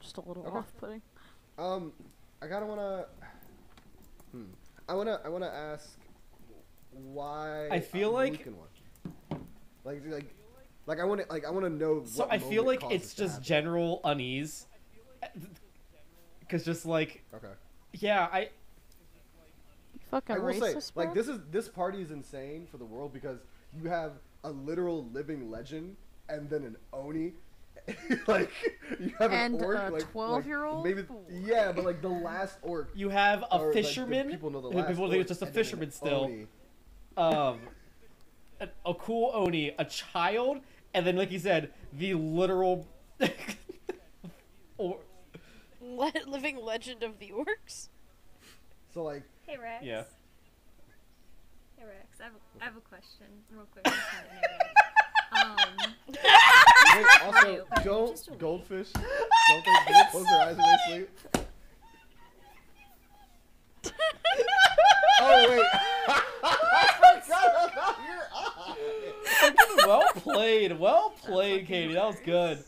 S3: Just a little
S1: Okay.
S3: off-putting.
S1: Um, I kind of wanna. Hmm. I wanna. I wanna ask why.
S5: I feel
S1: a
S5: like-
S1: Lucan one. Like like. Like I want to like I want to know.
S5: So
S1: what
S5: I feel like it's just
S1: happen.
S5: general unease. Because just like,
S1: okay.
S5: yeah, I
S3: You fucking
S1: I will say,
S3: racist, bro.
S1: like this is this party is insane for the world because you have a literal living legend and then an oni. like you have
S3: And
S1: an orc,
S3: a
S1: like,
S3: 12-year-old?
S1: Maybe yeah, but like the last orc.
S5: you have a
S1: or, like,
S5: fisherman.
S1: people know the
S5: who
S1: last
S5: people think it's just a
S1: and an
S5: fisherman still.
S1: Oni.
S5: Um, a, a cool oni, a child, and then like you said, the literal. or
S6: Le- living legend of the orcs.
S1: So like
S4: Hey Rex.
S5: Yeah.
S4: Hey Rex, I have a, I have a question, real quick. just on the internet. um,
S1: Wait, also,
S4: Right,
S1: don't
S4: just a-
S1: goldfish. Goldfish do they close their eyes when they sleep. oh wait. I forgot about your eye.
S5: well played, well played, Katie. That was good.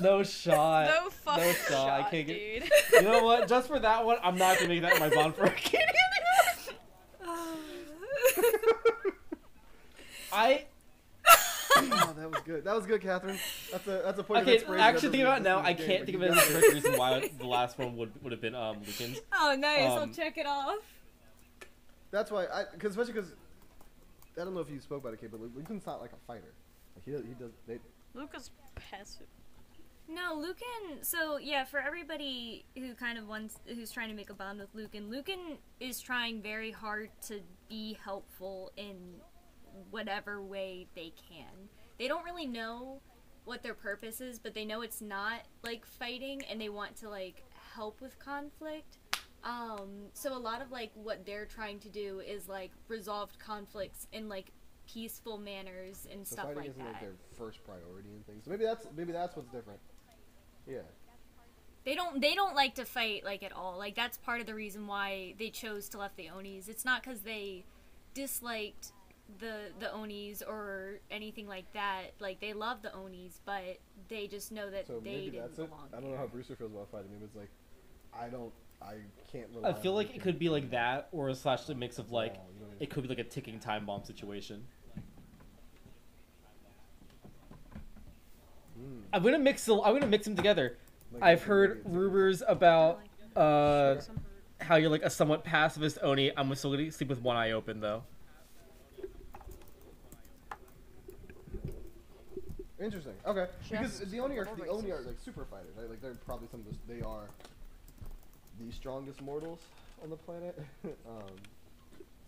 S5: No shot.
S6: no fucking
S5: no
S6: shot,
S5: shot. I can't get.
S6: dude.
S5: You know what? Just for that one, I'm not gonna make that in my bond for Katie. I
S1: Oh, that was good. That was good, Catherine. That's a that's a point of
S5: okay.
S1: inspiration.
S5: Actually,
S1: that
S5: thinking about it now, I
S1: exist
S5: can't think of
S1: game,
S5: any
S1: but you
S5: correct reason why the last one would would have been um Lucan's.
S4: oh, nice. I'll
S5: Um,
S4: check it off.
S1: That's why I, cause especially because I don't know if you spoke about it, Kate, but Lucan's not like a fighter. Like he does, he does. They,
S6: Luca's passive.
S4: No, Lucan. So yeah, for everybody who kind of wants, who's trying to make a bond with Lucan, Lucan is trying very hard to be helpful in whatever way they can. They don't really know what their purpose is, but they know it's not like fighting, and they want to like help with conflict. Um, so a lot of like what they're trying to do is like resolve conflicts in like peaceful manners and
S1: so
S4: stuff like that.
S1: like their first priority and things. So maybe that's maybe that's what's different. Yeah.
S4: They don't they don't like to fight like at all. Like that's part of the reason why they chose to left the Onis. It's not cuz they disliked the the Onis or anything like that. Like they love the Onis, but they just know that
S1: So
S4: they didn't
S1: that's it.
S4: belong.
S1: I don't know how Brewster feels about fighting. Maybe it's like I don't. I can't. Rely
S5: I feel like it could be like that, or a slash a mix of like
S1: you know what I mean?
S5: it could be like a ticking time bomb situation.
S1: Hmm.
S5: I'm gonna mix the, I'm gonna mix them together.
S1: Like,
S5: I've heard rumors about uh
S1: Sure.
S5: how you're like a somewhat pacifist oni. I'm still gonna sleep with one eye open though.
S1: Interesting. Okay. Because
S3: Just
S1: the Oni are the Oni are like super fighters, right? Like they're probably some of those. they are the strongest mortals on the planet. um,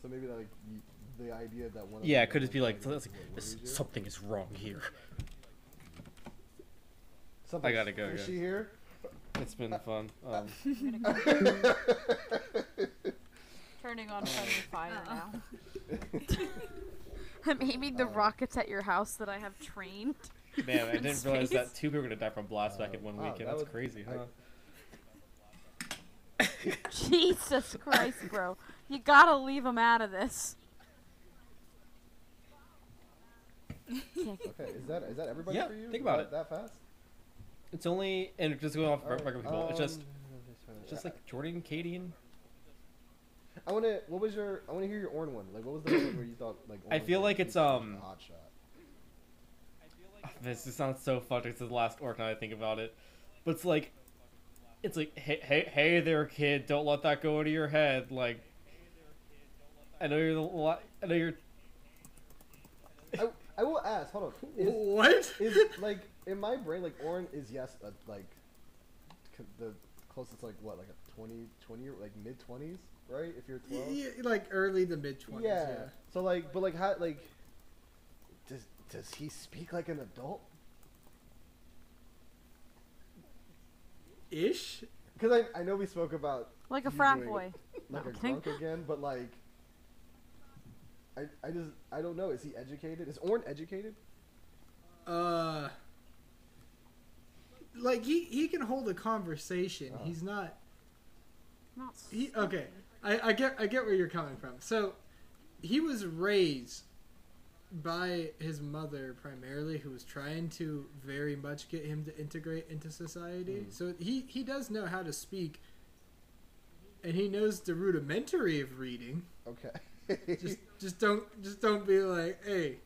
S1: so maybe like you, the idea that one. Of
S5: Yeah,
S1: them
S5: it could just be like, so that's like
S1: worries
S5: "S-
S1: you.
S5: something is wrong here.
S1: Something-
S5: I gotta go,
S1: Is she here?
S5: It's been fun. Um,
S3: Turning on friendly fire
S4: Uh-oh.
S3: now. I'm aiming the rockets at your house that I have trained.
S5: man, I didn't realize that two people were gonna die from blast back in one
S1: Wow,
S5: weekend.
S1: that
S5: That's
S1: was-
S5: crazy,
S1: I-
S5: huh?
S3: Jesus Christ, bro. You gotta leave him out of this.
S1: Okay, is that is that everybody
S5: Yeah,
S1: for you?
S5: think about
S1: that,
S5: it.
S1: That fast?
S5: It's only and just going off
S1: Alright,
S5: regular people. it's just
S1: um,
S5: it's just like Jordan, Katie, and
S1: I want to. What was your? I want to hear your Orn one. Like, what was the one where you thought like?
S5: I feel like it's, um,
S1: hot shot.
S5: this just sounds so fucked. It's the last orc now I think about it, but it's like, it's like, hey, hey, hey there, kid, don't let that go into your head. Like, I know you're the I know you're.
S1: I, I will ask. Hold on. Is,
S2: What?
S1: is like in my brain like Orin is yes a, like the closest like what like a 20 20 year like mid 20s right if you're 12
S2: Yeah, like early to mid twenties.
S1: yeah.
S2: Yeah.
S1: so like but like how like does does he speak like an adult
S2: Ish.
S1: because I, I know we spoke about
S3: Like a frat boy.
S1: like
S3: No,
S1: a
S3: kidding.
S1: drunk again but like I, I just I don't know is he educated is Orin educated
S2: Uh. Like he he can hold a conversation.
S1: Oh.
S2: He's not.
S6: Not
S2: he okay. I, I get I get where you're coming from. So he was raised by his mother primarily, who was trying to very much get him to integrate into society.
S1: Mm.
S2: So he he does know how to speak, and he knows the rudimentary of reading.
S1: Okay.
S2: Just just don't just don't be like, hey,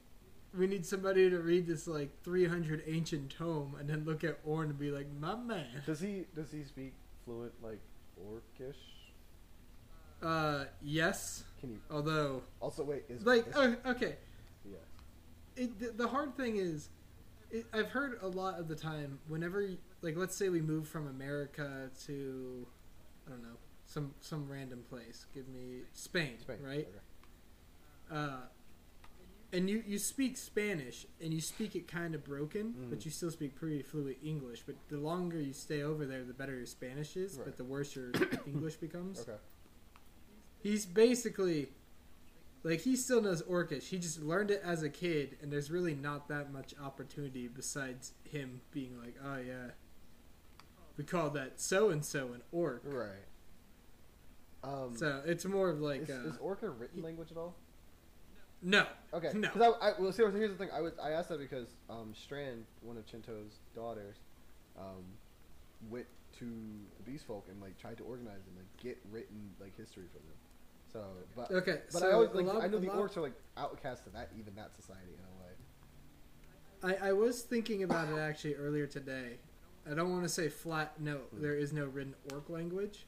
S2: we need somebody to read this like 300 ancient tome, and then look at Orn and be like, my man.
S1: does he does he speak fluent like Orcish?
S2: Uh, yes.
S1: Can you
S2: Although,
S1: also wait? Is
S2: like, oh, okay. It, the, the hard thing is it, i've heard a lot of the time whenever like let's say we move from america to i don't know some some random place give me spain,
S1: Spain,
S2: right
S1: okay.
S2: uh and you you speak spanish and you speak it kind of broken
S1: Mm.
S2: but you still speak pretty fluent english but the longer you stay over there the better your spanish is
S1: Right.
S2: but the worse your english becomes
S1: Okay.
S2: he's basically like he still knows Orcish. He just learned it as a kid, and there's really not that much opportunity besides him being like, "Oh yeah, we call that so and so an orc."
S1: Right. Um,
S2: So it's more of like,
S1: is,
S2: uh,
S1: is Orc a written language at all?
S2: no,
S1: Okay.
S2: No.
S1: Because I, I well, see, here's the thing. I was I asked that because um, Strand, one of Chinto's daughters, um, went to the Beast Folk and like tried to organize and like get written like history for them. So, but
S2: okay.
S1: but
S2: so
S1: I always like
S2: lot-
S1: I know the
S2: lot-
S1: orcs are like outcast to that even that society in a way.
S2: I, I was thinking about it actually earlier today. I don't want to say flat no, there is no written orc language.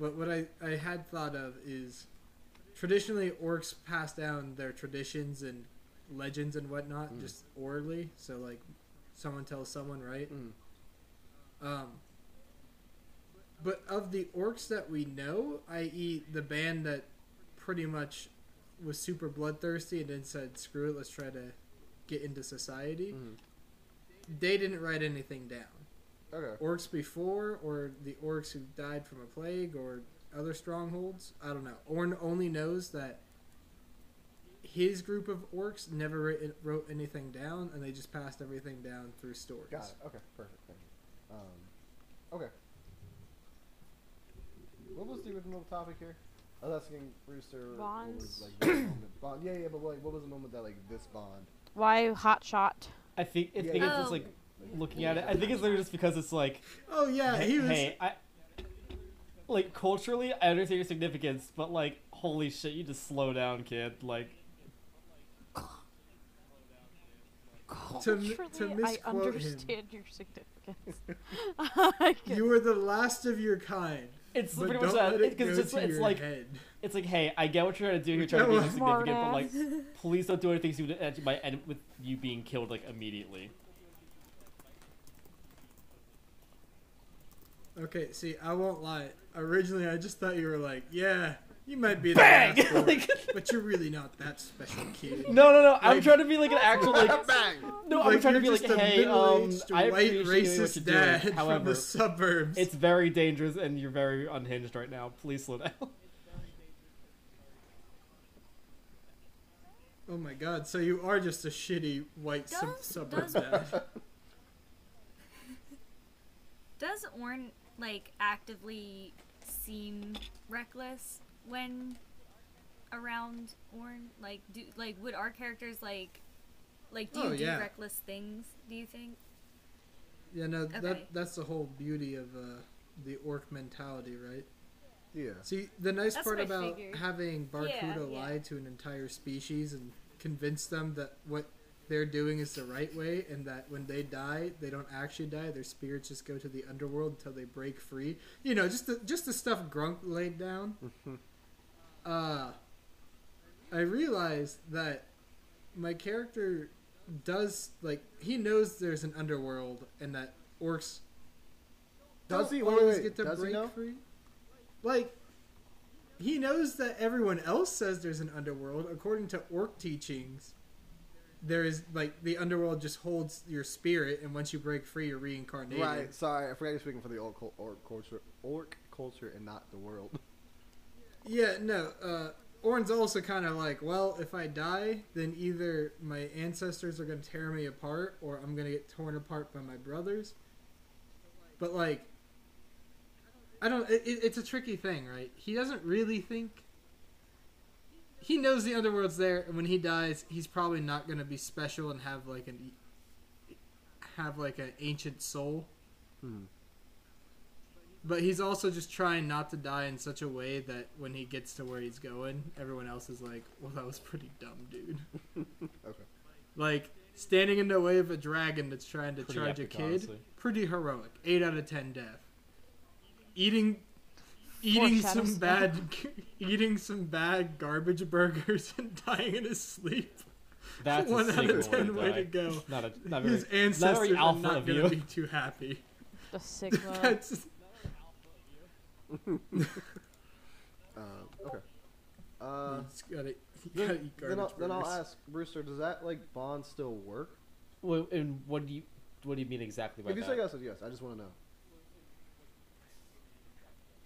S2: But what I, I had thought of is traditionally orcs pass down their traditions and legends and whatnot
S1: Mm.
S2: just orally. So like someone tells someone, right?
S1: Mm.
S2: Um, but of the orcs that we know, i.e., the band that pretty much was super bloodthirsty and then said, "Screw it, let's try to get into society,"
S1: Mhm.
S2: they didn't write anything down.
S1: Okay.
S2: Orcs before, or the orcs who died from a plague, or other strongholds. I don't know. Orn only knows that his group of orcs never writ- wrote anything down, and they just passed everything down through stories.
S1: Got it. Okay. Perfect. Thank you. Um, okay. What was the original topic here? I was asking Brewster. what was,
S6: Bonds.
S1: like, moment- bond. Yeah, yeah, but like, what was the moment that like this bond?
S6: Why hot shot?
S5: I think I
S1: Yeah,
S5: it's
S4: yeah.
S5: just like oh. looking at it. I think it's literally just because it's like,
S2: Oh yeah,
S5: hey,
S2: he was.
S5: hey, I like culturally I understand your significance, but like, holy shit, you just slow down, kid. Like,
S2: To m- to
S6: Culturally, I
S2: misquote him.
S6: your significance.
S2: You are the last of your kind.
S5: It's
S2: But
S5: pretty much that.
S2: let it
S5: Because
S2: go
S5: it's, it's like
S2: head.
S5: it's like, hey, I get what you're trying to do. You're trying to be
S2: That
S5: significant, but like, please don't do anything so that might end with you being killed like immediately.
S2: Okay, see, I won't lie. Originally, I just thought you were like, yeah, you might be the
S5: Bang!
S2: last
S5: Like-
S2: but you're really not that special kid.
S5: No, no, no. I'm trying to be like an actual like.
S1: Bang!
S5: No,
S2: Like,
S5: I'm trying to be like,
S2: a
S5: hey, um, I
S2: white
S5: appreciate what
S2: racist
S5: you're doing.
S2: dad from
S5: However,
S2: the suburbs.
S5: it's very dangerous and you're very unhinged right now. Please slow down.
S2: oh my god, so you are just a shitty white sub-
S4: Does-
S2: suburb
S4: does-
S2: dad.
S4: Does Orn like actively seem reckless when around Orn? Like, do like would our characters like like do you
S2: Oh,
S4: do
S2: yeah.
S4: reckless things? Do you think?
S2: Yeah, no,
S4: Okay.
S2: that that's the whole beauty of uh, the orc mentality, right?
S1: Yeah.
S2: See, the nice
S4: That's
S2: part about
S4: figured.
S2: having Barracuda
S4: yeah.
S2: lie to an entire species and convince them that what they're doing is the right way, and that when they die, they don't actually die; their spirits just go to the underworld until they break free. You know, just the just the stuff Grunk laid down. Uh, I realized that my character does like he knows there's an underworld and that orcs
S1: Does he? Wait, wait,
S2: always
S1: wait.
S2: get to
S1: Does he know?
S2: free. Like he knows that everyone else says there's an underworld. According to orc teachings, there is like the underworld just holds your spirit, and once you break free, you're reincarnated.
S1: Right. Sorry, I forgot you're speaking for the orc, orc culture, orc culture, and not the world.
S2: Yeah, no. Uh, Orn's also kind of like, well, if I die, then either my ancestors are going to tear me apart, or I'm going to get torn apart by my brothers. But like, I don't. It- it's a tricky thing, right? He doesn't really think. He knows the underworld's there, and when he dies, he's probably not going to be special and have like an have like an ancient soul.
S1: Hmm.
S2: But he's also just trying not to die in such a way that when he gets to where he's going, everyone else is like, "Well, that was pretty dumb, dude."
S1: Okay.
S2: Like standing in the way of a dragon that's trying to
S5: Pretty
S2: charge a kid,
S5: honestly.
S2: pretty heroic. Eight out of ten death. Eating, eating
S3: Foreshadows.
S2: some bad, eating some bad garbage burgers and dying in his sleep.
S5: That's
S2: One
S5: a
S2: out of ten way
S5: die.
S2: to go.
S5: Not a not very,
S2: His
S5: not very
S2: ancestors are not gonna be too happy.
S3: The Sigma.
S2: That's
S1: Uh, okay. Uh,
S2: you just gotta, you gotta
S1: then,
S2: eat
S1: then, I'll, then I'll ask Brewster. Does that like bond still work?
S5: Well, and what do you what do you mean exactly by
S1: If you
S5: that?
S1: say yes, yes. I just want to know.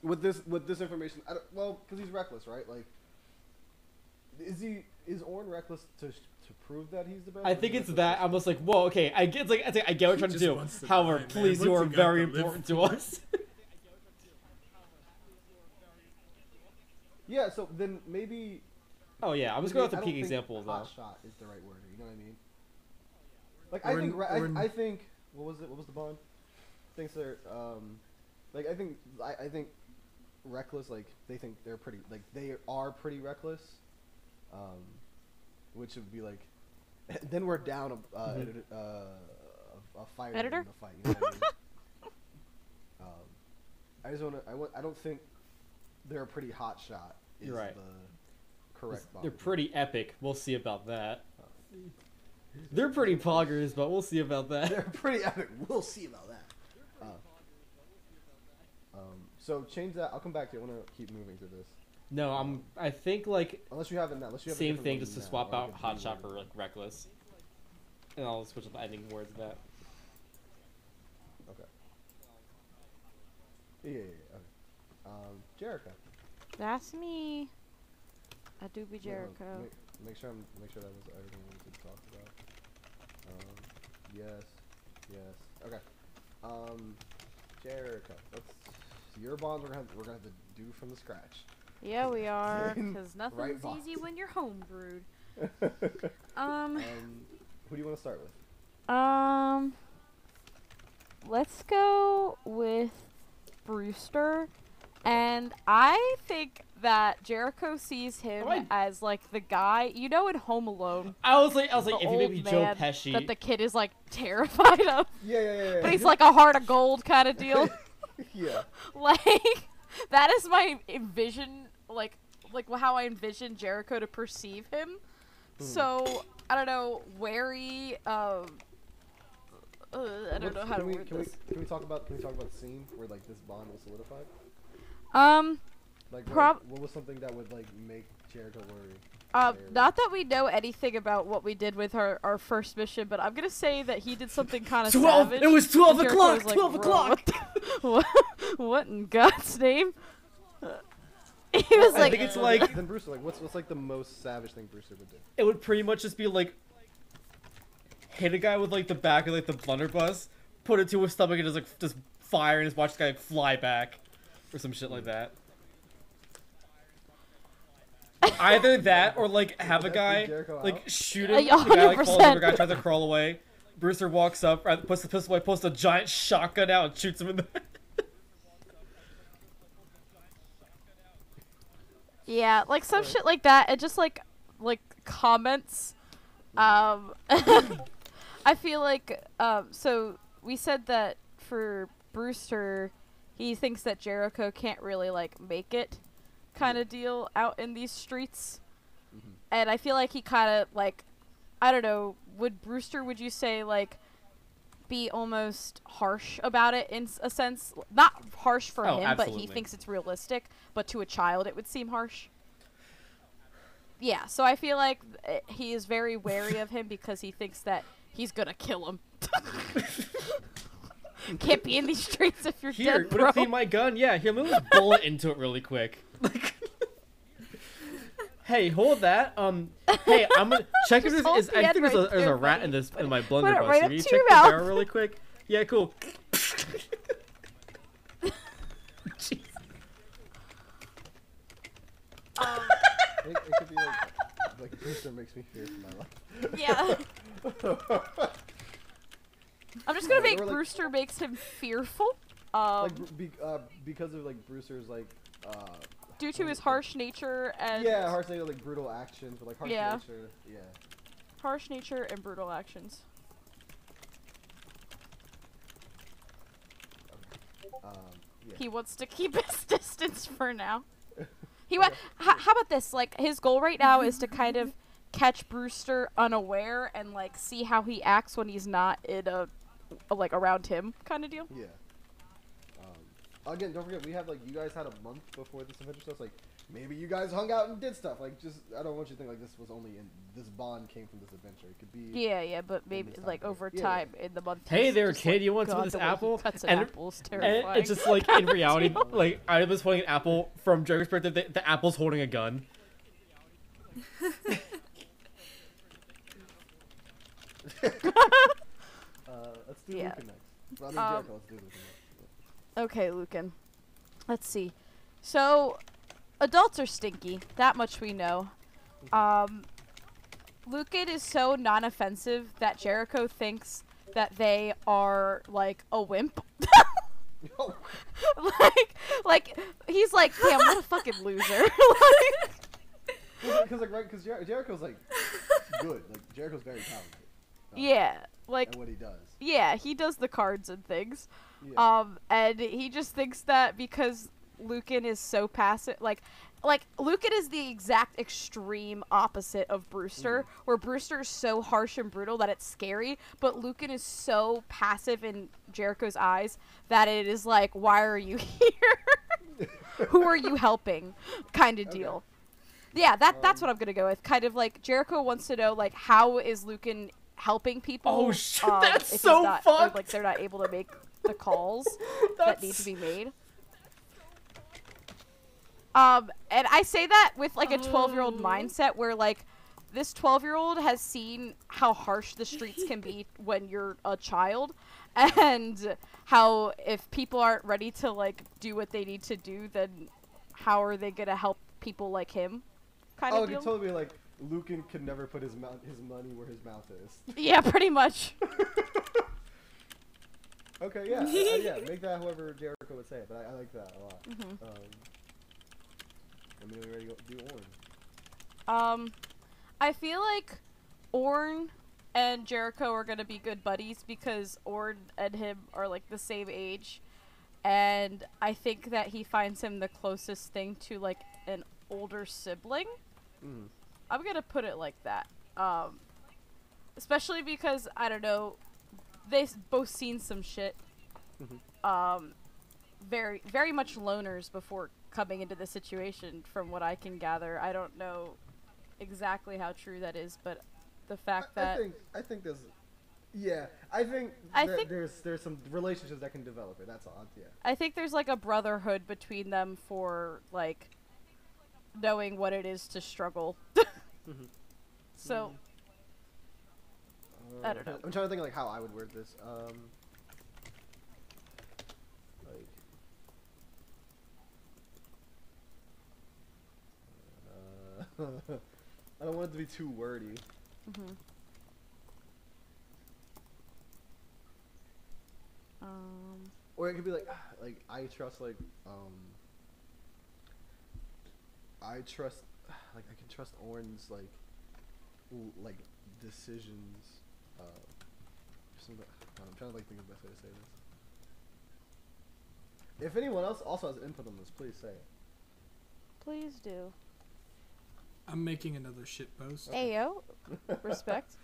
S1: With this, with this information, I don't, well, because he's reckless, right? Like, is he is Orn reckless to to prove that he's the best?
S5: I think it's that. I'm just like, whoa, okay. I get, it's like, it's like I get what you're trying to do.
S2: to
S5: However,
S2: die, man.
S5: please, you are very important to us.
S1: Yeah, so then maybe.
S5: oh yeah, I'm just going off the peak
S1: example
S5: examples
S1: hot
S5: though.
S1: shot is the right word. You know what I mean? Like I think Re- I, I think what was it? What was the bond? Thinks they're um, like I think I, I think reckless. Like they think they're pretty. Like they are pretty reckless. Um, which would be like, then we're down a uh,
S5: Mhm.
S1: edit- uh, a, a fighter
S3: Editor?
S1: in the fight. You know I mean? um, I just want to. I, wa- I don't think they're a pretty hot shot. Is
S5: You're right.
S1: The correct.
S5: They're pretty epic. We'll see about that. They're pretty poggers, but we'll see about that.
S1: They're pretty epic. We'll see about that. Uh, um, so change that. I'll come back to it. I want to keep moving through this.
S5: No, I'm. I think like
S1: Unless you have it now. Unless you have
S5: same thing, just to
S1: now,
S5: swap out hot shot for like reckless, and I'll switch up the ending words of that.
S1: Okay. Yeah, yeah, yeah. Okay. Um, Jericho.
S3: That's me. I do be. Jericho.
S1: Make, make sure I'm. Make sure that was everything we talk about. Um, yes, yes. Okay. Um, Jericho. Let's. Your bonds we're gonna have, we're gonna have to do from the scratch.
S3: Yeah, we are.
S1: Right
S3: nothing's
S1: box.
S3: easy when you're homebrewed.
S1: um,
S3: Um,
S1: who do you want to start with?
S3: um, let's go with Brewster. And I think that Jericho sees him
S5: Oh, I-
S3: as like the guy, you know, in Home Alone,
S5: I was like, I was like, if you
S3: old
S5: make me Joe Pesci,
S3: that the kid is like terrified of,
S1: Yeah, yeah, yeah.
S3: but he's like a heart of gold kind of deal.
S1: yeah.
S3: like that is my envision like like how I envision Jericho to perceive him.
S1: Hmm.
S3: So I don't know, wary. Um, uh, I don't know
S1: What's-
S3: how to
S1: can we,
S3: word
S1: can
S3: this.
S1: We, can we talk about can we talk about the scene where like this bond was solidified?
S3: Um,
S1: Like
S3: Prob-
S1: what, what was something that would like make Jericho worry?
S3: uh, not that we know anything about what we did with our, our first mission, but I'm gonna say that he did something kind of
S5: twelve.
S3: savage.
S5: It was twelve
S3: Jericho
S5: o'clock.
S3: was like,
S5: twelve o'clock.
S3: What, the- what, what in God's name? he was
S5: I
S3: like,
S5: think it's like
S1: then Brewster like what's what's like the most savage thing Brewster would do?
S5: it would pretty much just be like hit a guy with like the back of like the blunderbuss, put it to his stomach, and just like just fire and just watch the guy like, fly back, or some shit like that. Either that or like have a guy like shoot
S3: Uh,
S5: him.
S3: yeah,
S5: The guy like falls over,
S3: 100%.
S5: guy tries to crawl away. Brewster walks up, right, puts the pistol away, pulls a giant shotgun out, and shoots him in the.
S3: Yeah, like some shit like that, and just like like comments. Um, I feel like um, so we said that for Brewster, he thinks that Jericho can't really like make it, kind of deal out in these streets,
S1: Mhm.
S3: and I feel like he kind of like, I don't know, would Brewster would you say like be almost harsh about it in a sense? Not harsh for
S5: Oh,
S3: him but he thinks it's realistic but to a child it would seem harsh. Yeah so i feel like uh, he is very wary of him because he thinks that he's gonna kill him Can't be in these streets if you're
S5: Here,
S3: dead, bro.
S5: Here, my gun. Yeah, here, let me just bullet into it really quick. Like, hey, hold that. Um, hey, I'm gonna check if there's. Is, I think right a, there's a, rat in this in my blunderbuss.
S3: Right
S5: Can you check the barrel really quick? Yeah, cool.
S6: Um.
S1: It, it, could be like, like, please don't makes me fear for my life.
S6: Yeah.
S3: I'm just gonna make
S1: were like-
S3: Brewster makes him fearful. Um,
S1: like be, uh, because of like Brewster's like uh
S3: due to his harsh nature and
S1: yeah harsh nature like brutal actions but like harsh
S3: Yeah.
S1: nature yeah
S3: harsh nature and brutal actions.
S1: um yeah
S3: He wants to keep his distance for now. He h- how about this? Like his goal right now is to kind of catch Brewster unaware and like see how he acts when he's not in a like around him kind of deal.
S1: yeah. Um, again, don't forget we have like you guys had a month before this adventure stuff. Like maybe you guys hung out and did stuff. Like just I don't want you to think like this was only in this bond came from this adventure. It could be
S3: Yeah, yeah, but maybe like
S1: time
S3: over
S1: period. Yeah,
S3: time in the month.
S5: Hey there, kid,
S3: like,
S5: you want some of
S3: God,
S5: this
S3: the way
S5: apple?
S3: Cuts an
S5: And-
S3: apple is
S5: And it's just like in reality, like I was holding an apple from Joker's perspective. The, the apple's holding a gun.
S1: Do
S3: Yeah.
S1: Luca next. Well, I mean,
S3: Um,
S1: Jericho, let's do Luca next.
S3: Okay, Lucan. Let's see. So, adults are stinky. That much we know. Um, Lucan is so non-offensive that Jericho thinks that they are like a wimp. Like, like he's like, damn, what a fucking loser. like,
S1: because like right, because Jer- Jericho's like good. Like Jericho's very talented. um,
S3: yeah, like
S1: At what he does.
S3: Yeah, he does the cards and things.
S1: Yeah.
S3: Um, and he just thinks that because Lucan is so passive, like, like Lucan is the exact extreme opposite of Brewster, where Brewster is so harsh and brutal that it's scary, but Lucan is so passive in Jericho's eyes that it is like, why are you here? Who are you helping? Kind of
S1: Okay.
S3: deal. Yeah, that that's
S1: Um,
S3: what I'm gonna go with. Kind of like Jericho wants to know, like, how is Lucan helping people?
S5: Oh, shit,
S3: um,
S5: that's so
S3: not,
S5: fucked.
S3: Like they're not able to make the calls that need to be made. Um, and I say that with like a 12 year old
S6: Oh.
S3: mindset where like this 12 year old has seen how harsh the streets can be when you're a child and how if people aren't ready to like do what they need to do then how are they gonna help people like him kind
S1: oh,
S3: of
S1: you
S3: deal
S1: told me like Lucan could never put his mouth, his money where his mouth is.
S3: yeah pretty much
S1: okay, yeah, uh, yeah. Make that however Jericho would say it, but I, I like that a lot.
S3: Mhm.
S1: Um, I mean, we ready to do Orn.
S3: Um, I feel like Orn and Jericho are gonna be good buddies because Orn and him are like the same age, and I think that he finds him the closest thing to like an older sibling.
S1: Mm.
S3: I'm gonna put it like that. Um, especially because I don't know, they s- both seen some shit.
S1: Mhm.
S3: Um, very very much loners before coming into the situation, from what I can gather. I don't know exactly how true that is, but the fact
S1: I, I
S3: that
S1: think I think there's, yeah, I think
S3: I
S1: that
S3: think-
S1: there's there's some relationships that can develop it. That's all. Yeah.
S3: I think there's like a brotherhood between them for like knowing what it is to struggle.
S1: Mhm.
S3: So I don't
S1: Uh,
S3: know.
S1: I'm trying to think like how I would word this. Um, like, uh, I don't want it to be too wordy.
S3: mhm. Um,
S1: Or it could be like, like I trust like um. I trust, like I can trust Orn's like, like decisions. Uh, something- I'm trying to like think of the best way to say this. If anyone else also has input on this, please say it.
S3: please do.
S2: I'm making another shit post.
S3: Ayo, respect.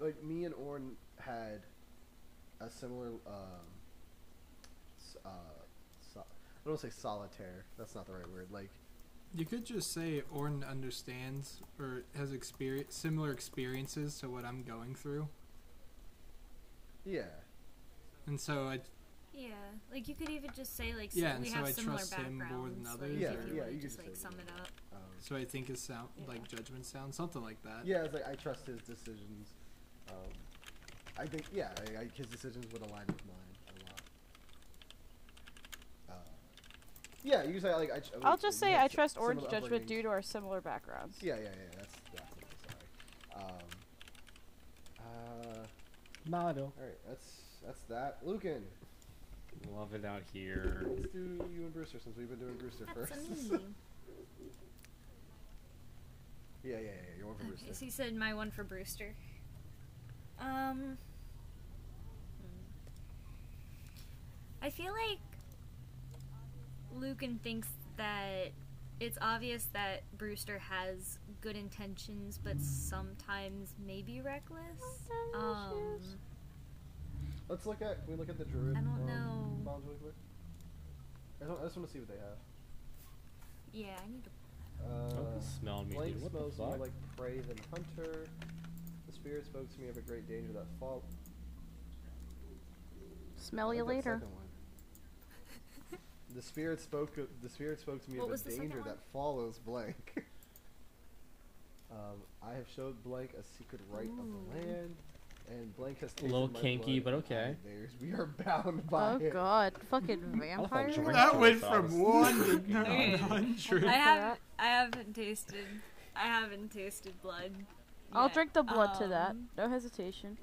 S1: like me and Orn had a similar um uh so, I don't say solitaire. That's not the right word. Like
S2: You could just say Orn understands or has experience similar experiences to what I'm going through,
S1: yeah.
S2: and so I
S4: Yeah, like you could even just say like
S2: Yeah,
S4: s-
S2: and
S4: we
S2: so
S4: have
S2: I
S4: similar
S2: trust him more
S4: backgrounds.
S2: than others,
S4: if
S1: Yeah,
S4: you
S1: yeah, you could
S4: just
S1: just
S4: like sum it up.
S1: Um,
S2: so I think his sound
S4: Yeah.
S2: like judgment sound something like that.
S1: yeah, it's like I trust his decisions. Um, I think yeah, I, I, his decisions would align with mine a lot. Yeah, you can say like I. ch-
S3: I'll just say
S1: have
S3: I
S1: s-
S3: trust
S1: similar
S3: Orn's Judgment due to our similar backgrounds.
S1: Yeah, yeah, yeah. That's that's what sorry. Um. Uh.
S5: Mado.
S1: All right. That's that's that. Lucan,
S5: Love it out here.
S1: let's do you and Brewster since we've been doing Brewster
S4: That's
S1: first. yeah, yeah, yeah. You're one for
S4: Okay,
S1: Brewster.
S4: so you said my one for Brewster. Um, hmm. I feel like Lucan thinks that it's obvious that Brewster has good intentions, but sometimes maybe reckless. Um,
S1: Let's look at. Can we look at the druid?
S4: I don't
S1: um,
S4: know.
S1: Bombs really quick. I, don't, I just want to see what they have.
S4: yeah, I need to.
S1: Uh,
S5: Oh, smell me,
S1: Blank
S5: dude. What
S1: smells
S5: the
S1: more like prey than hunter. The spirit spoke to me of a great danger that fall.
S3: Smell you
S1: like that
S3: later.
S1: Second one. the spirit spoke. The spirit spoke to me
S4: What
S1: of
S4: was
S1: a
S4: the
S1: danger that follows blank. um, I have showed blank a secret right of the land, and blank has
S5: A little
S1: my
S5: kinky,
S1: blood
S5: but okay.
S1: I Theirs. We are bound by
S3: Oh
S1: it.
S3: god, fucking vampire.
S2: That went
S5: it, but I was-
S2: from one to
S4: Okay.
S2: nine hundred.
S4: I have. I haven't tasted. I haven't tasted blood.
S3: I'll drink the blood to that.
S4: Um,
S3: No hesitation.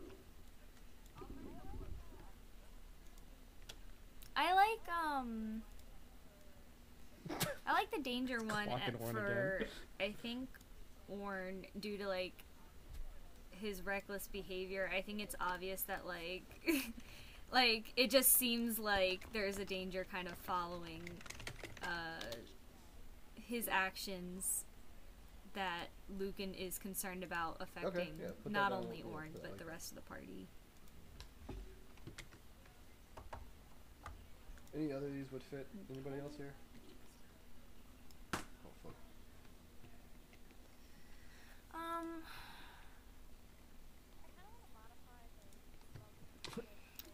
S4: I like um. I like the danger one at,
S5: Orn
S4: for
S5: again.
S4: I think Orn due to like his reckless behavior. I think it's obvious that like like it just seems like there's a danger kind of following uh his actions that Lucan is concerned about affecting
S1: yeah,
S4: not only
S1: yeah,
S4: Orn
S1: put
S4: but
S1: like
S4: the rest of the party.
S1: Any other of these would fit? Anybody else here? Oh fuck.
S4: Um,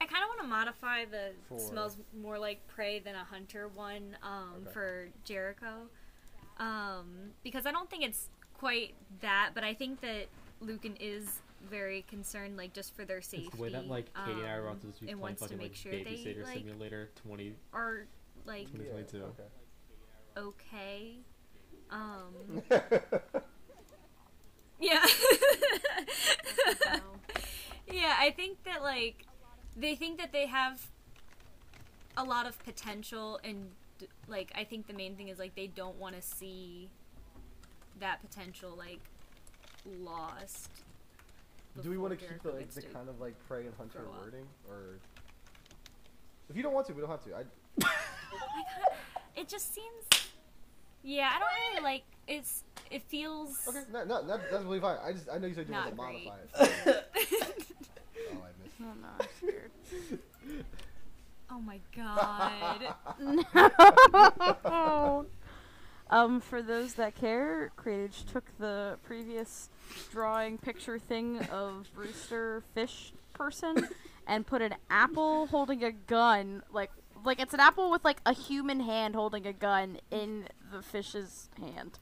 S4: I kind of want to modify the
S1: For-
S4: smells more like prey than a hunter one um,
S1: Okay.
S4: for Jericho, um, because I don't think it's quite that, but I think that Lucan is very concerned, like just for their safety.
S5: It's the way that like Katie and I were
S4: um,
S5: about to be playing
S4: wants to
S5: fucking
S4: make
S5: like
S4: sure they
S5: Babysitter
S4: like
S5: Simulator 20.
S4: are like
S1: Yeah,
S5: 2022.
S4: okay. Um,
S1: okay.
S4: Yeah. yeah, I think that like they think that they have a lot of potential and like I think the main thing is like they don't want to see that potential like lost.
S1: Do we want to keep the like the kind of like prey and hunter
S4: grow up.
S1: wording, or if you don't want to, we don't have to. I
S4: I kinda- it just seems yeah, I don't really like it's it feels
S1: okay, no, no, that, that's really fine. I just I know you said you want to modify
S4: great.
S1: it. oh, I missed.
S3: Oh no, I'm scared.
S4: Oh my god.
S3: no. Um, for those that care, Creatage took the previous drawing picture thing of Brewster fish person and put an apple holding a gun, like like it's an apple with like a human hand holding a gun in the fish's hand.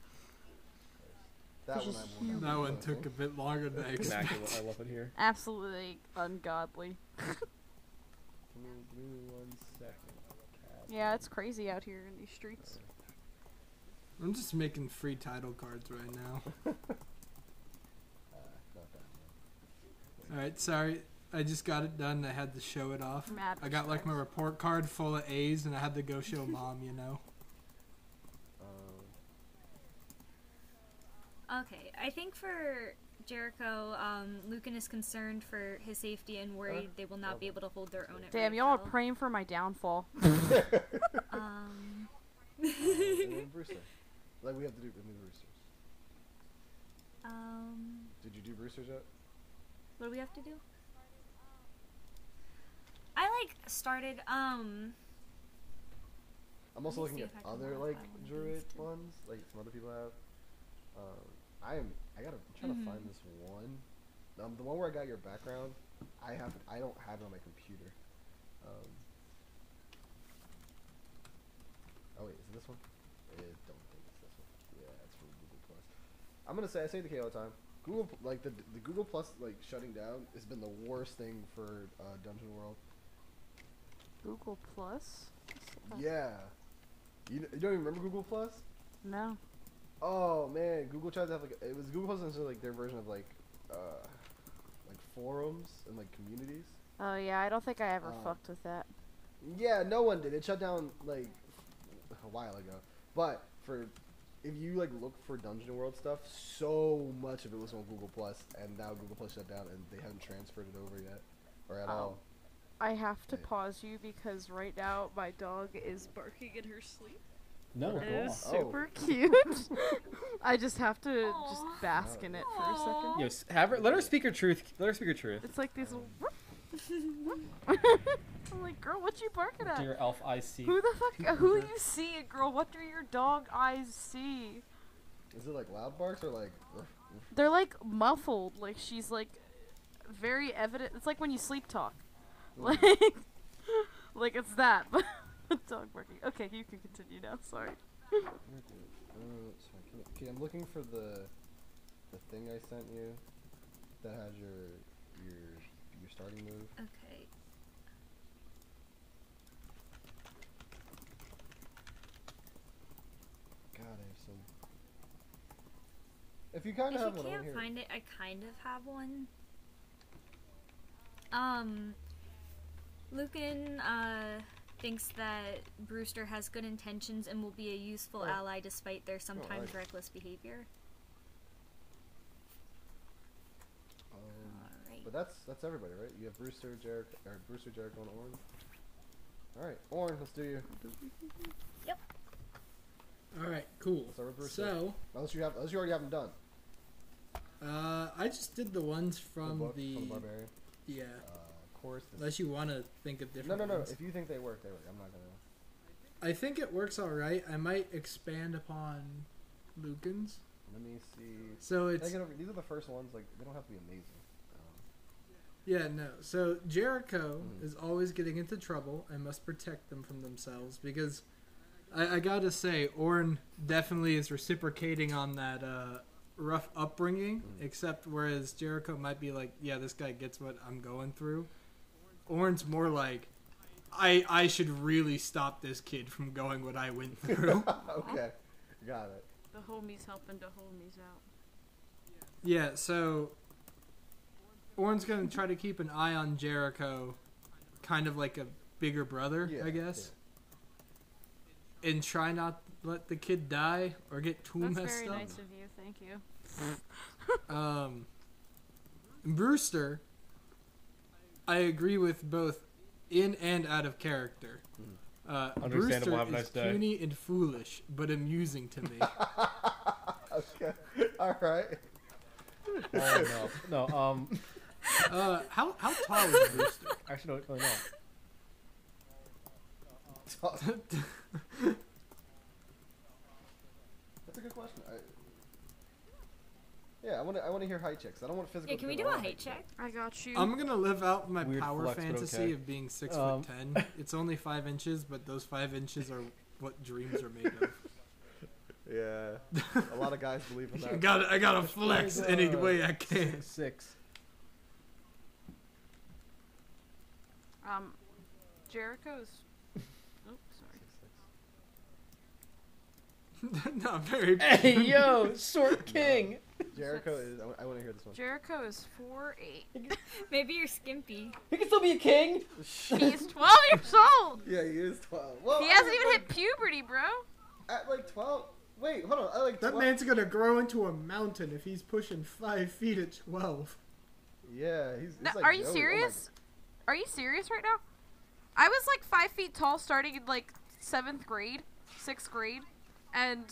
S1: That
S3: Which
S1: one
S3: is
S1: I will
S3: huge.
S2: That one took a bit longer than I expected.
S5: I love it here.
S3: Absolutely ungodly.
S1: Give me, give me one second.
S3: Yeah, it's crazy out here in these streets.
S2: I'm just making free title cards right now.
S1: Uh, not that one.
S2: All right, sorry. I just got it done. I had to show it off.
S3: Mad
S2: I got like my report card full of A's, and I had to go show mom. You know.
S4: Okay, I think for Jericho, um, Lucan is concerned for his safety and worried they will not be able to hold their own at
S3: Damn, y'all are
S4: Redfell.
S3: praying for my downfall.
S4: Um,
S1: and Brewster. Like we have to do remove roosters.
S4: um,
S1: Did you do roosters yet?
S4: what do we have to do? I like started. Um,
S1: I'm also
S4: Let me
S1: looking
S4: see
S1: at
S4: if I can
S1: other
S4: modify
S1: like
S4: one of
S1: druid
S4: too.
S1: ones, like some other people have. Um, I am. I gotta. I'm trying
S4: Mhm.
S1: to find this one. Um, the one where I got your background. I have. I don't have it on my computer. Um. Oh wait, is it this one? I don't think it's this one. Yeah, it's from Google Plus. I'm gonna say I say the K all the time. Google like the the Google Plus like shutting down has been the worst thing for uh, Dungeon World.
S3: Google Plus.
S1: Yeah. You, you don't even remember Google Plus?
S3: No.
S1: Oh man, Google tried to have like it was Google Plus is like their version of like uh like forums and like communities.
S3: Oh yeah, I don't think I ever
S1: Um,
S3: fucked with that.
S1: Yeah, no one did. It shut down like a while ago. But for if you like look for Dungeon World stuff, so much of it was on Google Plus, and now Google Plus shut down, and they haven't transferred it over yet, or at
S3: Oh.
S1: all.
S3: I have to pause you because right now my dog is barking in her sleep.
S5: No,
S3: It
S5: go on.
S3: is
S1: Oh.
S3: super cute. I just have to
S4: Aw.
S3: just bask in it for a second.
S5: Yes, have her. Let her speak her truth. Let her speak her truth.
S3: It's like these. I'm like, girl, what you barking
S5: Do
S3: at?
S5: your elf eyes see?
S3: Who the fuck? uh, Who you see, girl? What do your dog eyes see?
S1: Is it like loud barks or like? "Ruff, ruff"?
S3: They're like muffled. Like she's like very evident. It's like when you sleep talk. Like, like it's that, but dog barking. Okay, you can continue now. Sorry.
S1: Where did- uh, sorry, can I- okay, I'm looking for the the thing I sent you that has your your your starting move.
S4: Okay.
S1: God, I have some. If you kind
S4: If
S1: of have
S4: you
S1: one on
S4: can't
S1: here.
S4: find it, I kind of have one. Um, Lucan uh, thinks that Brewster has good intentions and will be a useful
S1: Oh.
S4: ally despite their sometimes
S1: nice.
S4: reckless behavior.
S1: Um,
S4: Alright.
S1: but that's that's everybody, right? You have Brewster, Jericho, or Brewster, Jericho, and Orn. All right, Orn, let's do you. Yep.
S2: All right, cool.
S1: Start with Brewster.
S2: So,
S1: Unless you have, unless you already have them done.
S2: uh, I just did the ones
S1: The
S2: from
S1: book,
S2: the,
S1: from the barbarian.
S2: yeah.
S1: Uh, course.
S2: Unless you want to think of different.
S1: no, no.
S2: ones.
S1: If you think they work, they work. I'm not gonna.
S2: I think it works all right. I might expand upon Lucan's.
S1: Let me see.
S2: So it's
S1: over- these are the first ones. Like they don't have to be amazing. Um,
S2: yeah, no. So Jericho
S1: Mhm.
S2: is always getting into trouble. I must protect them from themselves because I, I gotta say, Orn definitely is reciprocating on that uh, rough upbringing.
S1: Mhm.
S2: Except whereas Jericho might be like, yeah, this guy gets what I'm going through. Orn's more like, I I should really stop this kid from going what I went through.
S1: okay, got it.
S3: The homies helping the homies out.
S2: Yeah, so Orn's gonna try to keep an eye on Jericho, kind of like a bigger brother,
S1: Yeah,
S2: I guess, Yeah. and try not let the kid die or get too
S3: That's
S2: messed
S3: very
S2: up.
S3: nice of you. Thank you.
S2: Um, Brewster, I agree with both in and out of character. Uh,
S5: Understandable,
S2: Brewster
S5: have a nice
S2: is
S5: day.
S2: puny and foolish, but amusing to me.
S1: okay, all right.
S5: Oh no, no. Um,
S2: uh, how how tall is Brewster?
S5: actually, no, no, no.
S1: That's a good question. I, yeah, I want to. I want to hear height checks. I don't want physical.
S4: Yeah, can we do a
S1: want
S4: height check?
S3: I got you.
S2: I'm gonna live out my
S5: Weird
S2: power
S5: flex, but
S2: fantasy
S5: okay.
S2: of being six
S5: Um,
S2: foot ten. It's only five inches, but those five inches are what dreams are made of.
S1: Yeah, a lot of guys believe in
S2: I
S1: that.
S2: got I gotta flex
S5: There's,
S2: any way I can.
S5: Six.
S3: Um, Jericho's. Oh, sorry.
S2: Not very.
S5: Hey yo, short king.
S1: Jericho is. I, want to hear this one.
S3: Jericho is four eight.
S4: Maybe you're skimpy.
S5: He can still be a king.
S3: He's twelve years old.
S1: yeah, he is twelve. Well,
S3: He
S1: I
S3: hasn't even
S1: like,
S3: hit puberty, bro.
S1: At like twelve. Wait, hold on. At like 12.
S2: That man's gonna grow into a mountain if he's pushing five feet at twelve.
S1: Yeah, he's. he's
S3: No,
S1: like
S3: are you
S1: Joey. Oh
S3: serious? Are you serious right now? I was like five feet tall starting in like seventh grade, sixth grade, and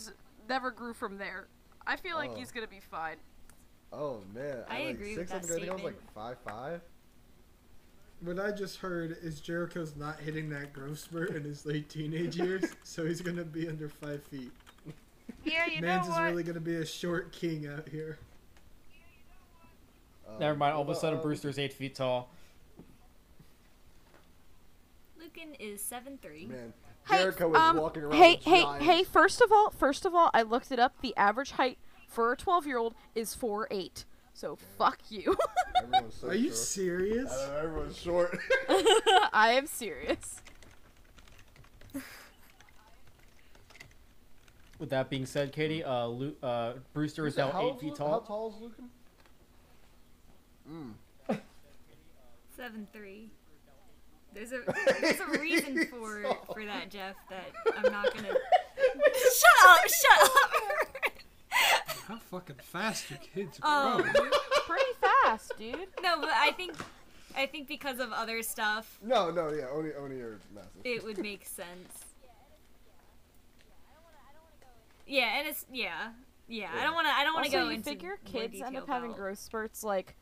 S3: never grew from there. I feel like
S1: Oh.
S3: he's gonna be fine.
S1: Oh man,
S4: I
S1: At, like,
S4: agree with
S1: six,
S4: that
S1: seventh grade, I think I was like five five.
S2: What I just heard is Jericho's not hitting that growth spurt in his late teenage years, so he's gonna be under five feet.
S3: Yeah, you
S2: Man's
S3: know
S2: is really gonna be a short king out here.
S1: Um,
S5: Never mind. All of a sudden,
S1: um,
S5: Brewster's eight feet tall.
S4: Lucan is seven three.
S1: Man,
S3: Hey,
S1: Jericho is
S3: um,
S1: walking around.
S3: hey, hey,
S1: giants.
S3: hey! First of all, first of all, I looked it up. The average height for a twelve-year-old is four eight. So fuck you.
S1: So
S2: Are you
S1: short.
S2: serious?
S1: I know, everyone's short.
S3: I am serious.
S5: with that being said, Katie, uh, Lu- uh, Brewster is now
S1: How-
S5: eight feet tall.
S1: How
S5: tall.
S1: tall is Lucan? Mm.
S4: Seven three. There's a there's a reason for for that, Jeff. That I'm not gonna. shut up! Shut up!
S2: How fucking fast your kids
S4: Oh.
S2: grow.
S3: Pretty fast, dude.
S4: no, but I think I think because of other stuff,
S1: No, no, yeah, only only are massive.
S4: it would make sense. Yeah, and it's yeah, yeah. I don't want to. I don't want to go
S3: you
S4: into
S3: figure
S4: more
S3: kids end up having
S4: about-
S3: growth spurts like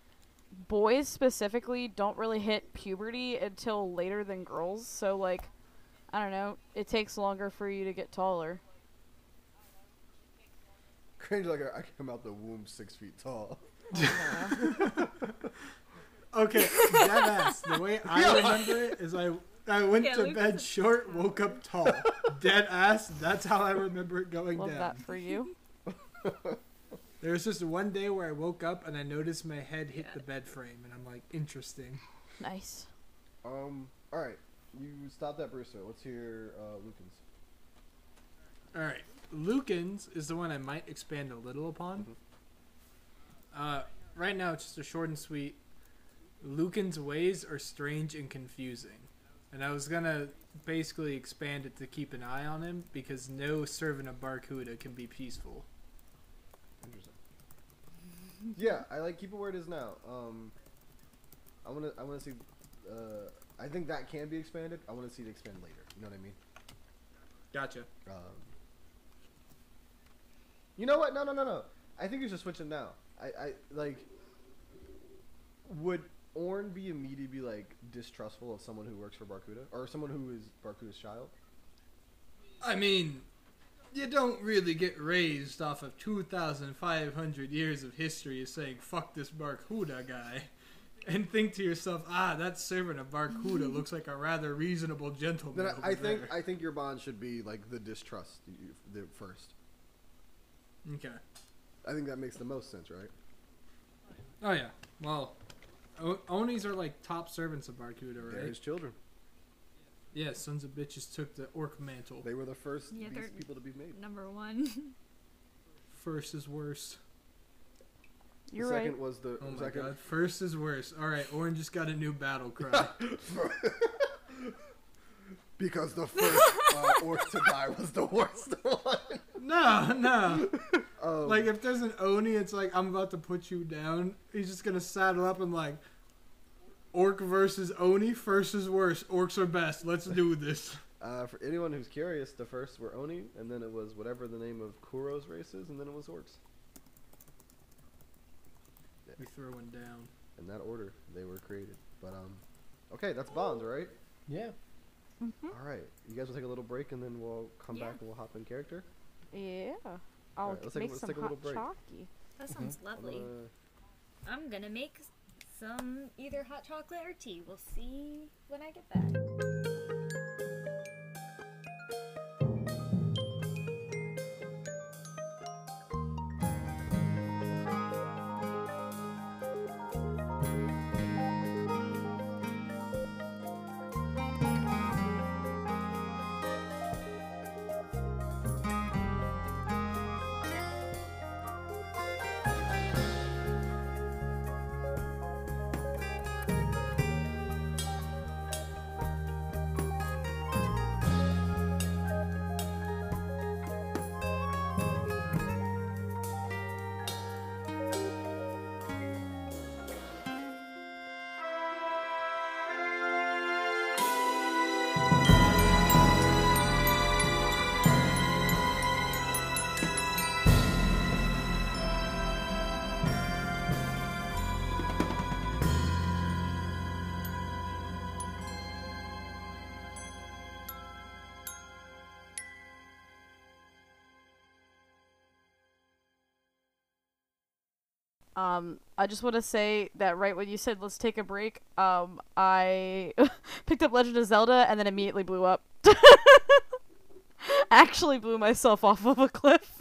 S3: boys specifically don't really hit puberty until later than girls. So like, I don't know, it takes longer for you to get taller.
S1: Cringe like I I came out the womb six feet tall.
S2: Okay, that ass. The way I remember it is I I went
S4: Yeah,
S2: to
S4: Lucas
S2: bed
S4: is-
S2: short, woke up tall. Dead ass. That's how I remember it going
S3: Love
S2: down.
S3: that for you.
S2: There was just one day where I woke up and I noticed my head hit the bed frame, and I'm like, interesting.
S3: Nice.
S1: Um. All right. You stop that Brewster. Let's hear uh, Lucan's.
S2: All right, Lucan's is the one I might expand a little upon. Uh, right now it's just a short and sweet. Lucan's ways are strange and confusing, and I was gonna basically expand it to keep an eye on him because no servant of Barkuda can be peaceful.
S1: Yeah, I like keep it where it is now. Um. I wanna I wanna see. Uh, I think that can be expanded. I want to see it expand later. You know what I mean?
S2: Gotcha.
S1: Um, you know what? No, no, no, no. I think you should switch it now. I, I like. Would Orn be immediately be like distrustful of someone who works for Barkuda or someone who is Barkuda's child?
S2: I mean, you don't really get raised off of 2,500 years of history of saying, fuck this Barkuda guy. And think to yourself, ah, that servant of Barkuda looks like a rather reasonable gentleman.
S1: Then I, I think
S2: there."
S1: I think your bond should be like the distrust the first.
S2: Okay.
S1: I think that makes the most sense, right?
S2: Oh, yeah. Well, o- Onis are like top servants of Barkuda,
S1: They're
S2: right?
S1: his children.
S2: Yeah, sons of bitches took the orc mantle.
S1: They were the first
S4: Yeah, they're-
S1: beast people to be made.
S4: Number one.
S2: First is worse.
S3: You're
S1: the
S3: right.
S1: second was the
S2: Oh my
S1: second.
S2: god. First is worse. Alright, Orn just got a new battle cry.
S1: because the first uh, orc to die was the worst one.
S2: no, no.
S1: Um,
S2: Like if there's an Oni, it's like I'm about to put you down. He's just gonna saddle up and like, Orc versus Oni. First is worse. Orcs are best. Let's do this.
S1: Uh, for anyone who's curious, the first were Oni, and then it was whatever the name of Kuro's race is, and then it was Orcs.
S2: We throw one down.
S1: In that order, they were created. But um, okay, that's bonds, right?
S5: Yeah.
S1: All right, you guys will take a little break, and then we'll come
S4: Yeah.
S1: back and we'll hop in character.
S3: Yeah. I'll
S1: Alright, let's take a- let's
S3: some
S1: take a little break.
S3: chalky.
S4: That sounds
S1: I'm
S4: lovely.
S1: gonna-
S4: I'm gonna make some either hot chocolate or tea. We'll see when I get back.
S3: Um, I just want to say that right when you said let's take a break, um, I picked up Legend of Zelda and then immediately blew up. Actually blew myself off of a cliff.